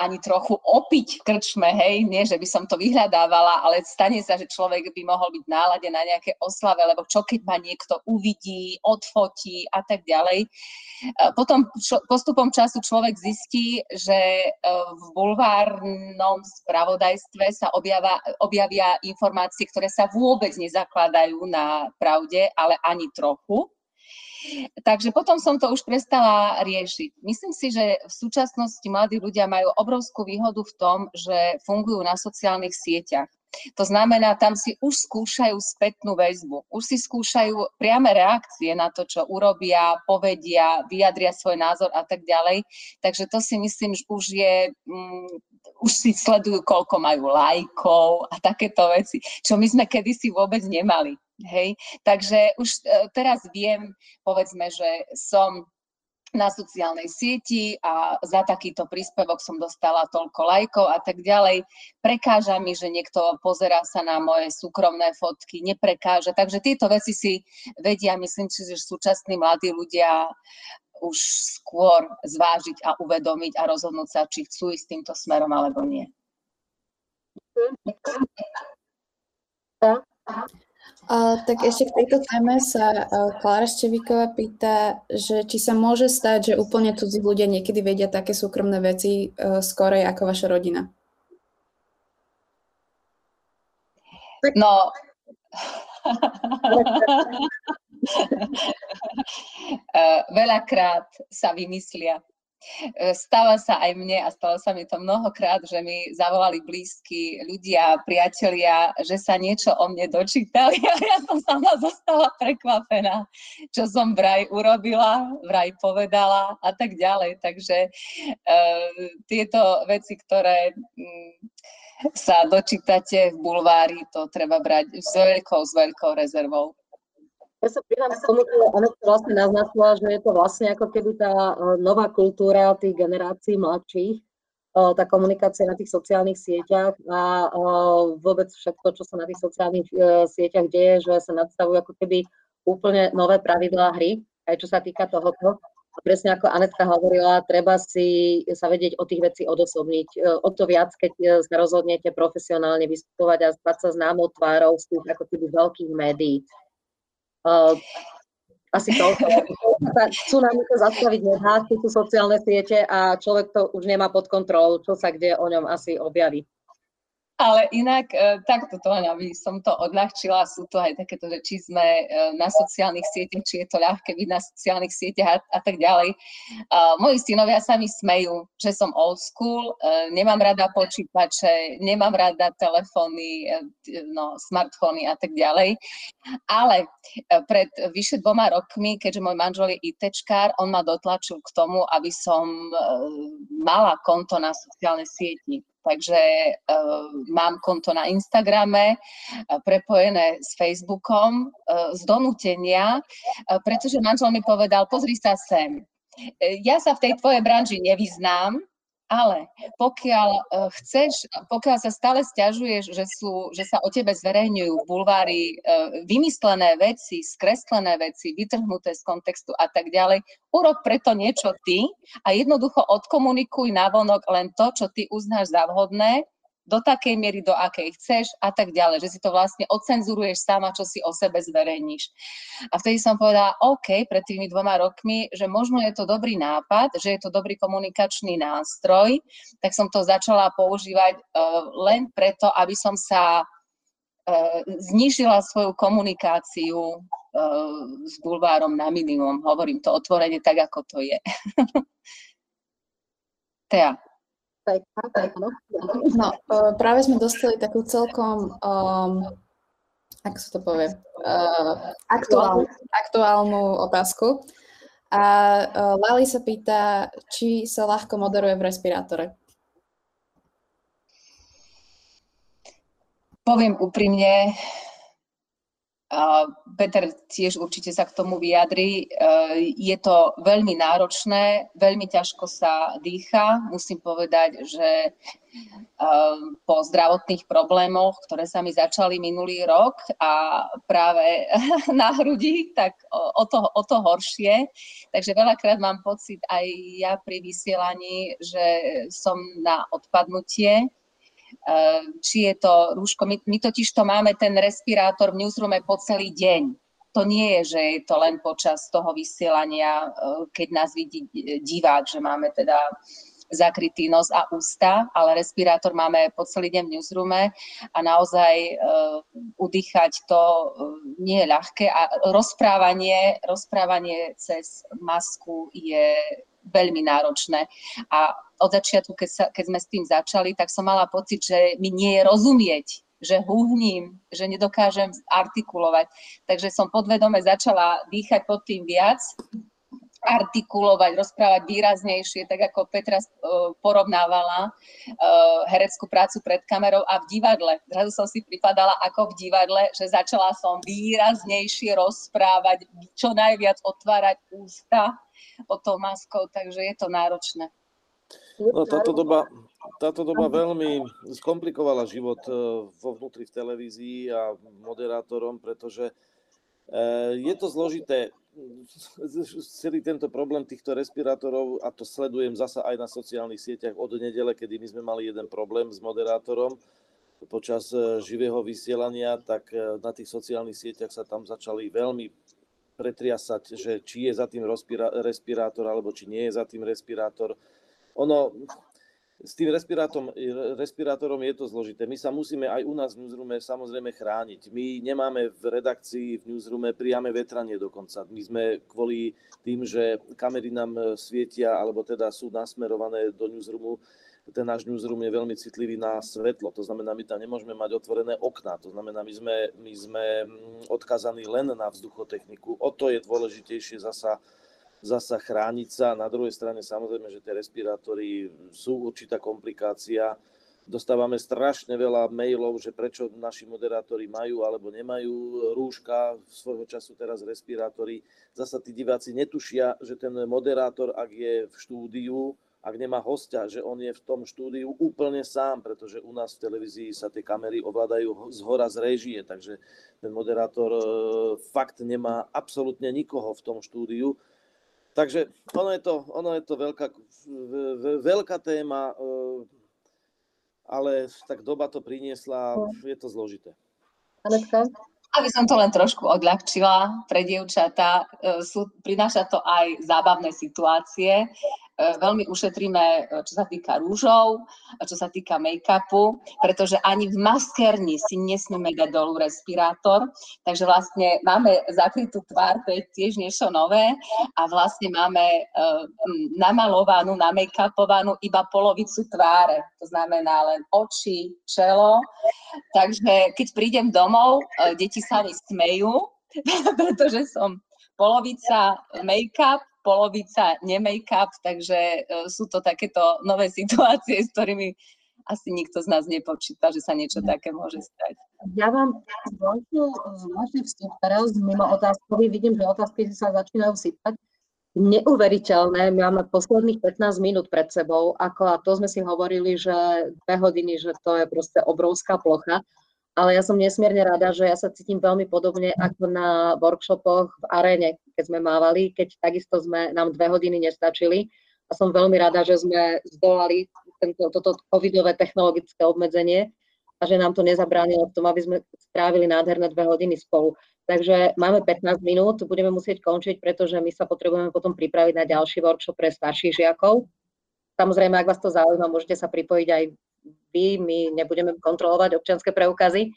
ani trochu opiť v krčme, hej, nie, že by som to vyhľadávala, ale stane sa, že človek by mohol byť nálade na nejaké oslave, lebo čo keď ma niekto uvidí, odfotí a tak ďalej. Potom postupom času človek zistí, že e, v bulvárnom spravodajstve sa objavia, objavia informácie, ktoré sa vôbec nezakladajú na pravde, ale ani trochu. Takže potom som to už prestala riešiť. Myslím si, že v súčasnosti mladí ľudia majú obrovskú výhodu v tom, že fungujú na sociálnych sieťach. To znamená, tam si už skúšajú spätnú väzbu, už si skúšajú priame reakcie na to, čo urobia, povedia, vyjadria svoj názor a tak ďalej. Takže to si myslím, že už je, um, už si sledujú, koľko majú lajkov a takéto veci, čo my sme kedysi vôbec nemali. Hej? Takže už e, teraz viem, povedzme, že som na sociálnej sieti a za takýto príspevok som dostala toľko lajkov a tak ďalej. Prekáža mi, že niekto pozerá sa na moje súkromné fotky, neprekáža. Takže tieto veci si vedia, myslím si, že súčasní mladí ľudia už skôr zvážiť a uvedomiť a rozhodnúť sa, či chcú ísť týmto smerom alebo nie. Uh, tak ešte k tejto téme sa uh, Klára Števíková pýta, že či sa môže stať, že úplne cudzí ľudia niekedy vedia také súkromné veci uh, skorej ako vaša rodina. No, [laughs] veľakrát sa vymyslia. Stáva sa aj mne a stalo sa mi to mnohokrát, že mi zavolali blízki ľudia, priatelia, že sa niečo o mne dočítali [laughs] a ja som sama zostala prekvapená, čo som vraj urobila, vraj povedala a tak ďalej. Takže uh, tieto veci, ktoré um, sa dočítate v bulvári, to treba brať s veľkou, s veľkou rezervou. Ja sa pridám k tomu, že Anetka vlastne naznačila, že je to vlastne ako keby tá e, nová kultúra tých generácií mladších, e, tá komunikácia na tých sociálnych sieťach a e, vôbec všetko, čo sa na tých sociálnych sieťach deje, že sa nadstavujú ako keby úplne nové pravidlá hry, aj čo sa týka tohoto. A presne ako Anetka hovorila, treba si sa vedieť o tých vecí odosobniť. O to viac, keď sa rozhodnete profesionálne vystupovať a stať sa známou tvárou z tých ako keby veľkých médií. Uh, asi toľko. Nám to zastaviť nedá, sú sociálne siete a človek to už nemá pod kontrolou, čo sa kde o ňom asi objaví. Ale inak, e, takto to, aby som to odľahčila, sú to aj takéto, že či sme e, na sociálnych sieťach, či je to ľahké byť na sociálnych sieťach a, a tak ďalej. Uh, moji synovia sa mi smejú, že som old school, nemám rada počítače, nemám rada telefóny, no, smartfóny a tak ďalej. Ale pred vyše dvoma rokmi, keďže môj manžel je ITčkár, on ma dotlačil k tomu, aby som mala konto na sociálne sieti Takže uh, mám konto na Instagrame, uh, prepojené s Facebookom uh, z donútenia, uh, pretože manžel mi povedal, pozri sa sem, ja sa v tej tvojej branži nevyznám, ale pokiaľ uh, chceš, pokiaľ sa stále stiažuješ, že, sú, že sa o tebe zverejňujú v bulvári uh, vymyslené veci, skreslené veci, vytrhnuté z kontextu a tak ďalej, urob preto niečo ty a jednoducho odkomunikuj navonok len to, čo ty uznáš za vhodné do takej miery, do akej chceš a tak ďalej, že si to vlastne ocenzuruješ sama, čo si o sebe zverejníš. A vtedy som povedala, OK, pred tými dvoma rokmi, že možno je to dobrý nápad, že je to dobrý komunikačný nástroj, tak som to začala používať uh, len preto, aby som sa uh, znižila svoju komunikáciu uh, s bulvárom na minimum. Hovorím to otvorene tak, ako to je. [laughs] Tea. No, e, práve sme dostali takú celkom, um, ako sa to povie, uh, aktuál, aktuálnu otázku. A uh, Lali sa pýta, či sa ľahko moderuje v respirátore. Poviem úprimne, Peter tiež určite sa k tomu vyjadri. E, je to veľmi náročné, veľmi ťažko sa dýcha. Musím povedať, že e, po zdravotných problémoch, ktoré sa mi začali minulý rok a práve [laughs] na hrudi, tak o to, o to horšie. Takže veľakrát mám pocit aj ja pri vysielaní, že som na odpadnutie či je to rúško. My, my totiž to máme ten respirátor v newsroome po celý deň. To nie je, že je to len počas toho vysielania, ehm, keď nás vidí divák, že máme teda zakrytý nos a ústa, ale respirátor máme po celý deň v newsroome a naozaj uh, udýchať to uh, nie je ľahké a rozprávanie, rozprávanie cez masku je veľmi náročné. A od začiatku, keď, sa, keď sme s tým začali, tak som mala pocit, že mi nie je rozumieť, že húhním, že nedokážem artikulovať. Takže som podvedome začala dýchať pod tým viac, artikulovať, rozprávať výraznejšie, tak ako Petra porovnávala hereckú prácu pred kamerou a v divadle. Zrazu som si pripadala ako v divadle, že začala som výraznejšie rozprávať, čo najviac otvárať ústa [laughs] pod tou maskou, takže je to náročné. No, táto, doba, táto doba veľmi skomplikovala život e, vo vnútri v televízii a moderátorom, pretože e, je to zložité. Celý tento problém týchto respirátorov, a to sledujem zasa aj na sociálnych sieťach od nedele, kedy my sme mali jeden problém s moderátorom počas e, živého vysielania, tak na tých sociálnych sieťach sa tam začali veľmi pretriasať, že či je za tým respirátor alebo či nie je za tým respirátor ono, s tým respirátorom, respirátorom je to zložité. My sa musíme aj u nás v newsroome samozrejme chrániť. My nemáme v redakcii v newsroome priame vetranie dokonca. My sme kvôli tým, že kamery nám svietia, alebo teda sú nasmerované do newsroomu, ten náš newsroom je veľmi citlivý na svetlo. To znamená, my tam nemôžeme mať otvorené okná. To znamená, my sme, my sme mm, odkazaní len na vzduchotechniku. O to je dôležitejšie zasa zasa chrániť sa. Na druhej strane samozrejme, že tie respirátory sú určitá komplikácia. Dostávame strašne veľa mailov, že prečo naši moderátori majú alebo nemajú rúška, svojho času teraz respirátory. Zasa tí diváci netušia, že ten moderátor, ak je v štúdiu, ak nemá hostia, že on je v tom štúdiu úplne sám, pretože u nás v televízii sa tie kamery ovládajú z hora z réžie, takže ten moderátor e, fakt nemá absolútne nikoho v tom štúdiu Takže ono je to, ono je to veľká, veľká téma, eh, ale tak doba to priniesla, je to zložité. Anetka? Aby som to len trošku odľahčila pre dievčatá, e, sú, prináša to aj zábavné situácie. E, veľmi ušetríme, e, čo sa týka rúžov, čo sa týka make-upu, pretože ani v maskerni si nesmieme dať dolu respirátor, takže vlastne máme zakrytú tvár, to je tiež niečo nové. A vlastne máme namalovanú, namake-upovanú iba polovicu tváre, to znamená len oči, čelo, takže keď prídem domov, deti sa mi smejú, [laughs] pretože som polovica make-up, polovica ne-make-up, takže e, sú to takéto nové situácie, s ktorými asi nikto z nás nepočíta, že sa niečo také môže stať. Ja vám zvláštny vstup teraz mimo otázkový, vidím, že otázky sa začínajú sypať. Neuveriteľné, my máme posledných 15 minút pred sebou, ako a to sme si hovorili, že dve hodiny, že to je proste obrovská plocha ale ja som nesmierne rada, že ja sa cítim veľmi podobne ako na workshopoch v aréne, keď sme mávali, keď takisto sme, nám dve hodiny nestačili a som veľmi rada, že sme zdolali tento, toto covidové technologické obmedzenie a že nám to nezabránilo v tom, aby sme strávili nádherné dve hodiny spolu. Takže máme 15 minút, budeme musieť končiť, pretože my sa potrebujeme potom pripraviť na ďalší workshop pre starších žiakov. Samozrejme, ak vás to zaujíma, môžete sa pripojiť aj vy, my nebudeme kontrolovať občianske preukazy.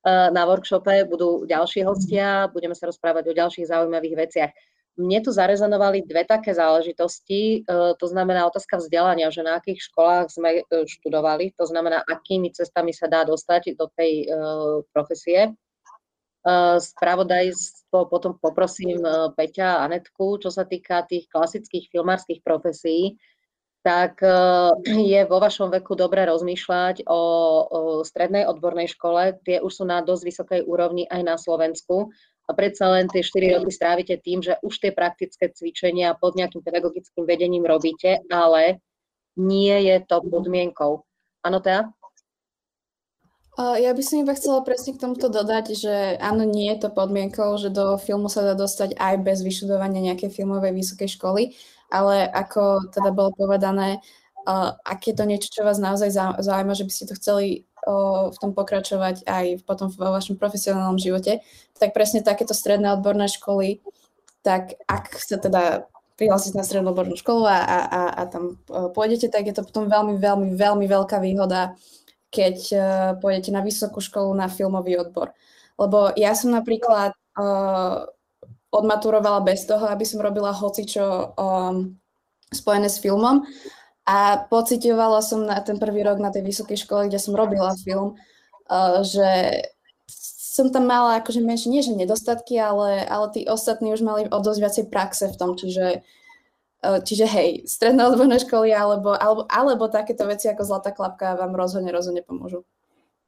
Eh, na workshope budú ďalší hostia, budeme sa rozprávať o ďalších zaujímavých veciach. Mne tu zarezonovali dve také záležitosti, eh, to znamená otázka vzdelania, že na akých školách sme eh, študovali, to znamená, akými cestami sa dá dostať do tej profesie. Spravodajstvo potom poprosím Peťa a Anetku, čo sa týka tých klasických filmárskych profesí, tak eh, je vo vašom veku dobre rozmýšľať o, o strednej odbornej škole. Tie už sú na dosť vysokej úrovni aj na Slovensku. A predsa len tie 4 roky strávite tým, že už tie praktické cvičenia pod nejakým pedagogickým vedením robíte, ale nie je to podmienkou. Áno, Tea? Ja by som iba chcela presne k tomuto dodať, že áno, nie je to podmienkou, že do filmu sa dá dostať aj bez vyštudovania nejakej filmovej vysokej školy, ale ako teda bolo povedané, uh, ak je to niečo, čo vás naozaj zaujíma, že by ste to chceli v tom pokračovať aj potom vo vašom profesionálnom živote, tak presne takéto stredné odborné školy, tak ak sa teda prihlásiť na strednú odbornú školu a, a, a, a tam pôjdete, tak je to potom veľmi, veľmi, veľmi veľká výhoda, keď uh, pôjdete na vysokú školu na filmový odbor. Lebo ja som napríklad uh, odmaturovala bez toho, aby som robila hocičo um, spojené s filmom. A pocitovala som na ten prvý rok na tej vysokej škole, kde som robila film, uh, že som tam mala akože menšie, nie že nedostatky, ale, ale tí ostatní už mali o dosť viacej praxe v tom, čiže, uh, čiže hej, stredné odborné školy alebo, alebo, alebo takéto veci ako Zlatá klapka vám rozhodne, rozhodne pomôžu.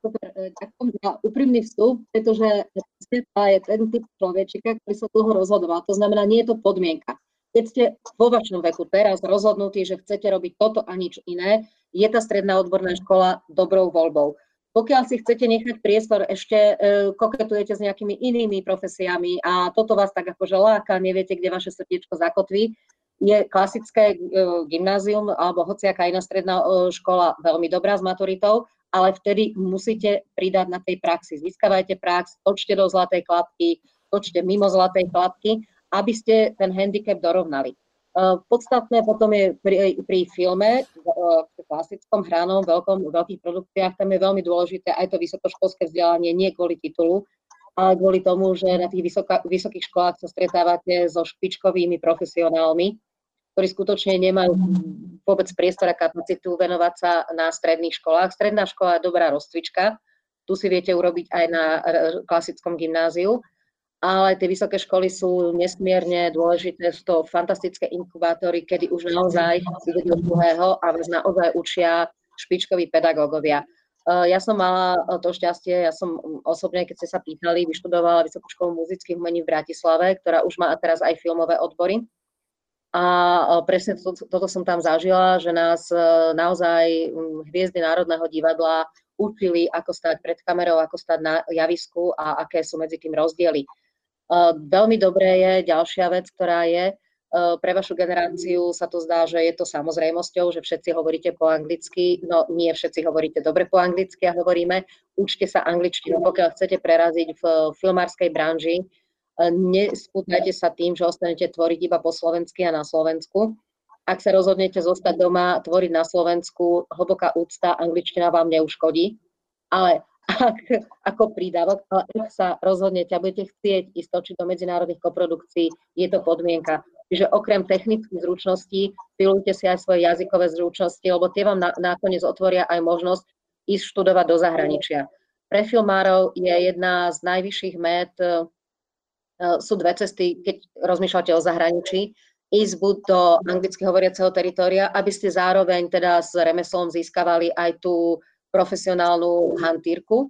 Super, e, ďakujem za úprimný vstup, pretože je ten typ človečika, ktorý sa dlho rozhodoval. To znamená, nie je to podmienka. Keď ste vo vašom veku teraz rozhodnutí, že chcete robiť toto a nič iné, je tá stredná odborná škola dobrou voľbou. Pokiaľ si chcete nechať priestor, ešte e, koketujete s nejakými inými profesiami a toto vás tak akože láka, neviete, kde vaše srdiečko zakotví, je klasické e, gymnázium alebo hociaká iná stredná e, škola veľmi dobrá s maturitou ale vtedy musíte pridať na tej praxi. Získavajte prax, točte do zlatej klapky, točte mimo zlatej klapky, aby ste ten handicap dorovnali. Uh, podstatné potom je pri, pri filme, uh, klasickom hranom, veľkom, veľkých produkciách, tam je veľmi dôležité aj to vysokoškolské vzdelanie, nie kvôli titulu, ale kvôli tomu, že na tých vysoká, vysokých školách sa stretávate so špičkovými profesionálmi, ktorí skutočne nemajú vôbec priestor a kapacitu venovať sa na stredných školách. Stredná škola je dobrá rozcvička, tu si viete urobiť aj na klasickom gymnáziu, ale tie vysoké školy sú nesmierne dôležité, sú to fantastické inkubátory, kedy už naozaj ide do druhého a vás naozaj učia špičkoví pedagógovia. Eh, ja som mala to šťastie, ja som osobne, keď ste sa pýtali, vyštudovala Vysokú školu muzických umení v Bratislave, ktorá už má teraz aj filmové odbory. A presne to, toto som tam zažila, že nás eh, naozaj hviezdy Národného divadla učili, ako stať pred kamerou, ako stať na javisku a aké sú medzi tým rozdiely. Veľmi dobré je ďalšia vec, ktorá je, pre vašu generáciu sa to zdá, že je to samozrejmosťou, že všetci hovoríte po anglicky, no nie všetci hovoríte dobre po anglicky a hovoríme, učte sa angličtinu, pokiaľ chcete preraziť v filmárskej branži, nespútajte sa tým, že ostanete tvoriť iba po slovensky a na Slovensku. Ak sa rozhodnete zostať doma, tvoriť na Slovensku, hlboká úcta, angličtina vám neuškodí, ale ak, ako prídavok, ale ak sa rozhodnete a budete chcieť ísť točiť do medzinárodných koprodukcií, je to podmienka. Čiže okrem technických zručností, pilujte si aj svoje jazykové zručnosti, lebo tie vám na, nakoniec otvoria aj možnosť ísť študovať do zahraničia. Pre filmárov je jedna z najvyšších met, e, sú dve cesty, keď rozmýšľate o zahraničí, ísť buď do anglicky hovoriaceho teritoria, aby ste zároveň teda s remeslom získavali aj tú profesionálnu hantírku,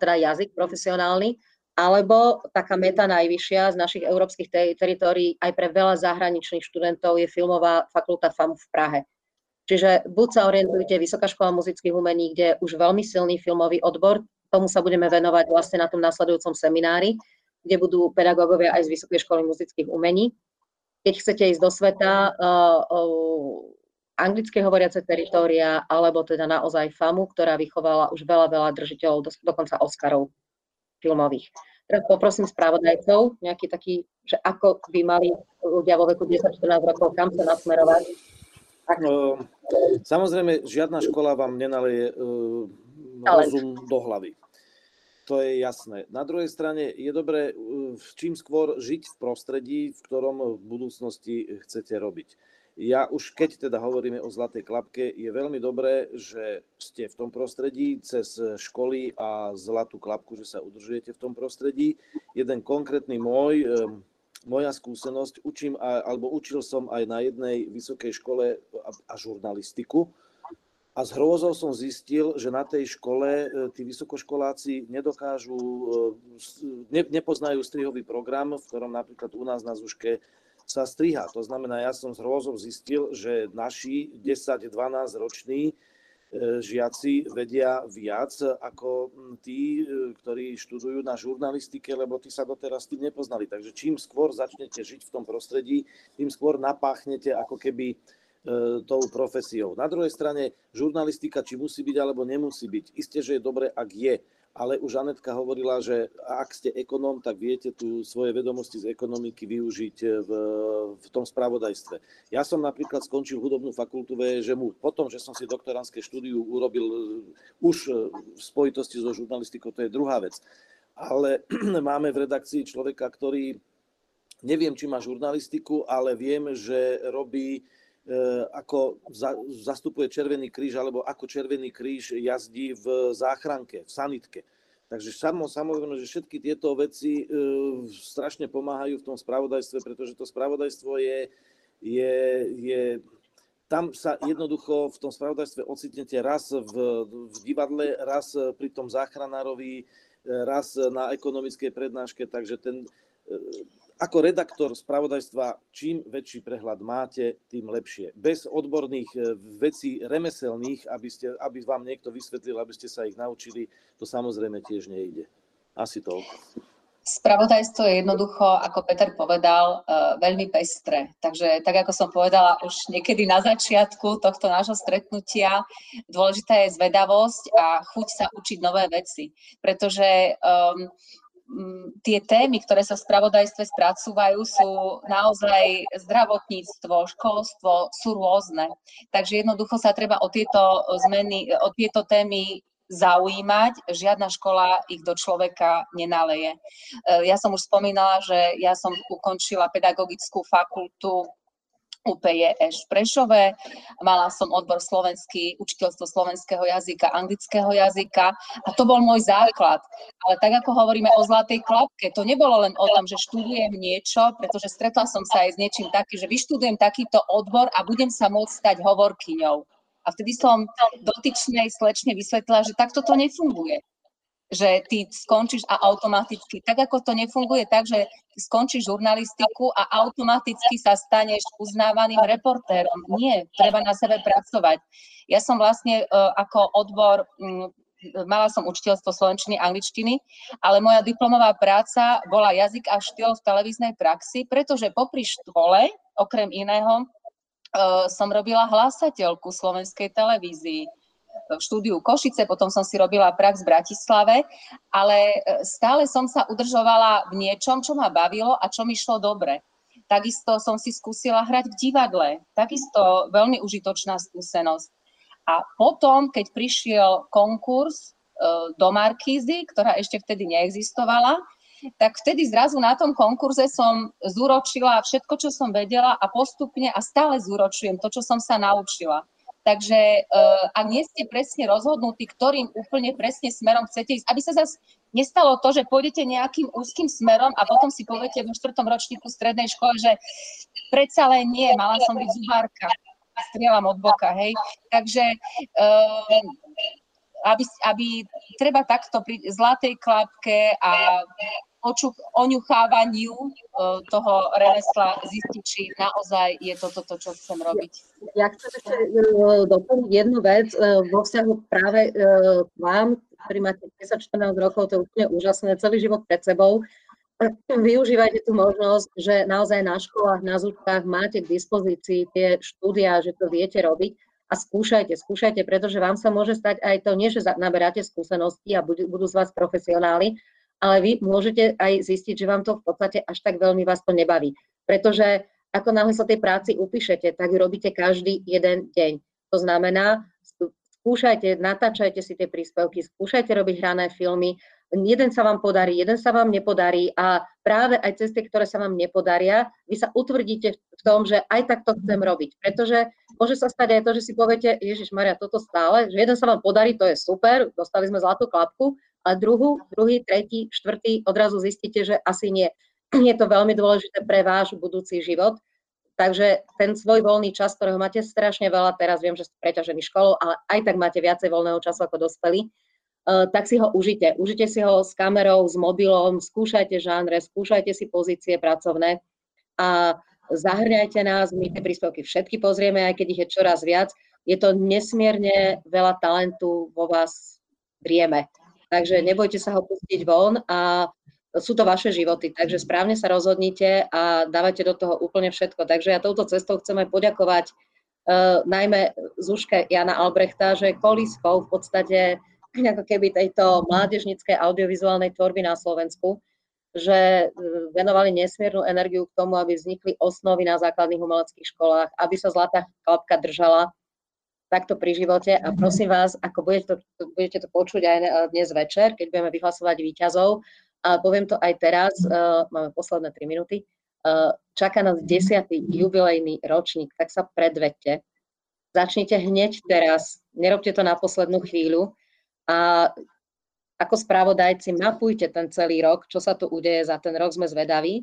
teda jazyk profesionálny, alebo taká meta najvyššia z našich európskych teritórií aj pre veľa zahraničných študentov je filmová fakulta FAMU v Prahe. Čiže buď sa orientujete Vysoká škola muzických umení, kde je už veľmi silný filmový odbor, tomu sa budeme venovať vlastne na tom nasledujúcom seminári, kde budú pedagógovia aj z Vysokej školy muzických umení. Keď chcete ísť do sveta, anglické hovoriace teritória, alebo teda naozaj FAMu, ktorá vychovala už veľa, veľa držiteľov, do, dokonca Oscarov filmových. Teraz poprosím spravodajcov, nejaký taký, že ako by mali ľudia vo veku 10-14 rokov, kam sa nasmerovať. Tak. No, samozrejme, žiadna škola vám nenaleje uh, rozum do hlavy. To je jasné. Na druhej strane je dobré uh, čím skôr žiť v prostredí, v ktorom v budúcnosti chcete robiť ja už keď teda hovoríme o zlatej klapke, je veľmi dobré, že ste v tom prostredí cez školy a zlatú klapku, že sa udržujete v tom prostredí. Jeden konkrétny môj, moja skúsenosť, učím, alebo učil som aj na jednej vysokej škole a žurnalistiku. A s hrôzou som zistil, že na tej škole e, tí vysokoškoláci nedokážu, e, ne, nepoznajú strihový program, v ktorom napríklad u nás na Zuške sa striha. To znamená, ja som s hrôzou zistil, že naši 10-12 roční e, žiaci vedia viac ako tí, ktorí študujú na žurnalistike, lebo tí sa doteraz tým nepoznali. Takže čím skôr začnete žiť v tom prostredí, tým skôr napáchnete ako keby tou profesiou. Na druhej strane, žurnalistika či musí byť alebo nemusí byť. Isté, že je dobre, ak je ale už Anetka hovorila, že ak ste ekonóm, tak viete tu svoje vedomosti z ekonomiky využiť v, v tom spravodajstve. Ja som napríklad skončil hudobnú fakultu VŽMU. Potom, že som si doktoránske štúdiu urobil už v spojitosti so žurnalistikou, to je druhá vec. Ale [clears throat] máme v redakcii človeka, ktorý neviem, či má žurnalistiku, ale viem, že robí E, ako zastupuje Červený kríž, alebo ako Červený kríž jazdí v záchranke, v sanitke. Takže samo, samozrejme, že všetky tieto veci e, strašne pomáhajú v tom spravodajstve, pretože to spravodajstvo je, je, je tam sa jednoducho v tom spravodajstve ocitnete raz v, v divadle, raz pri tom záchranárovi, raz na ekonomickej prednáške, takže ten, e, ako redaktor spravodajstva, čím väčší prehľad máte, tým lepšie. Bez odborných e, vecí remeselných, aby, ste, aby vám niekto vysvetlil, aby ste sa ich naučili, to samozrejme tiež nejde. Asi to. Spravodajstvo je jednoducho, ako Peter povedal, e, veľmi pestré. Takže tak, ako som povedala už niekedy na začiatku tohto nášho stretnutia, dôležitá je zvedavosť a chuť sa učiť nové veci. Pretože um, tie témy, ktoré sa v spravodajstve spracúvajú, sú naozaj zdravotníctvo, školstvo, sú rôzne. Takže jednoducho sa treba o tieto zmeny, o tieto témy zaujímať, žiadna škola ich do človeka nenaleje. E, ja som už spomínala, že ja som ukončila pedagogickú fakultu UPJŠ v Prešove, mala som odbor slovenský, učiteľstvo slovenského jazyka, anglického jazyka a to bol môj základ. Ale tak ako hovoríme o zlatej klapke, to nebolo len o tom, že študujem niečo, pretože stretla som sa aj s niečím takým, že vyštudujem takýto odbor a budem sa môcť stať hovorkyňou. A vtedy som dotyčnej slečne vysvetlila, že takto to nefunguje že ty skončíš a automaticky, tak ako to nefunguje tak, že skončíš žurnalistiku a automaticky sa staneš uznávaným reportérom. Nie, treba na sebe pracovať. Ja som vlastne uh, ako odbor, mala som učiteľstvo slovenčiny, angličtiny, ale moja diplomová práca bola jazyk a štýl v televíznej praxi, pretože popri škole, okrem iného, uh, som robila hlásateľku slovenskej televízii štúdiu Košice, potom som si robila prax v Bratislave, ale e, stále som sa udržovala v niečom, čo ma bavilo a čo mi šlo dobre. Takisto som si skúsila hrať v divadle, takisto veľmi užitočná skúsenosť. A potom, keď prišiel konkurs e, do Markízy, ktorá ešte vtedy neexistovala, tak vtedy zrazu na tom konkurze som zúročila všetko, čo som vedela a postupne a stále zúročujem to, čo som sa naučila. Takže uh, ak nie ste presne rozhodnutí, ktorým úplne presne smerom chcete ísť, aby sa zase nestalo to, že pôjdete nejakým úzkým smerom a potom si poviete vo štvrtom ročníku strednej škole, že predsa len nie, mala som byť zubárka. Strieľam od boka, hej. Takže uh, aby, aby treba takto pri zlatej klapke a oňuchávaniu uh, toho remesla zistiť, či naozaj je to toto, čo chcem robiť. Ja chcem ešte uh, doplniť jednu vec uh, vo vzťahu práve k vám, ktorí máte 10-14 rokov, to je úplne úžasné, celý život pred sebou. [clears throat] Využívajte tú možnosť, že naozaj na školách, na zúčkách máte k dispozícii tie štúdia, že to viete robiť a skúšajte, skúšajte, pretože vám sa môže stať aj to, nie že naberáte skúsenosti a budú z vás profesionáli, ale vy môžete aj zistiť, že vám to v podstate až tak veľmi vás to nebaví. Pretože ako náhle sa tej práci upíšete, tak ju robíte každý jeden deň. To znamená, skúšajte, natáčajte si tie príspevky, skúšajte robiť hrané filmy, jeden sa vám podarí, jeden sa vám nepodarí a práve aj cez tie, ktoré sa vám nepodaria, vy sa utvrdíte v tom, že aj tak to chcem robiť. Pretože môže sa stať aj to, že si poviete, Ježiš Maria, toto stále, že jeden sa vám podarí, to je super, dostali sme zlatú klapku, druhú, druhý, tretí, štvrtý odrazu zistíte, že asi nie. [clears throat] Je to veľmi dôležité pre váš budúci život. Takže ten svoj voľný čas, ktorého máte strašne veľa, teraz viem, že ste preťažení školou, ale aj tak máte viacej voľného času ako dospelí, uh, tak si ho užite. Užite si ho s kamerou, s mobilom, skúšajte žánre, skúšajte si pozície pracovné a zahrňajte nás, my tie príspevky všetky pozrieme, aj keď ich je čoraz viac. Je to nesmierne veľa talentu vo vás vrieme. Takže nebojte sa ho pustiť von a sú to vaše životy, takže správne sa rozhodnite a dávate do toho úplne všetko. Takže ja touto cestou chcem aj poďakovať uh, najmä Zuške Jana Albrechta, že koliskou v podstate ako keby tejto mládežnickej audiovizuálnej tvorby na Slovensku, že e, venovali nesmiernu energiu k tomu, aby vznikli osnovy na základných umeleckých školách, aby sa zlatá klapka držala takto pri živote a prosím vás, ako budete to, budete to počuť aj dnes večer, keď budeme vyhlasovať výťazov, a poviem to aj teraz, uh, máme posledné 3 minúty, uh, čaká nás 10. jubilejný ročník, tak sa predvedte. Začnite hneď teraz, nerobte to na poslednú chvíľu a ako spravodajci mapujte ten celý rok, čo sa tu udeje za ten rok, sme zvedaví.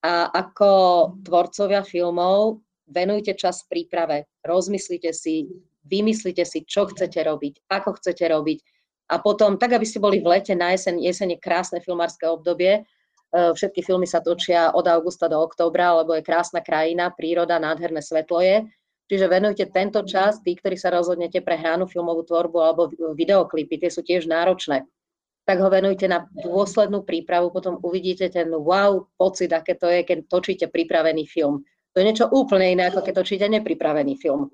A ako tvorcovia filmov venujte čas príprave, rozmyslite si, vymyslite si, čo chcete robiť, ako chcete robiť. A potom, tak aby ste boli v lete, na jeseň, jesene krásne filmárske obdobie, e, všetky filmy sa točia od augusta do októbra, lebo je krásna krajina, príroda, nádherné svetlo je. Čiže venujte tento čas, tí, ktorí sa rozhodnete pre hranú filmovú tvorbu alebo videoklipy, tie sú tiež náročné, tak ho venujte na dôslednú prípravu, potom uvidíte ten wow pocit, aké to je, keď točíte pripravený film. To je niečo úplne iné, ako keď točíte nepripravený film.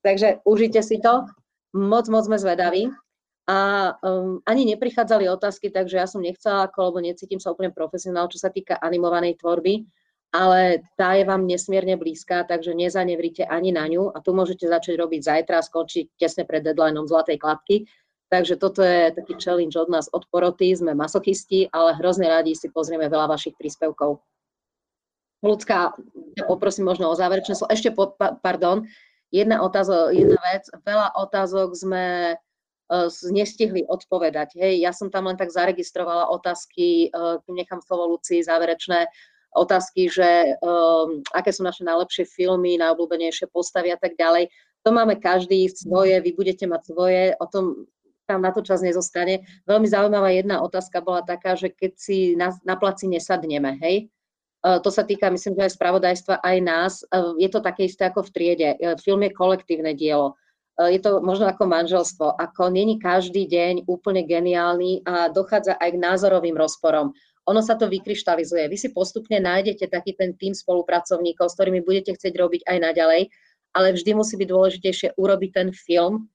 Takže užite si to, moc, moc sme zvedaví. a um, ani neprichádzali otázky, takže ja som nechcela, ako, lebo necítim sa úplne profesionál, čo sa týka animovanej tvorby, ale tá je vám nesmierne blízka, takže nezanevrite ani na ňu a tu môžete začať robiť zajtra a skončiť tesne pred deadlineom Zlatej kladky. Takže toto je taký challenge od nás, od poroty, sme masochisti, ale hrozne radi si pozrieme veľa vašich príspevkov. Ľudská, poprosím možno o záverečné slovo. Ešte, po, pardon, jedna, otázka, jedna vec, veľa otázok sme E, nestihli odpovedať. Hej, ja som tam len tak zaregistrovala otázky, e, nechám slovo Luci, záverečné otázky, že um, aké sú naše najlepšie filmy, najobľúbenejšie postavy a tak ďalej. To máme každý svoje, vy budete mať svoje, o tom tam na to čas nezostane. Veľmi zaujímavá jedna otázka bola taká, že keď si na, na placi nesadneme, hej, to sa týka, myslím, že aj spravodajstva, aj nás, uh, je to také isté ako v triede. Uh, film je kolektívne dielo je to možno ako manželstvo, ako není každý deň úplne geniálny a dochádza aj k názorovým rozporom. Ono sa to vykryštalizuje. Vy si postupne nájdete taký ten tým spolupracovníkov, s ktorými budete chcieť robiť aj naďalej, ale vždy musí byť dôležitejšie urobiť ten film,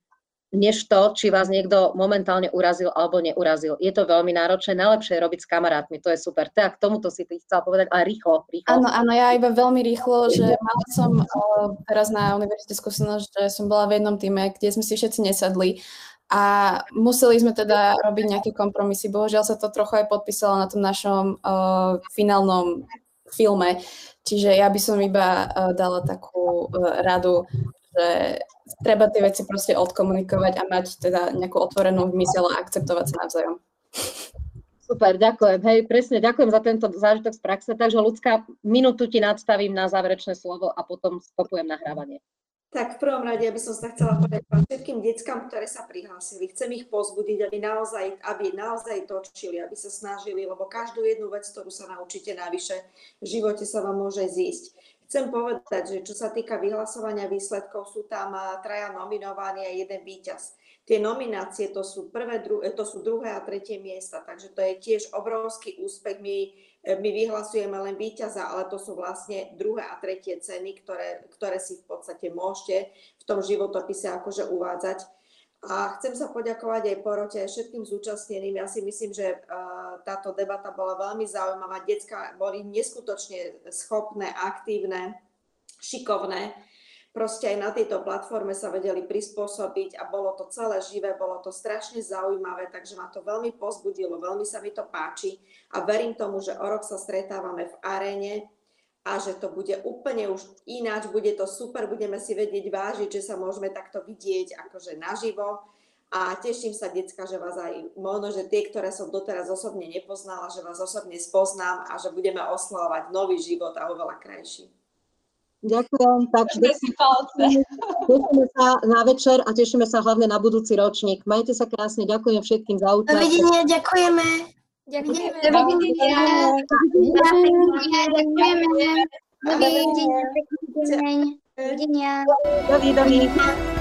než to, či vás niekto momentálne urazil alebo neurazil. Je to veľmi náročné, najlepšie je robiť s kamarátmi, to je super. Tak k tomuto si ty chcela povedať, ale rýchlo, rýchlo. Áno, áno, ja iba veľmi rýchlo, že mala som uh, teraz na univerzite skúsenosť, že som bola v jednom týme, kde sme si všetci nesadli a museli sme teda robiť nejaké kompromisy. Bohužiaľ sa to trochu aj podpísalo na tom našom uh, finálnom filme, čiže ja by som iba uh, dala takú uh, radu, že treba tie veci proste odkomunikovať a mať teda nejakú otvorenú mysel a akceptovať sa navzájom. Super, ďakujem. Hej, presne, ďakujem za tento zážitok z praxe. Takže ľudská, minútu ti nadstavím na záverečné slovo a potom stopujem nahrávanie. Tak v prvom rade by som sa chcela poďakovať všetkým deckám, ktoré sa prihlásili. Chcem ich pozbudiť, aby naozaj, aby naozaj točili, aby sa snažili, lebo každú jednu vec, ktorú sa naučíte navyše, v živote sa vám môže zísť. Chcem povedať, že čo sa týka vyhlasovania výsledkov, sú tam traja nominovaní a jeden víťaz. Tie nominácie to sú, prvé, dru- to sú druhé a tretie miesta, takže to je tiež obrovský úspech. My, my vyhlasujeme len víťaza, ale to sú vlastne druhé a tretie ceny, ktoré, ktoré si v podstate môžete v tom životopise akože uvádzať. A chcem sa poďakovať aj porote, aj všetkým zúčastneným. Ja si myslím, že uh, táto debata bola veľmi zaujímavá. Decka boli neskutočne schopné, aktívne, šikovné. Proste aj na tejto platforme sa vedeli prispôsobiť a bolo to celé živé, bolo to strašne zaujímavé, takže ma to veľmi pozbudilo, veľmi sa mi to páči a verím tomu, že o rok sa stretávame v aréne a že to bude úplne už ináč, bude to super, budeme si vedieť vážiť, že sa môžeme takto vidieť akože naživo a teším sa, decka, že vás aj možno, že tie, ktoré som doteraz osobne nepoznala, že vás osobne spoznám a že budeme oslavovať nový život a oveľa krajší. Ďakujem. Takže tešíme sa na večer a tešíme sa hlavne na budúci ročník. Majte sa krásne, ďakujem všetkým za účasť. Dovidenia, ďakujeme. Ďakujeme. Dovidenia. Ďakujeme. Dovidenia. Dovidenia. Dovidenia.